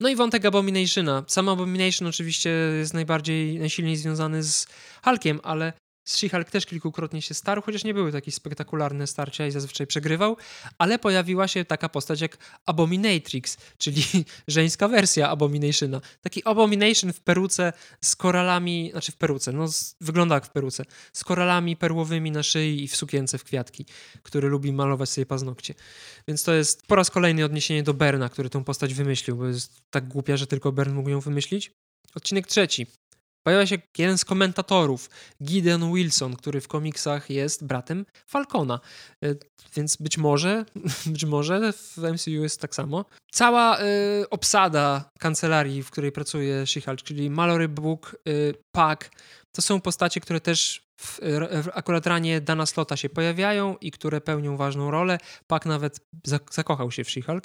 [SPEAKER 1] No i wątek Abominationa. Sam Abomination oczywiście jest najbardziej, najsilniej związany z Hulkiem, ale She-Hulk też kilkukrotnie się starł, chociaż nie były takie spektakularne starcia i zazwyczaj przegrywał, ale pojawiła się taka postać jak Abominatrix, czyli [laughs] żeńska wersja Abominationa. Taki Abomination w peruce z koralami, znaczy w peruce, no z, wygląda jak w peruce, z koralami perłowymi na szyi i w sukience w kwiatki, który lubi malować sobie paznokcie. Więc to jest po raz kolejny odniesienie do Berna, który tą postać wymyślił, bo jest tak głupia, że tylko Bern mógł ją wymyślić. Odcinek trzeci. Pojawia się jeden z komentatorów, Gideon Wilson, który w komiksach jest bratem Falcona. E, więc być może, [laughs] być może w MCU jest tak samo. Cała y, obsada kancelarii, w której pracuje She-Hulk, czyli Mallory Book, y, Pack, to są postacie, które też w, w akurat ranie Dana Slota się pojawiają i które pełnią ważną rolę. Pack nawet zakochał się w She-Hulk.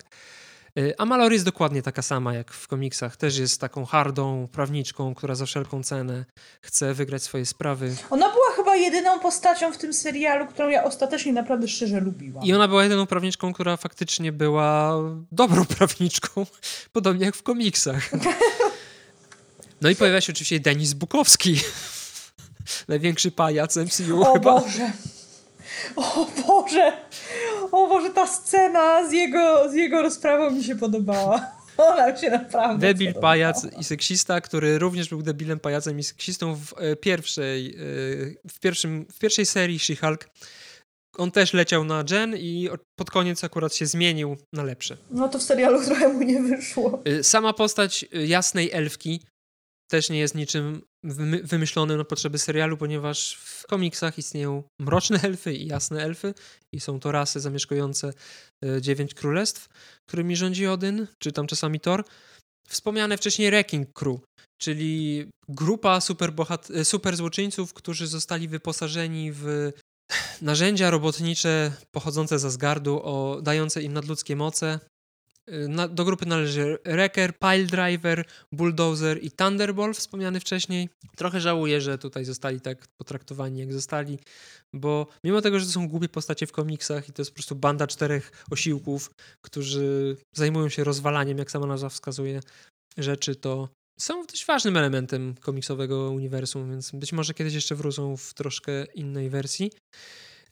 [SPEAKER 1] Y, a Mallory jest dokładnie taka sama jak w komiksach. Też jest taką hardą prawniczką, która za wszelką cenę chce wygrać swoje sprawy.
[SPEAKER 2] Ona była chyba jedyną postacią w tym serialu, którą ja ostatecznie naprawdę szczerze lubiłam.
[SPEAKER 1] I ona była jedyną prawniczką, która faktycznie była dobrą [laughs] prawniczką, podobnie jak w komiksach. [laughs] No i pojawia się oczywiście Denis Bukowski. [laughs] Największy pajac MCU
[SPEAKER 2] o
[SPEAKER 1] chyba.
[SPEAKER 2] Boże. O Boże! O Boże, ta scena z jego, z jego rozprawą mi się podobała. [laughs] Ona się naprawdę
[SPEAKER 1] Debil, podobała. pajac i seksista, który również był debilem, pajacem i seksistą w e, pierwszej, e, w, pierwszym, w pierwszej serii She-Hulk. On też leciał na Jen i pod koniec akurat się zmienił na lepsze.
[SPEAKER 2] No to w serialu trochę mu nie wyszło.
[SPEAKER 1] E, sama postać jasnej elfki też nie jest niczym wymyślonym na potrzeby serialu, ponieważ w komiksach istnieją mroczne elfy i jasne elfy i są to rasy zamieszkujące e, dziewięć królestw, którymi rządzi Odyn, czy tam czasami Thor. Wspomniane wcześniej Wrecking Crew, czyli grupa e, super złoczyńców, którzy zostali wyposażeni w narzędzia robotnicze pochodzące z Asgardu, o, dające im nadludzkie moce, na, do grupy należy Wrecker, Piledriver, Bulldozer i Thunderball wspomniany wcześniej. Trochę żałuję, że tutaj zostali tak potraktowani jak zostali, bo mimo tego, że to są głupie postacie w komiksach i to jest po prostu banda czterech osiłków, którzy zajmują się rozwalaniem, jak sama nazwa wskazuje, rzeczy, to są dość ważnym elementem komiksowego uniwersum, więc być może kiedyś jeszcze wrócą w troszkę innej wersji.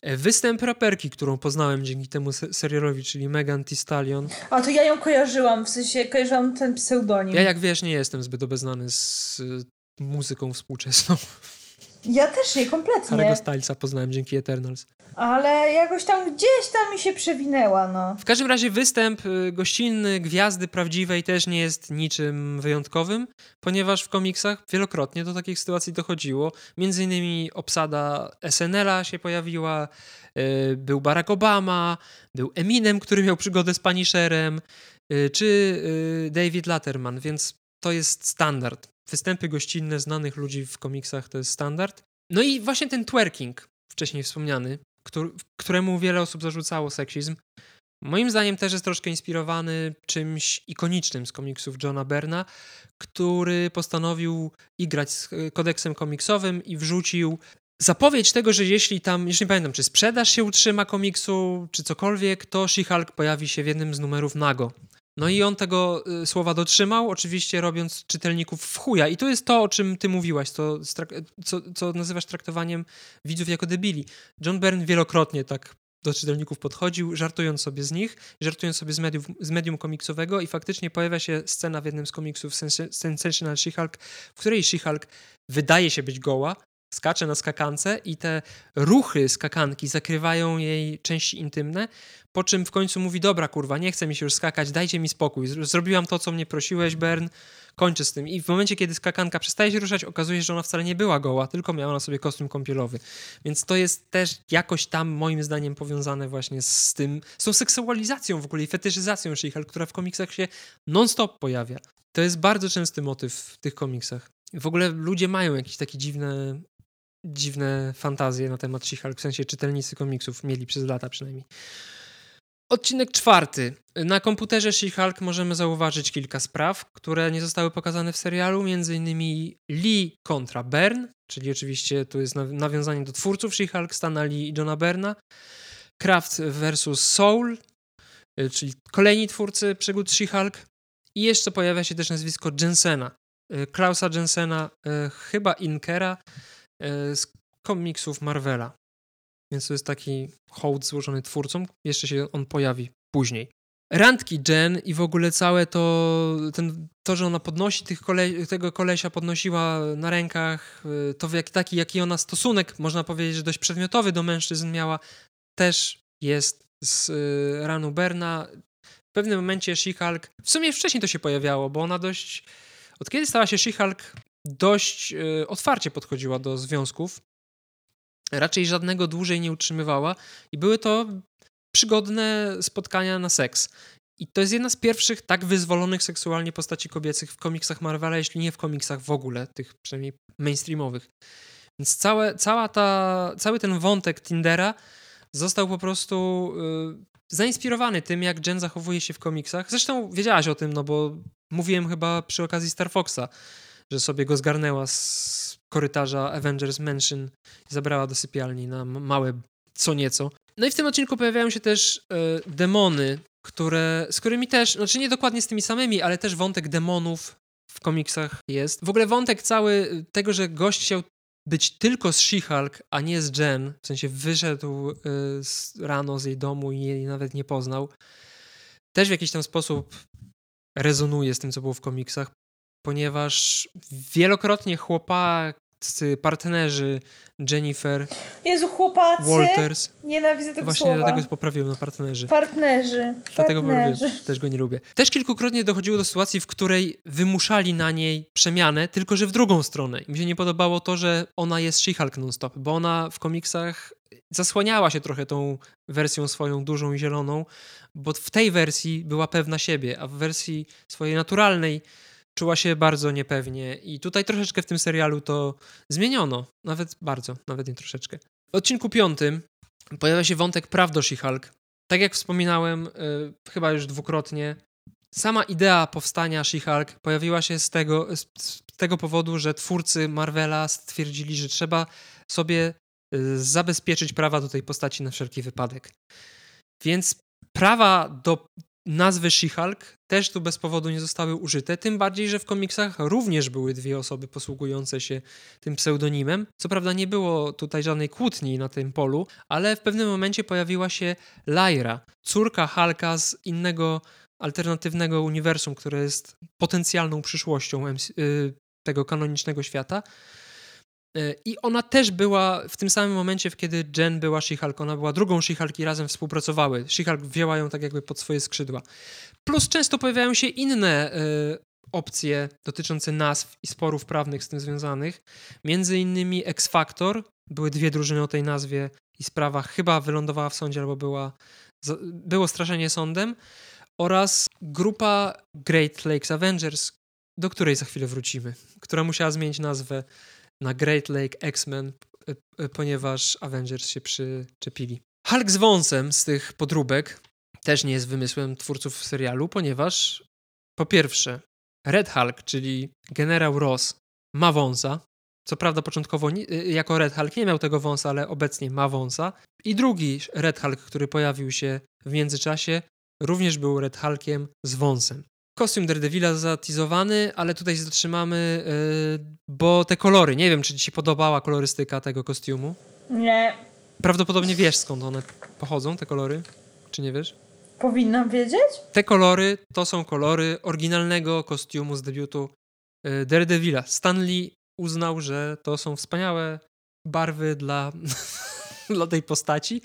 [SPEAKER 1] E, występ raperki, którą poznałem dzięki temu serialowi, czyli Megan Thee Stallion.
[SPEAKER 2] A to ja ją kojarzyłam, w sensie kojarzyłam ten pseudonim.
[SPEAKER 1] Ja jak wiesz, nie jestem zbyt obeznany z y, muzyką współczesną.
[SPEAKER 2] Ja też nie, kompletnie.
[SPEAKER 1] Harry'ego Stylesa poznałem dzięki Eternals.
[SPEAKER 2] Ale jakoś tam gdzieś tam mi się przewinęła, no.
[SPEAKER 1] W każdym razie występ y, gościnny gwiazdy prawdziwej też nie jest niczym wyjątkowym, ponieważ w komiksach wielokrotnie do takich sytuacji dochodziło. Między innymi obsada SNL-a się pojawiła, y, był Barack Obama, był Eminem, który miał przygodę z Punisherem, y, czy David Letterman, więc to jest standard. Występy gościnne znanych ludzi w komiksach to jest standard. No i właśnie ten twerking, wcześniej wspomniany, któremu wiele osób zarzucało seksizm, moim zdaniem też jest troszkę inspirowany czymś ikonicznym z komiksów Johna Berna, który postanowił igrać z e, kodeksem komiksowym i wrzucił zapowiedź tego, że jeśli tam, jeśli nie pamiętam, czy sprzedaż się utrzyma komiksu, czy cokolwiek, to She-Hulk pojawi się w jednym z numerów nago. No i on tego y, słowa dotrzymał, oczywiście robiąc czytelników w chuja. I to jest to, o czym ty mówiłaś, to, co, co nazywasz traktowaniem widzów jako debili. John Byrne wielokrotnie tak do czytelników podchodził, żartując sobie z nich, żartując sobie z, mediów, z medium komiksowego i faktycznie pojawia się scena w jednym z komiksów Sensational She-Hulk, w której She-Hulk wydaje się być goła, skacze na skakance i te ruchy skakanki zakrywają jej części intymne, po czym w końcu mówi, dobra kurwa, nie chce mi się już skakać, dajcie mi spokój, zrobiłam to, co mnie prosiłeś, Bern, kończę z tym. I w momencie, kiedy skakanka przestaje się ruszać, okazuje się, że ona wcale nie była goła, tylko miała na sobie kostium kąpielowy. Więc to jest też jakoś tam, moim zdaniem, powiązane właśnie z tym, z tą seksualizacją w ogóle i fetyszyzacją she która w komiksach się non-stop pojawia. To jest bardzo częsty motyw w tych komiksach. W ogóle ludzie mają jakieś takie dziwne dziwne fantazje na temat She-Hulk, w sensie czytelnicy komiksów mieli przez lata przynajmniej. Odcinek czwarty. Na komputerze She-Hulk możemy zauważyć kilka spraw, które nie zostały pokazane w serialu, innymi Lee kontra Bern, czyli oczywiście tu jest nawiązanie do twórców She-Hulk, Stana Lee i Johna Berna. Kraft versus Soul, y, czyli kolejni twórcy przygód She-Hulk. I jeszcze pojawia się też nazwisko Jensena, y, Klausa Jensena, y, chyba Inkera, z komiksów Marvela. Więc to jest taki hołd złożony twórcom. Jeszcze się on pojawi później. Randki Jen i w ogóle całe to, ten, to że ona podnosi tych kole, tego kolesia, podnosiła na rękach, e, to jak, taki, jaki ona stosunek, można powiedzieć, że dość przedmiotowy do mężczyzn miała, też jest z y, ranu Berna. W pewnym momencie She-Hulk, w sumie wcześniej to się pojawiało, bo ona dość, od kiedy stała się She-Hulk dość e, otwarcie podchodziła do związków. Raczej żadnego dłużej nie utrzymywała i były to przygodne spotkania na seks. I to jest jedna z pierwszych tak wyzwolonych seksualnie postaci kobiecych w komiksach Marvela, jeśli nie w komiksach w ogóle, tych przynajmniej mainstreamowych. Więc całe, cała ta, cały ten wątek Tindera został po prostu yy, zainspirowany tym, jak Jen zachowuje się w komiksach. Zresztą wiedziałaś o tym, no bo mówiłem chyba przy okazji Star Foxa, że sobie go zgarnęła z korytarza Avengers Mansion i zabrała do sypialni na małe co nieco. No i w tym odcinku pojawiają się też y, demony, które, z którymi też, znaczy nie dokładnie z tymi samymi, ale też wątek demonów w komiksach jest. W ogóle wątek cały tego, że gość chciał być tylko z She-Hulk, a nie z Jen, w sensie wyszedł y, z, rano z jej domu i jej nawet nie poznał, też w jakiś tam sposób rezonuje z tym, co było w komiksach, ponieważ wielokrotnie chłopak, partnerzy Jennifer
[SPEAKER 2] Jezu, chłopacy!
[SPEAKER 1] Walters.
[SPEAKER 2] Nienawidzę tego
[SPEAKER 1] Właśnie
[SPEAKER 2] słowa.
[SPEAKER 1] dlatego poprawiłem na partnerzy.
[SPEAKER 2] Partnerzy.
[SPEAKER 1] Dlatego
[SPEAKER 2] Partnerzy.
[SPEAKER 1] też go nie lubię. Też kilkukrotnie dochodziło do sytuacji, w której wymuszali na niej przemianę, tylko że w drugą stronę. I mi się nie podobało to, że ona jest She-Hulk non-stop, bo ona w komiksach zasłaniała się trochę tą wersją swoją dużą i zieloną, bo w tej wersji była pewna siebie, a w wersji swojej naturalnej czuła się bardzo niepewnie. I tutaj troszeczkę w tym serialu to zmieniono. Nawet bardzo, nawet nie troszeczkę. W odcinku piątym pojawia się wątek praw do She-Hulk. Tak jak wspominałem, y, chyba już dwukrotnie, sama idea powstania She-Hulk pojawiła się z tego, z, z tego powodu, że twórcy Marvela stwierdzili, że trzeba sobie y, zabezpieczyć prawa do tej postaci na wszelki wypadek. Więc prawa do nazwy She-Hulk też tu bez powodu nie zostały użyte, tym bardziej, że w komiksach również były dwie osoby posługujące się tym pseudonimem. Co prawda nie było tutaj żadnej kłótni na tym polu, ale w pewnym momencie pojawiła się Lyra, córka Hulka z innego alternatywnego uniwersum, które jest potencjalną przyszłością y, tego kanonicznego świata. Y, I ona też była w tym samym momencie, kiedy Jen była She-Hulk, ona była drugą She-Hulk i razem współpracowały. She-Hulk wzięła ją tak jakby pod swoje skrzydła. Plus często pojawiają się inne y, opcje dotyczące nazw i sporów prawnych z tym związanych. Między innymi X-Factor. Były dwie drużyny o tej nazwie i sprawa chyba wylądowała w sądzie albo była, było straszenie sądem. Oraz grupa Great Lakes Avengers, do której za chwilę wrócimy, która musiała zmienić nazwę na Great Lake X-Men, ponieważ Avengers się przyczepili. Hulk z wąsem z tych podróbek też nie jest wymysłem twórców serialu, ponieważ po pierwsze Red Hulk, czyli generał Ross, ma wąsa. Co prawda początkowo ni- y, jako Red Hulk nie miał tego wąsa, ale obecnie ma wąsa. I drugi Red Hulk, który pojawił się w międzyczasie, również był Red Hulkiem z wąsem. Kostium Daredevila zatizowany, ale tutaj się zatrzymamy, yy, bo te kolory, nie wiem, czy ci się podobała kolorystyka tego kostiumu.
[SPEAKER 2] Nie.
[SPEAKER 1] Prawdopodobnie wiesz, skąd one pochodzą, te kolory, czy nie wiesz?
[SPEAKER 2] Powinnam wiedzieć?
[SPEAKER 1] Te kolory to są kolory oryginalnego kostiumu z debiutu y, Daredevila. Stanley uznał, że to są wspaniałe barwy dla, [laughs] dla tej postaci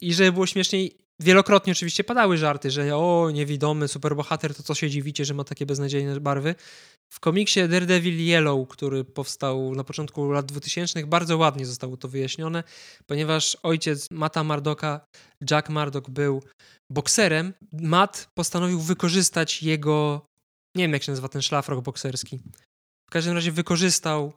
[SPEAKER 1] i żeby było śmieszniej, wielokrotnie oczywiście padały żarty, że o, niewidomy superbohater, to co się dziwicie, że ma takie beznadziejne barwy. W komiksie Daredevil Yellow, który powstał na początku lat 2000, bardzo ładnie zostało to wyjaśnione, ponieważ ojciec Mata Mardoka, Jack Mardok, był bokserem. Matt postanowił wykorzystać jego, nie wiem jak się nazywa ten szlafrok bokserski. W każdym razie wykorzystał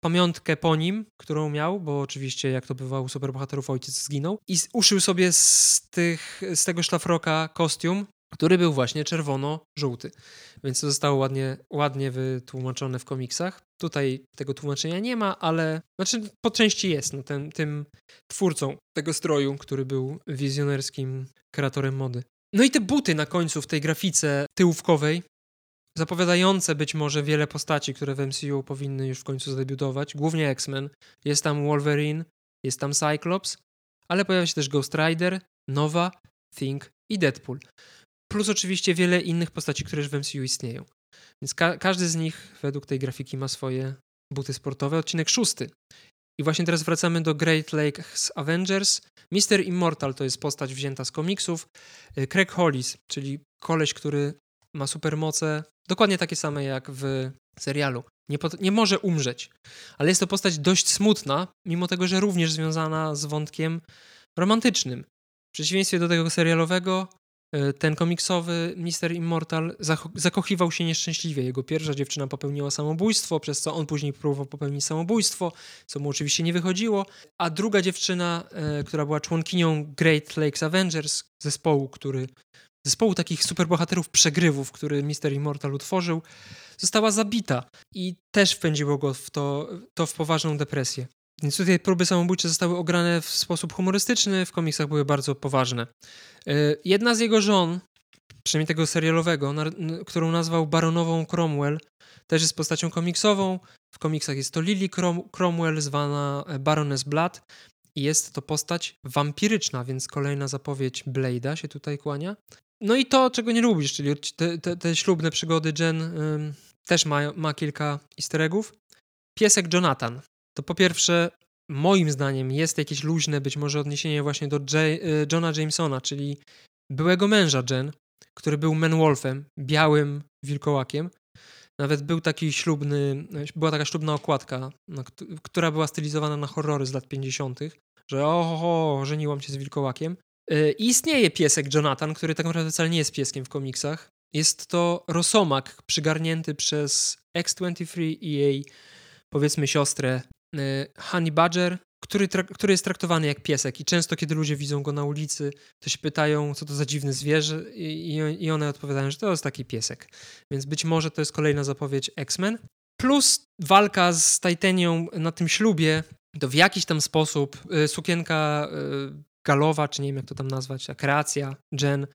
[SPEAKER 1] pamiątkę po nim, którą miał, bo oczywiście jak to bywa u superbohaterów ojciec zginął i uszył sobie z, tych, z tego szlafroka kostium, który był właśnie czerwono-żółty. Więc to zostało ładnie, ładnie wytłumaczone w komiksach. Tutaj tego tłumaczenia nie ma, ale znaczy po części jest no, ten, tym twórcą tego stroju, który był wizjonerskim kreatorem mody. No i te buty na końcu w tej grafice tyłówkowej, zapowiadające być może wiele postaci, które w MCU powinny już w końcu zadebiutować, głównie X-Men. Jest tam Wolverine, jest tam Cyclops, ale pojawia się też Ghost Rider, Nova, Thing i Deadpool. Plus oczywiście wiele innych postaci, które już w MCU istnieją. Więc ka- każdy z nich według tej grafiki ma swoje buty sportowe. Odcinek szósty. I właśnie teraz wracamy do Great Lakes Avengers. Mister Immortal to jest postać wzięta z komiksów. Craig Hollis, czyli koleś, który ma supermoce, dokładnie takie same jak w serialu. Nie, nie może umrzeć, ale jest to postać dość smutna, mimo tego, że również związana z wątkiem romantycznym. W przeciwieństwie do tego serialowego, y, ten komiksowy Mister Immortal zakochiwał się nieszczęśliwie. Jego pierwsza dziewczyna popełniła samobójstwo, przez co on później próbował popełnić samobójstwo, co mu oczywiście nie wychodziło. A druga dziewczyna, y, która była członkinią Great Lakes Avengers, zespołu, który zespołu takich superbohaterów przegrywów, który Mister Immortal utworzył, została zabita i też wpędziło go w to, to w poważną depresję. Więc tutaj próby samobójcze zostały ograne w sposób humorystyczny, w komiksach były bardzo poważne. Y, Jedna z jego żon, przynajmniej tego serialowego, na- którą nazwał Baronową Cromwell, też jest postacią komiksową. W komiksach jest to Lily Crom- Cromwell, zwana e, Baroness Blood. I jest to postać wampiryczna, więc kolejna zapowiedź Blade'a się tutaj kłania. No i to, czego nie lubisz, czyli te, te, te ślubne przygody Jen też ma, ma kilka easter eggów. piesek Jonathan. To po pierwsze, moim zdaniem jest jakieś luźne być może odniesienie właśnie do J Johna Jamesona, czyli byłego męża Jen, który był Manwolfem, białym wilkołakiem. Nawet był taki ślubny, była taka ślubna okładka, która była stylizowana na horrory z lat 50., że oho, żeniłam się z wilkołakiem. I istnieje piesek Jonathan, który tak naprawdę wcale nie jest pieskiem w komiksach. Jest to rosomak przygarnięty przez X-23 i jej, powiedzmy, siostrę Honey Badger, który, który jest traktowany jak piesek i często, kiedy ludzie widzą go na ulicy, to się pytają, co to za dziwne zwierzę i, i one odpowiadają, że to jest taki piesek. Więc być może to jest kolejna zapowiedź X-Men. Plus walka z Titanią na tym ślubie, to w jakiś tam sposób y, sukienka y, galowa, czy nie wiem jak to tam nazwać, ta kreacja Jen,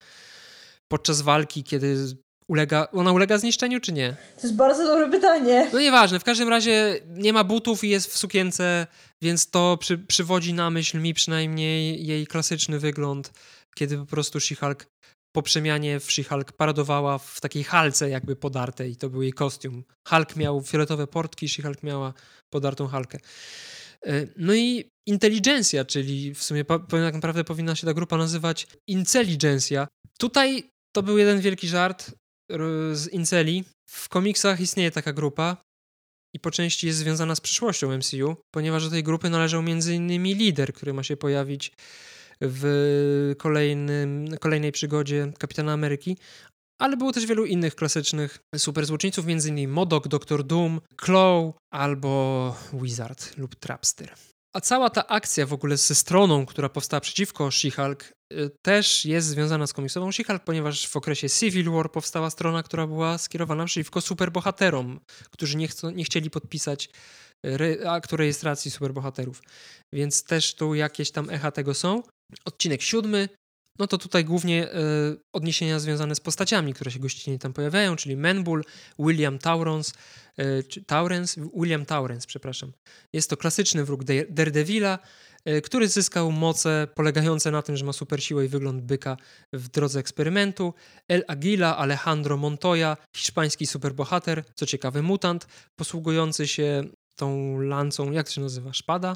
[SPEAKER 1] podczas walki, kiedy ulega, ona ulega zniszczeniu, czy nie?
[SPEAKER 2] To jest bardzo dobre pytanie.
[SPEAKER 1] No nieważne, w każdym razie nie ma butów i jest w sukience, więc to przy, przywodzi na myśl mi przynajmniej jej klasyczny wygląd, kiedy po prostu She-Hulk po przemianie w She-Hulk paradowała w takiej halce jakby podartej. To był jej kostium. Hulk miał fioletowe portki, She-Hulk miała podartą halkę. E, no i inteligencja, czyli w sumie tak naprawdę powinna się ta grupa nazywać Intelligencja. Tutaj to był jeden wielki żart z Inceli. W komiksach istnieje taka grupa i po części jest związana z przyszłością MCU, ponieważ do tej grupy należał m.in. lider, który ma się pojawić w kolejnym, kolejnej przygodzie Kapitana Ameryki, ale było też wielu innych klasycznych superzłoczyńców, m.in. Modok, Doktor Doom, Claw albo Wizard lub Trapster. A cała ta akcja w ogóle ze stroną, która powstała przeciwko She-Hulk, y, też jest związana z komiksową She-Hulk, ponieważ w okresie Civil War powstała strona, która była skierowana przeciwko superbohaterom, którzy nie, chcą, nie chcieli podpisać y, aktu rejestracji superbohaterów. Więc też tu jakieś tam echa tego są. Odcinek siódmy no to tutaj głównie y, odniesienia związane z postaciami, które się gościnnie tam pojawiają, czyli Menbull, William Taurons, y, Taurens, William Taurens, przepraszam. Jest to klasyczny wróg Daredevila, y, który zyskał moce polegające na tym, że ma super siłę i wygląd byka w drodze eksperymentu. El Aguila, Alejandro Montoya, hiszpański superbohater, co ciekawe mutant, posługujący się tą lancą, jak to się nazywa, szpada?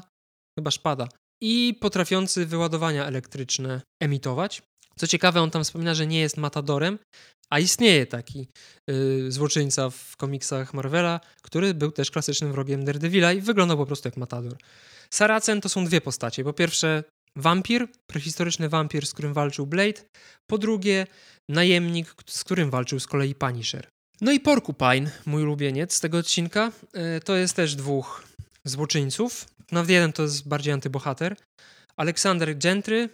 [SPEAKER 1] Chyba szpada i potrafiący wyładowania elektryczne emitować. Co ciekawe, on tam wspomina, że nie jest matadorem, a istnieje taki yy, złoczyńca w komiksach Marvela, który był też klasycznym wrogiem Daredevila i wyglądał po prostu jak matador. Saracen to są dwie postacie. Po pierwsze, wampir, prehistoryczny wampir, z którym walczył Blade. Po drugie, najemnik, z którym walczył z kolei Punisher. No i Porcupine, mój ulubieniec z tego odcinka, yy, to jest też dwóch złoczyńców. Nawet jeden to jest bardziej antybohater. Aleksander Gentry,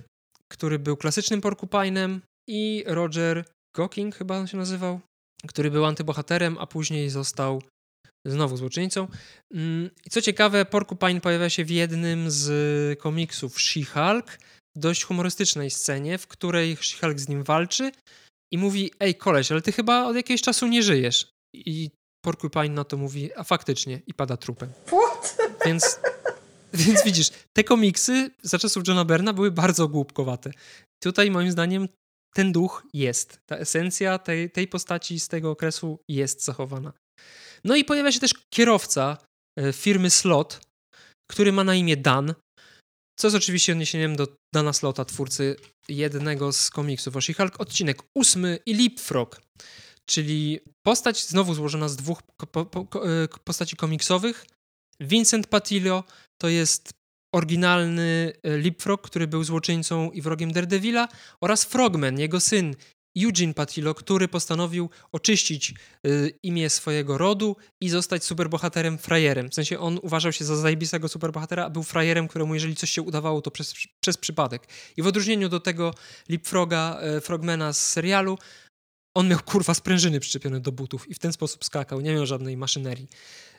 [SPEAKER 1] który był klasycznym Porcupine'em i Roger Gocking chyba on się nazywał, który był antybohaterem, a później został znowu złoczyńcą. Mm, I co ciekawe, Porcupine pojawia się w jednym z komiksów She-Hulk, dość humorystycznej scenie, w której She-Hulk z nim walczy i mówi, ej koleś, ale ty chyba od jakiegoś czasu nie żyjesz. I Porcupine na to mówi, a faktycznie, i pada trupem.
[SPEAKER 2] What?
[SPEAKER 1] Więc, [laughs] więc widzisz, te komiksy za czasów Johna Berna były bardzo głupkowate. Tutaj moim zdaniem ten duch jest. Ta esencja tej, tej postaci z tego okresu jest zachowana. No i pojawia się też kierowca e, firmy Slot, który ma na imię Dan, co jest oczywiście odniesieniem do Dana Slota, twórcy jednego z komiksów o She-Hulk, odcinek ósmy i Leapfrog czyli postać znowu złożona z dwóch e, postaci komiksowych. Vincent Patillo to jest oryginalny e, Leapfrog, który był złoczyńcą i wrogiem Daredevila oraz Frogman, jego syn Eugene Patillo, który postanowił oczyścić y, imię swojego rodu i zostać superbohaterem frajerem. W sensie on uważał się za zajebistego superbohatera, a był frajerem, któremu jeżeli coś się udawało, to przez, przez przypadek. I w odróżnieniu do tego Leapfroga, y, Frogmana z serialu, on miał kurwa sprężyny przyczepione do butów i w ten sposób skakał, nie miał żadnej maszynerii.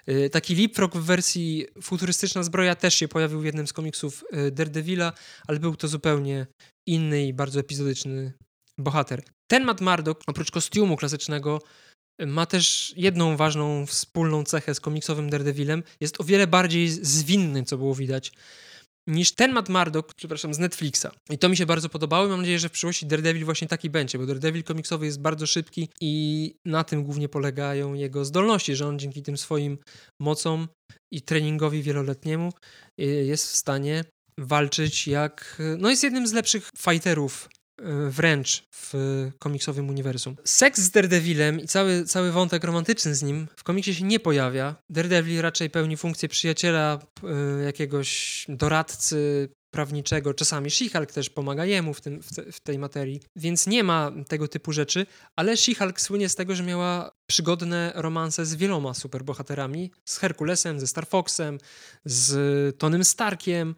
[SPEAKER 1] Y, taki leapfrog w wersji futurystyczna zbroja też się pojawił w jednym z komiksów y, Daredevila, ale był to zupełnie inny i bardzo epizodyczny bohater. Ten Matt Murdock, oprócz kostiumu klasycznego, ma też jedną ważną wspólną cechę z komiksowym Daredevilem. Jest o wiele bardziej zwinny, co było widać. Niż ten Matt Murdock, przepraszam, z Netflixa. I to mi się bardzo podobało i mam nadzieję, że w przyszłości Daredevil właśnie taki będzie, bo Daredevil komiksowy jest bardzo szybki i na tym głównie polegają jego zdolności, że on dzięki tym swoim mocom i treningowi wieloletniemu y, jest w stanie walczyć jak... No jest jednym z lepszych fighterów wręcz w komiksowym uniwersum. Seks z Daredevilem i cały, cały wątek romantyczny z nim w komiksie się nie pojawia. Daredevil raczej pełni funkcję przyjaciela, y, jakiegoś doradcy, prawniczego, czasami She-Hulk też pomaga jemu w, tym, w, te, w, tej materii, więc nie ma tego typu rzeczy, ale She-Hulk słynie z tego, że miała przygodne romanse z wieloma superbohaterami, z Herkulesem, ze Star Foxem, z Tonym Starkiem,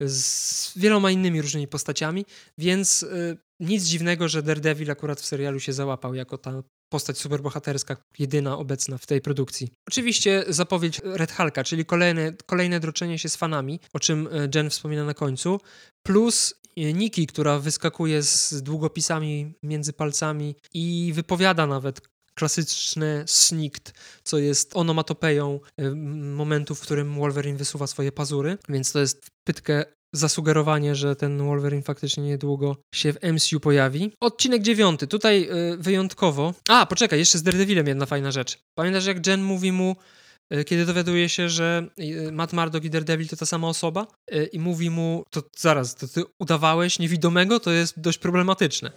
[SPEAKER 1] z wieloma innymi różnymi postaciami, więc y, nic dziwnego, że Daredevil akurat w serialu się załapał jako ta postać superbohaterska, jedyna obecna w tej produkcji. Oczywiście zapowiedź Red Hulka, czyli kolejne, kolejne droczenie się z fanami, o czym e, Jen wspomina na końcu, plus e, Niki, która wyskakuje z długopisami między palcami i wypowiada nawet klasyczne snikt, co jest onomatopeją e, momentu, w którym Wolverine wysuwa swoje pazury, więc to jest pytkę zasugerowanie, że ten Wolverine faktycznie niedługo się w MCU pojawi. Odcinek dziewiąty, tutaj y, wyjątkowo... A, poczekaj, jeszcze z Daredevilem jedna fajna rzecz. Pamiętasz, jak Jen mówi mu, kiedy dowiaduje się, że y, Matt Murdock i Daredevil to ta sama osoba y, i mówi mu, to zaraz, to ty udawałeś niewidomego, to jest dość problematyczne.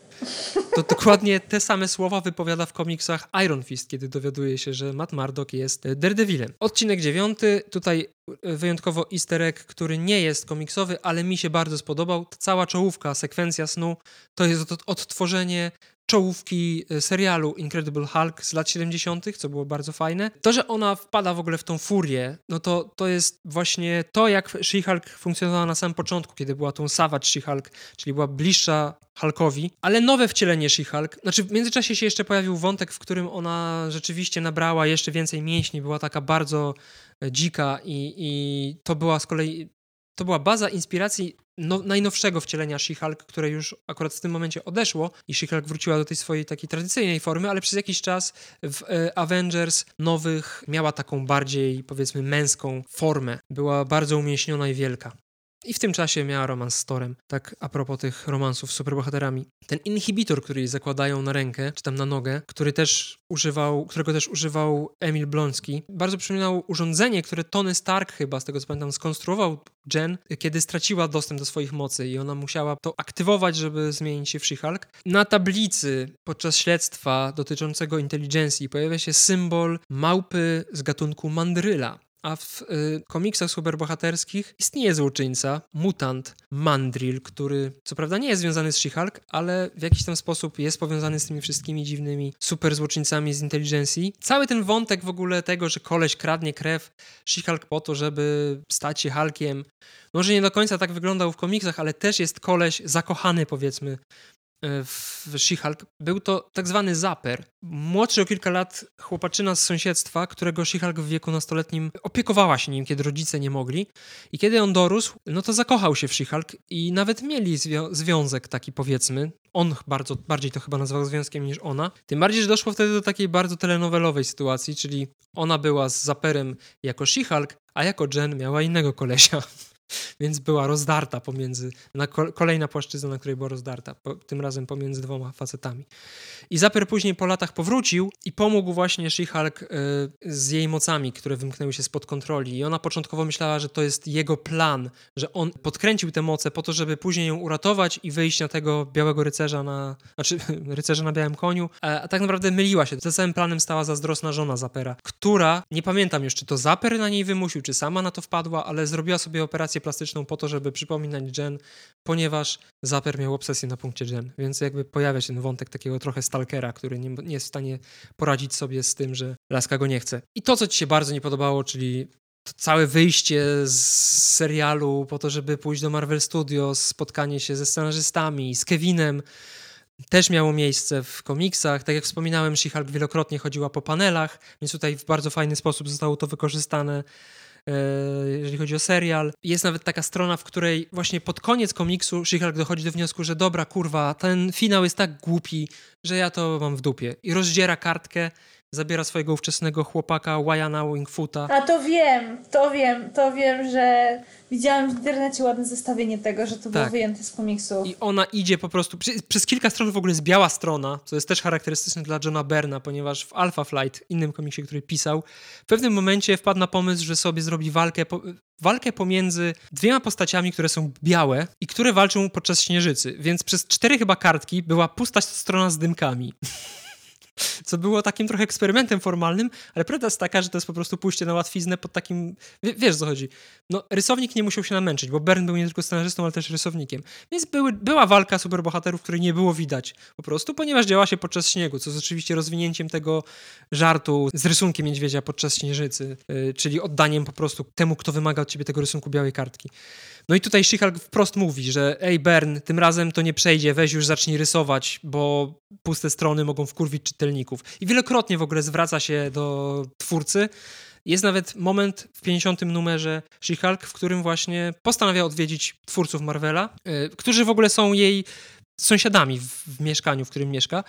[SPEAKER 1] To dokładnie te same słowa wypowiada w komiksach Iron Fist, kiedy dowiaduje się, że Matt Murdock jest Daredevilem. Odcinek dziewiąty, tutaj wyjątkowo easter egg, który nie jest komiksowy, ale mi się bardzo spodobał. Cała czołówka, sekwencja snu, to jest odtworzenie czołówki e, serialu Incredible Hulk z lat 70., co było bardzo fajne. To, że ona wpada w ogóle w tą furię, no to, to jest właśnie to, jak She-Hulk funkcjonowała na samym początku, kiedy była tą Savage She-Hulk, czyli była bliższa Hulkowi, ale nowe wcielenie She-Hulk, znaczy w międzyczasie się jeszcze pojawił wątek, w którym ona rzeczywiście nabrała jeszcze więcej mięśni, była taka bardzo e, dzika i, i to była z kolei to była baza inspiracji no, najnowszego wcielenia She-Hulk, które już akurat w tym momencie odeszło i She-Hulk wróciła do tej swojej takiej tradycyjnej formy, ale przez jakiś czas w e, Avengers nowych miała taką bardziej, powiedzmy, męską formę. Była bardzo umięśniona i wielka. I w tym czasie miała romans z Torem. Tak a propos tych romansów z superbohaterami. Ten inhibitor, który jej zakładają na rękę, czy tam na nogę, który też używał, którego też używał Emil Blonski, bardzo przypominał urządzenie, które Tony Stark chyba, z tego co pamiętam, skonstruował Jen, kiedy straciła dostęp do swoich mocy i ona musiała to aktywować, żeby zmienić się w She-Hulk. Na tablicy podczas śledztwa dotyczącego inteligencji pojawia się symbol małpy z gatunku mandryla. A w y, komiksach superbohaterskich istnieje złoczyńca, mutant, Mandrill, który co prawda nie jest związany z She-Hulk, ale w jakiś tam sposób jest powiązany z tymi wszystkimi dziwnymi super złoczyńcami z inteligencji. Cały ten wątek w ogóle tego, że koleś kradnie krew She-Hulk po to, żeby stać się Hulkiem, może nie do końca tak wyglądał w komiksach, ale też jest koleś zakochany powiedzmy w She-Hulk, był to tak zwany zaper. Młodszy o kilka lat chłopaczyna z sąsiedztwa, którego She-Hulk w wieku nastoletnim opiekowała się nim, kiedy rodzice nie mogli. I kiedy on dorósł, no to zakochał się w She-Hulk i nawet mieli zwią związek taki powiedzmy. On bardzo, bardziej to chyba nazywał związkiem niż ona. Tym bardziej, że doszło wtedy do takiej bardzo telenowelowej sytuacji, czyli ona była z zaperem jako She-Hulk, a jako Jen miała innego kolesia. [laughs] Więc była rozdarta pomiędzy, na kolejna płaszczyzna, na której była rozdarta, po, tym razem pomiędzy dwoma facetami. I Zaper później po latach powrócił i pomógł właśnie She-Hulk y, z jej mocami, które wymknęły się spod kontroli. I ona początkowo myślała, że to jest jego plan, że on podkręcił te moce po to, żeby później ją uratować i wyjść na tego białego rycerza na, znaczy [laughs] rycerza na białym koniu, a, a tak naprawdę myliła się. Za całym planem stała zazdrosna żona Zapera, która, nie pamiętam już, czy to Zaper na niej wymusił, czy sama na to wpadła, ale zrobiła sobie operację plastyczną po to, żeby przypominać Jen, ponieważ Zaper miał obsesję na punkcie Jen, więc jakby pojawia się ten wątek takiego trochę stalkera, który nie, nie jest w stanie poradzić sobie z tym, że laska go nie chce. I to, co ci się bardzo nie podobało, czyli to całe wyjście z serialu po to, żeby pójść do Marvel Studios, spotkanie się ze scenarzystami, z Kevinem, też miało miejsce w komiksach. Tak jak wspominałem, She-Hulk wielokrotnie chodziła po panelach, więc tutaj w bardzo fajny sposób zostało to wykorzystane jeżeli chodzi o serial. Jest nawet taka strona, w której właśnie pod koniec komiksu She-Hulk dochodzi do wniosku, że dobra, kurwa, ten finał jest tak głupi, że ja to mam w dupie. I rozdziera kartkę zabiera swojego ówczesnego chłopaka Wyana Wingfoota.
[SPEAKER 2] A to wiem, to wiem, to wiem, że widziałam w internecie ładne zestawienie tego, że to było
[SPEAKER 1] Tak.
[SPEAKER 2] wyjęte z komiksu.
[SPEAKER 1] I ona idzie po prostu. Przy, przez kilka stron w ogóle jest biała strona, co jest też charakterystyczne dla Johna Berna, ponieważ w Alpha Flight, innym komiksie, który pisał, w pewnym momencie wpadł na pomysł, że sobie zrobi walkę, po, walkę pomiędzy dwiema postaciami, które są białe i które walczą podczas śnieżycy. Więc przez cztery chyba kartki była pusta strona z dymkami. [laughs] Co było takim trochę eksperymentem formalnym, ale prawda jest taka, że to jest po prostu pójście na łatwiznę pod takim. wie- Wiesz, co chodzi. No, rysownik nie musiał się namęczyć, bo Bern był nie tylko scenarzystą, ale też rysownikiem. Więc były, była walka superbohaterów, której nie było widać po prostu, ponieważ działa się podczas śniegu, co jest oczywiście rozwinięciem tego żartu z rysunkiem niedźwiedzia podczas śnieżycy, yy, czyli oddaniem po prostu temu, kto wymaga od ciebie tego rysunku białej kartki. No i tutaj She-Hulk wprost mówi, że ej Bern, tym razem to nie przejdzie, weź już zacznij rysować, bo puste strony mogą wkurwić czytelników. I wielokrotnie w ogóle zwraca się do twórcy. Jest nawet moment w 50. numerze She-Hulk, w którym właśnie postanawia odwiedzić twórców Marvela, y, którzy w ogóle są jej sąsiadami w, w mieszkaniu, w którym mieszka.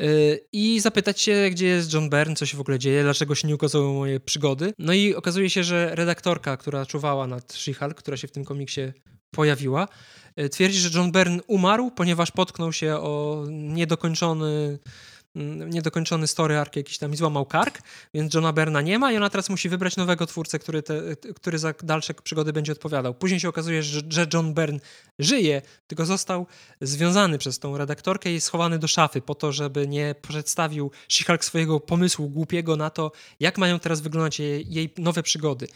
[SPEAKER 1] Y, I zapytać się, gdzie jest John Byrne, co się w ogóle dzieje, dlaczego się nie ukazały moje przygody. No i okazuje się, że redaktorka, która czuwała nad She-Hulk, która się w tym komiksie pojawiła, y, twierdzi, że John Byrne umarł, ponieważ potknął się o niedokończony niedokończony story arc jakiś tam i złamał kark, więc Johna Berna nie ma i ona teraz musi wybrać nowego twórcę, który, te, który za dalsze przygody będzie odpowiadał. Później się okazuje, że, że John Byrne żyje, tylko został związany przez tą redaktorkę i schowany do szafy po to, żeby nie przedstawił She-Hulk swojego pomysłu głupiego na to, jak mają teraz wyglądać jej, jej nowe przygody.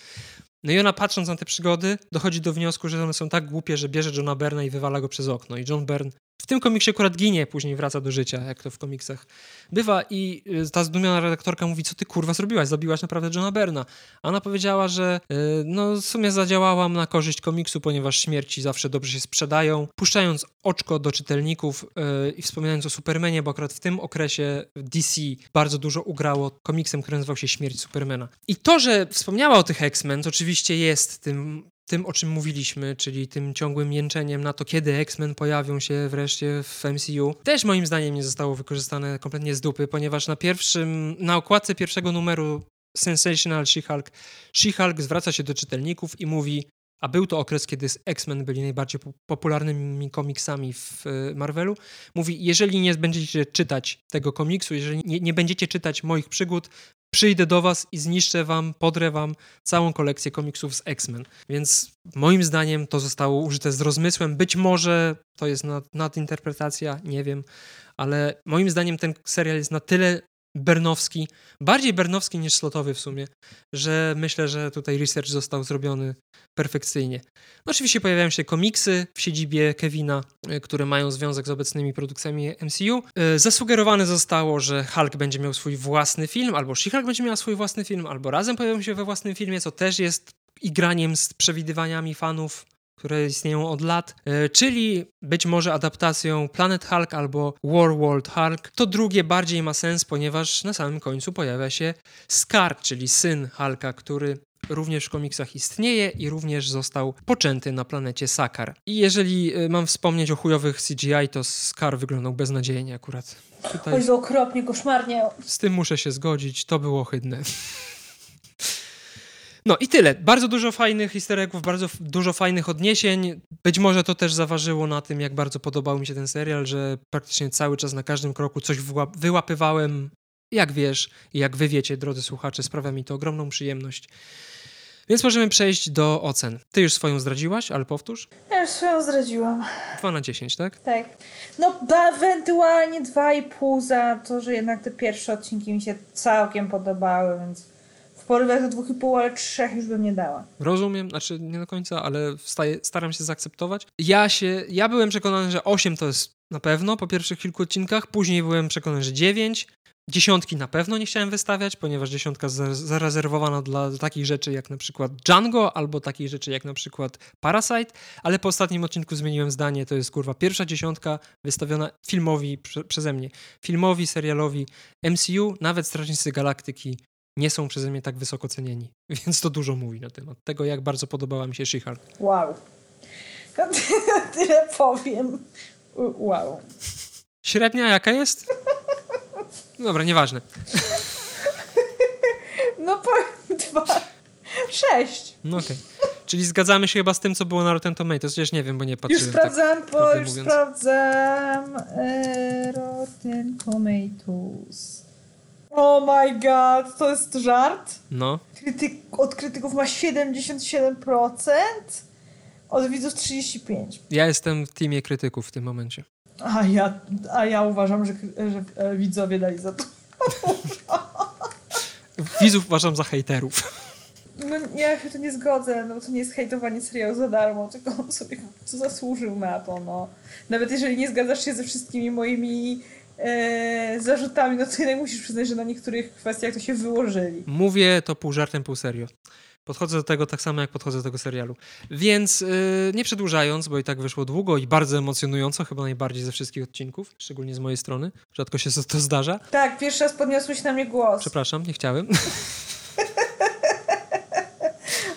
[SPEAKER 1] No i ona patrząc na te przygody dochodzi do wniosku, że one są tak głupie, że bierze Johna Berna i wywala go przez okno. I John Byrne w tym komiksie akurat ginie, później wraca do życia, jak to w komiksach bywa i y, ta zdumiona redaktorka mówi, co ty kurwa zrobiłaś, zabiłaś naprawdę Johna Berna. A ona powiedziała, że y, no w sumie zadziałałam na korzyść komiksu, ponieważ śmierci zawsze dobrze się sprzedają, puszczając oczko do czytelników y, i wspominając o Supermanie, bo akurat w tym okresie DC bardzo dużo ugrało komiksem, który nazywał się Śmierć Supermana. I to, że wspomniała o tych X-Men, oczywiście jest tym tym, o czym mówiliśmy, czyli tym ciągłym jęczeniem na to, kiedy X-Men pojawią się wreszcie w MCU, też moim zdaniem nie zostało wykorzystane kompletnie z dupy, ponieważ na pierwszym, na okładce pierwszego numeru Sensational She-Hulk, She-Hulk zwraca się do czytelników i mówi, a był to okres, kiedy X-Men byli najbardziej po- popularnymi komiksami w e, Marvelu, mówi, jeżeli nie będziecie czytać tego komiksu, jeżeli nie, nie będziecie czytać moich przygód, przyjdę do was i zniszczę wam, podrę wam całą kolekcję komiksów z X-Men. Więc moim zdaniem to zostało użyte z rozmysłem. Być może to jest nad, nadinterpretacja, nie wiem, ale moim zdaniem ten serial jest na tyle bernowski, bardziej bernowski niż slotowy w sumie, że myślę, że tutaj research został zrobiony perfekcyjnie. No, oczywiście pojawiają się komiksy w siedzibie Kevina, y, które mają związek z obecnymi produkcjami MCU. Y, Zasugerowane zostało, że Hulk będzie miał swój własny film, albo She-Hulk będzie miała swój własny film, albo razem pojawią się we własnym filmie, co też jest igraniem z przewidywaniami fanów które istnieją od lat, e, czyli być może adaptacją Planet Hulk albo War World Hulk. To drugie bardziej ma sens, ponieważ na samym końcu pojawia się Scar, czyli syn Hulka, który również w komiksach istnieje i również został poczęty na planecie Sakar. I jeżeli e, mam wspomnieć o chujowych CGI, to Scar wyglądał beznadziejnie akurat. Tutaj
[SPEAKER 2] Oj, okropnie, koszmarnie.
[SPEAKER 1] z tym muszę się zgodzić, to było ohydne. [laughs] No i tyle. Bardzo dużo fajnych histereków, bardzo dużo fajnych odniesień. Być może to też zaważyło na tym, jak bardzo podobał mi się ten serial, że praktycznie cały czas na każdym kroku coś wyła- wyłapywałem. Jak wiesz i jak wy wiecie, drodzy słuchacze, sprawia mi to ogromną przyjemność. Więc możemy przejść do ocen. Ty już swoją zdradziłaś, ale powtórz.
[SPEAKER 2] Ja już swoją zdradziłam.
[SPEAKER 1] 2 na 10, tak?
[SPEAKER 2] Tak. No, ewentualnie 2,5 za to, że jednak te pierwsze odcinki mi się całkiem podobały, więc porywach do 2,5, ale 3 już bym nie dała.
[SPEAKER 1] Rozumiem, znaczy nie do końca, ale wstaję, staram się zaakceptować. Ja się, ja byłem przekonany, że 8 to jest na pewno po pierwszych kilku odcinkach, później byłem przekonany, że 9. Dziesiątki na pewno nie chciałem wystawiać, ponieważ dziesiątka za- zarezerwowana dla takich rzeczy jak na przykład Django albo takich rzeczy jak na przykład Parasite, ale po ostatnim odcinku zmieniłem zdanie, to jest kurwa pierwsza dziesiątka wystawiona filmowi prze, przeze mnie. Filmowi, serialowi MCU, nawet Strażnicy Galaktyki nie są przeze mnie tak wysoko cenieni. [laughs] Więc to dużo mówi na temat tego, jak bardzo podobała mi się she
[SPEAKER 2] Wow. [laughs] Tyle powiem. Wow.
[SPEAKER 1] Średnia jaka jest? Dobra, nieważne. [laughs]
[SPEAKER 2] No powiem dwa. Sześć.
[SPEAKER 1] No okej. Okay. Czyli zgadzamy się chyba z tym, co było na Rotten Tomatoes. Chociaż nie wiem, bo nie patrzyłem. Już tak
[SPEAKER 2] sprawdzam, tak,
[SPEAKER 1] po,
[SPEAKER 2] już
[SPEAKER 1] mówiąc.
[SPEAKER 2] sprawdzam. E, Rotten Tomatoes. Oh my god, to jest żart?
[SPEAKER 1] No.
[SPEAKER 2] Krytyk, od krytyków ma 77%, od widzów 35%.
[SPEAKER 1] Ja jestem w teamie krytyków w tym momencie.
[SPEAKER 2] A ja, a ja uważam, że, że e, widzowie dali za to. [laughs]
[SPEAKER 1] Widzów uważam za hejterów.
[SPEAKER 2] No ja się to nie zgodzę, no to nie jest hejtowanie serialu za darmo, tylko on sobie co zasłużył na to, no. Nawet jeżeli nie zgadzasz się ze wszystkimi moimi e, zarzutami, no to jednak musisz przyznać, że na niektórych kwestiach to się wyłożyli.
[SPEAKER 1] Mówię to pół żartem, pół serio. Podchodzę do tego tak samo, jak podchodzę do tego serialu. Więc yy, nie przedłużając, bo i tak wyszło długo i bardzo emocjonująco, chyba najbardziej ze wszystkich odcinków, szczególnie z mojej strony. Rzadko się to zdarza.
[SPEAKER 2] Tak, pierwszy raz podniosłeś na mnie głos,
[SPEAKER 1] Przepraszam, nie chciałem. [laughs]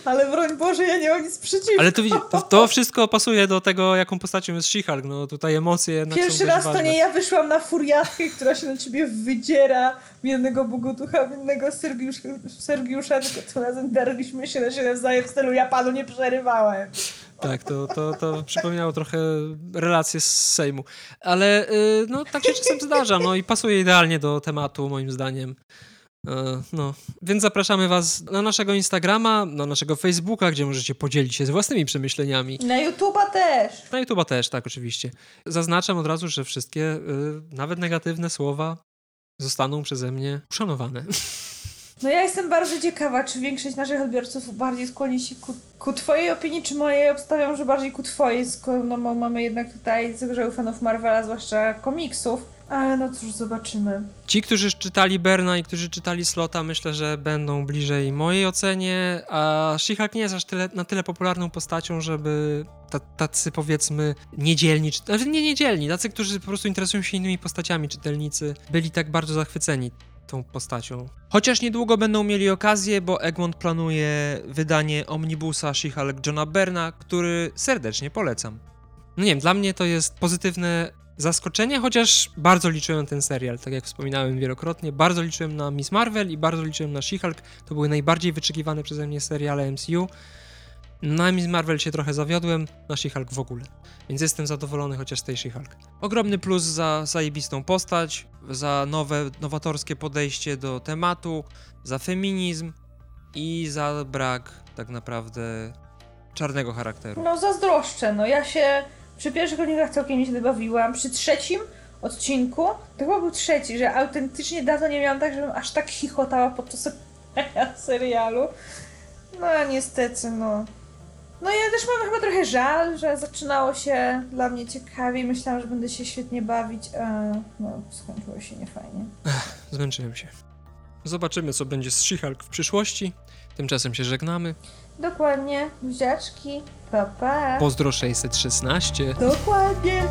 [SPEAKER 2] ale broń Boże, ja nie mam nic przeciwko.
[SPEAKER 1] Ale to, to, to wszystko pasuje do tego, jaką postacią jest She-Hulk. No tutaj emocje jednak
[SPEAKER 2] Pierwszy raz to
[SPEAKER 1] ważne.
[SPEAKER 2] nie ja wyszłam na furiatkę, która się na ciebie wydziera w jednego Bogutucha, w jednego Sergiusza, Sergiusza tylko tym razem darliśmy się na siebie nawzajem w stylu ja panu nie przerywałem.
[SPEAKER 1] Tak, to, to, to przypominało trochę relacje z Sejmu. Ale y, no, tak się czasem zdarza, no i pasuje idealnie do tematu, moim zdaniem. E, No, więc zapraszamy Was na naszego Instagrama, na naszego Facebooka, gdzie możecie podzielić się z własnymi przemyśleniami.
[SPEAKER 2] Na YouTube'a też.
[SPEAKER 1] Na YouTube'a też, tak, oczywiście. Zaznaczam od razu, że wszystkie, y, nawet negatywne słowa zostaną przeze mnie uszanowane. [laughs]
[SPEAKER 2] No ja jestem bardzo ciekawa, czy większość naszych odbiorców bardziej skłoni się ku, ku twojej opinii, czy mojej. Obstawiam, że bardziej ku twojej, skoro no, mamy jednak tutaj zagrzeły fanów Marvela, zwłaszcza komiksów. Ale no cóż, zobaczymy.
[SPEAKER 1] Ci, którzy czytali Berna i którzy czytali Slota, myślę, że będą bliżej mojej ocenie, a She-Hulk nie jest aż tyle, na tyle popularną postacią, żeby ta, tacy powiedzmy niedzielni, czy, znaczy nie niedzielni, tacy, którzy po prostu interesują się innymi postaciami, czytelnicy, byli tak bardzo zachwyceni tą postacią. Chociaż niedługo będą mieli okazję, bo Egmont planuje wydanie omnibusa She-Hulk Johna Berna, który serdecznie polecam. No nie wiem, dla mnie to jest pozytywne zaskoczenie, chociaż bardzo liczyłem na ten serial, tak jak wspominałem wielokrotnie. Bardzo liczyłem na Miss Marvel i bardzo liczyłem na She-Hulk. To były najbardziej wyczekiwane przeze mnie seriale MCU. Na Miss Marvel się trochę zawiodłem, na She-Hulk w ogóle. Więc jestem zadowolony chociaż z tej She-Hulk. Ogromny plus za zajebistą postać, za nowe, nowatorskie podejście do tematu, za feminizm i za brak tak naprawdę czarnego charakteru.
[SPEAKER 2] No zazdroszczę, no ja się przy pierwszych odcinkach całkiem się bawiłam. Przy trzecim odcinku, to chyba był trzeci, że autentycznie dawno nie miałam tak, żebym aż tak chichotała podczas [laughs] serialu. No a niestety, no. No ja też mam chyba trochę żal, że zaczynało się dla mnie ciekawie. Myślałam, że będę się świetnie bawić, a no skończyło się niefajnie.
[SPEAKER 1] Zmęczyłem się. Zobaczymy, co będzie z She-Hulk w przyszłości. Tymczasem się żegnamy.
[SPEAKER 2] Dokładnie, buziaczki, pa pa.
[SPEAKER 1] Pozdro 616.
[SPEAKER 2] Dokładnie.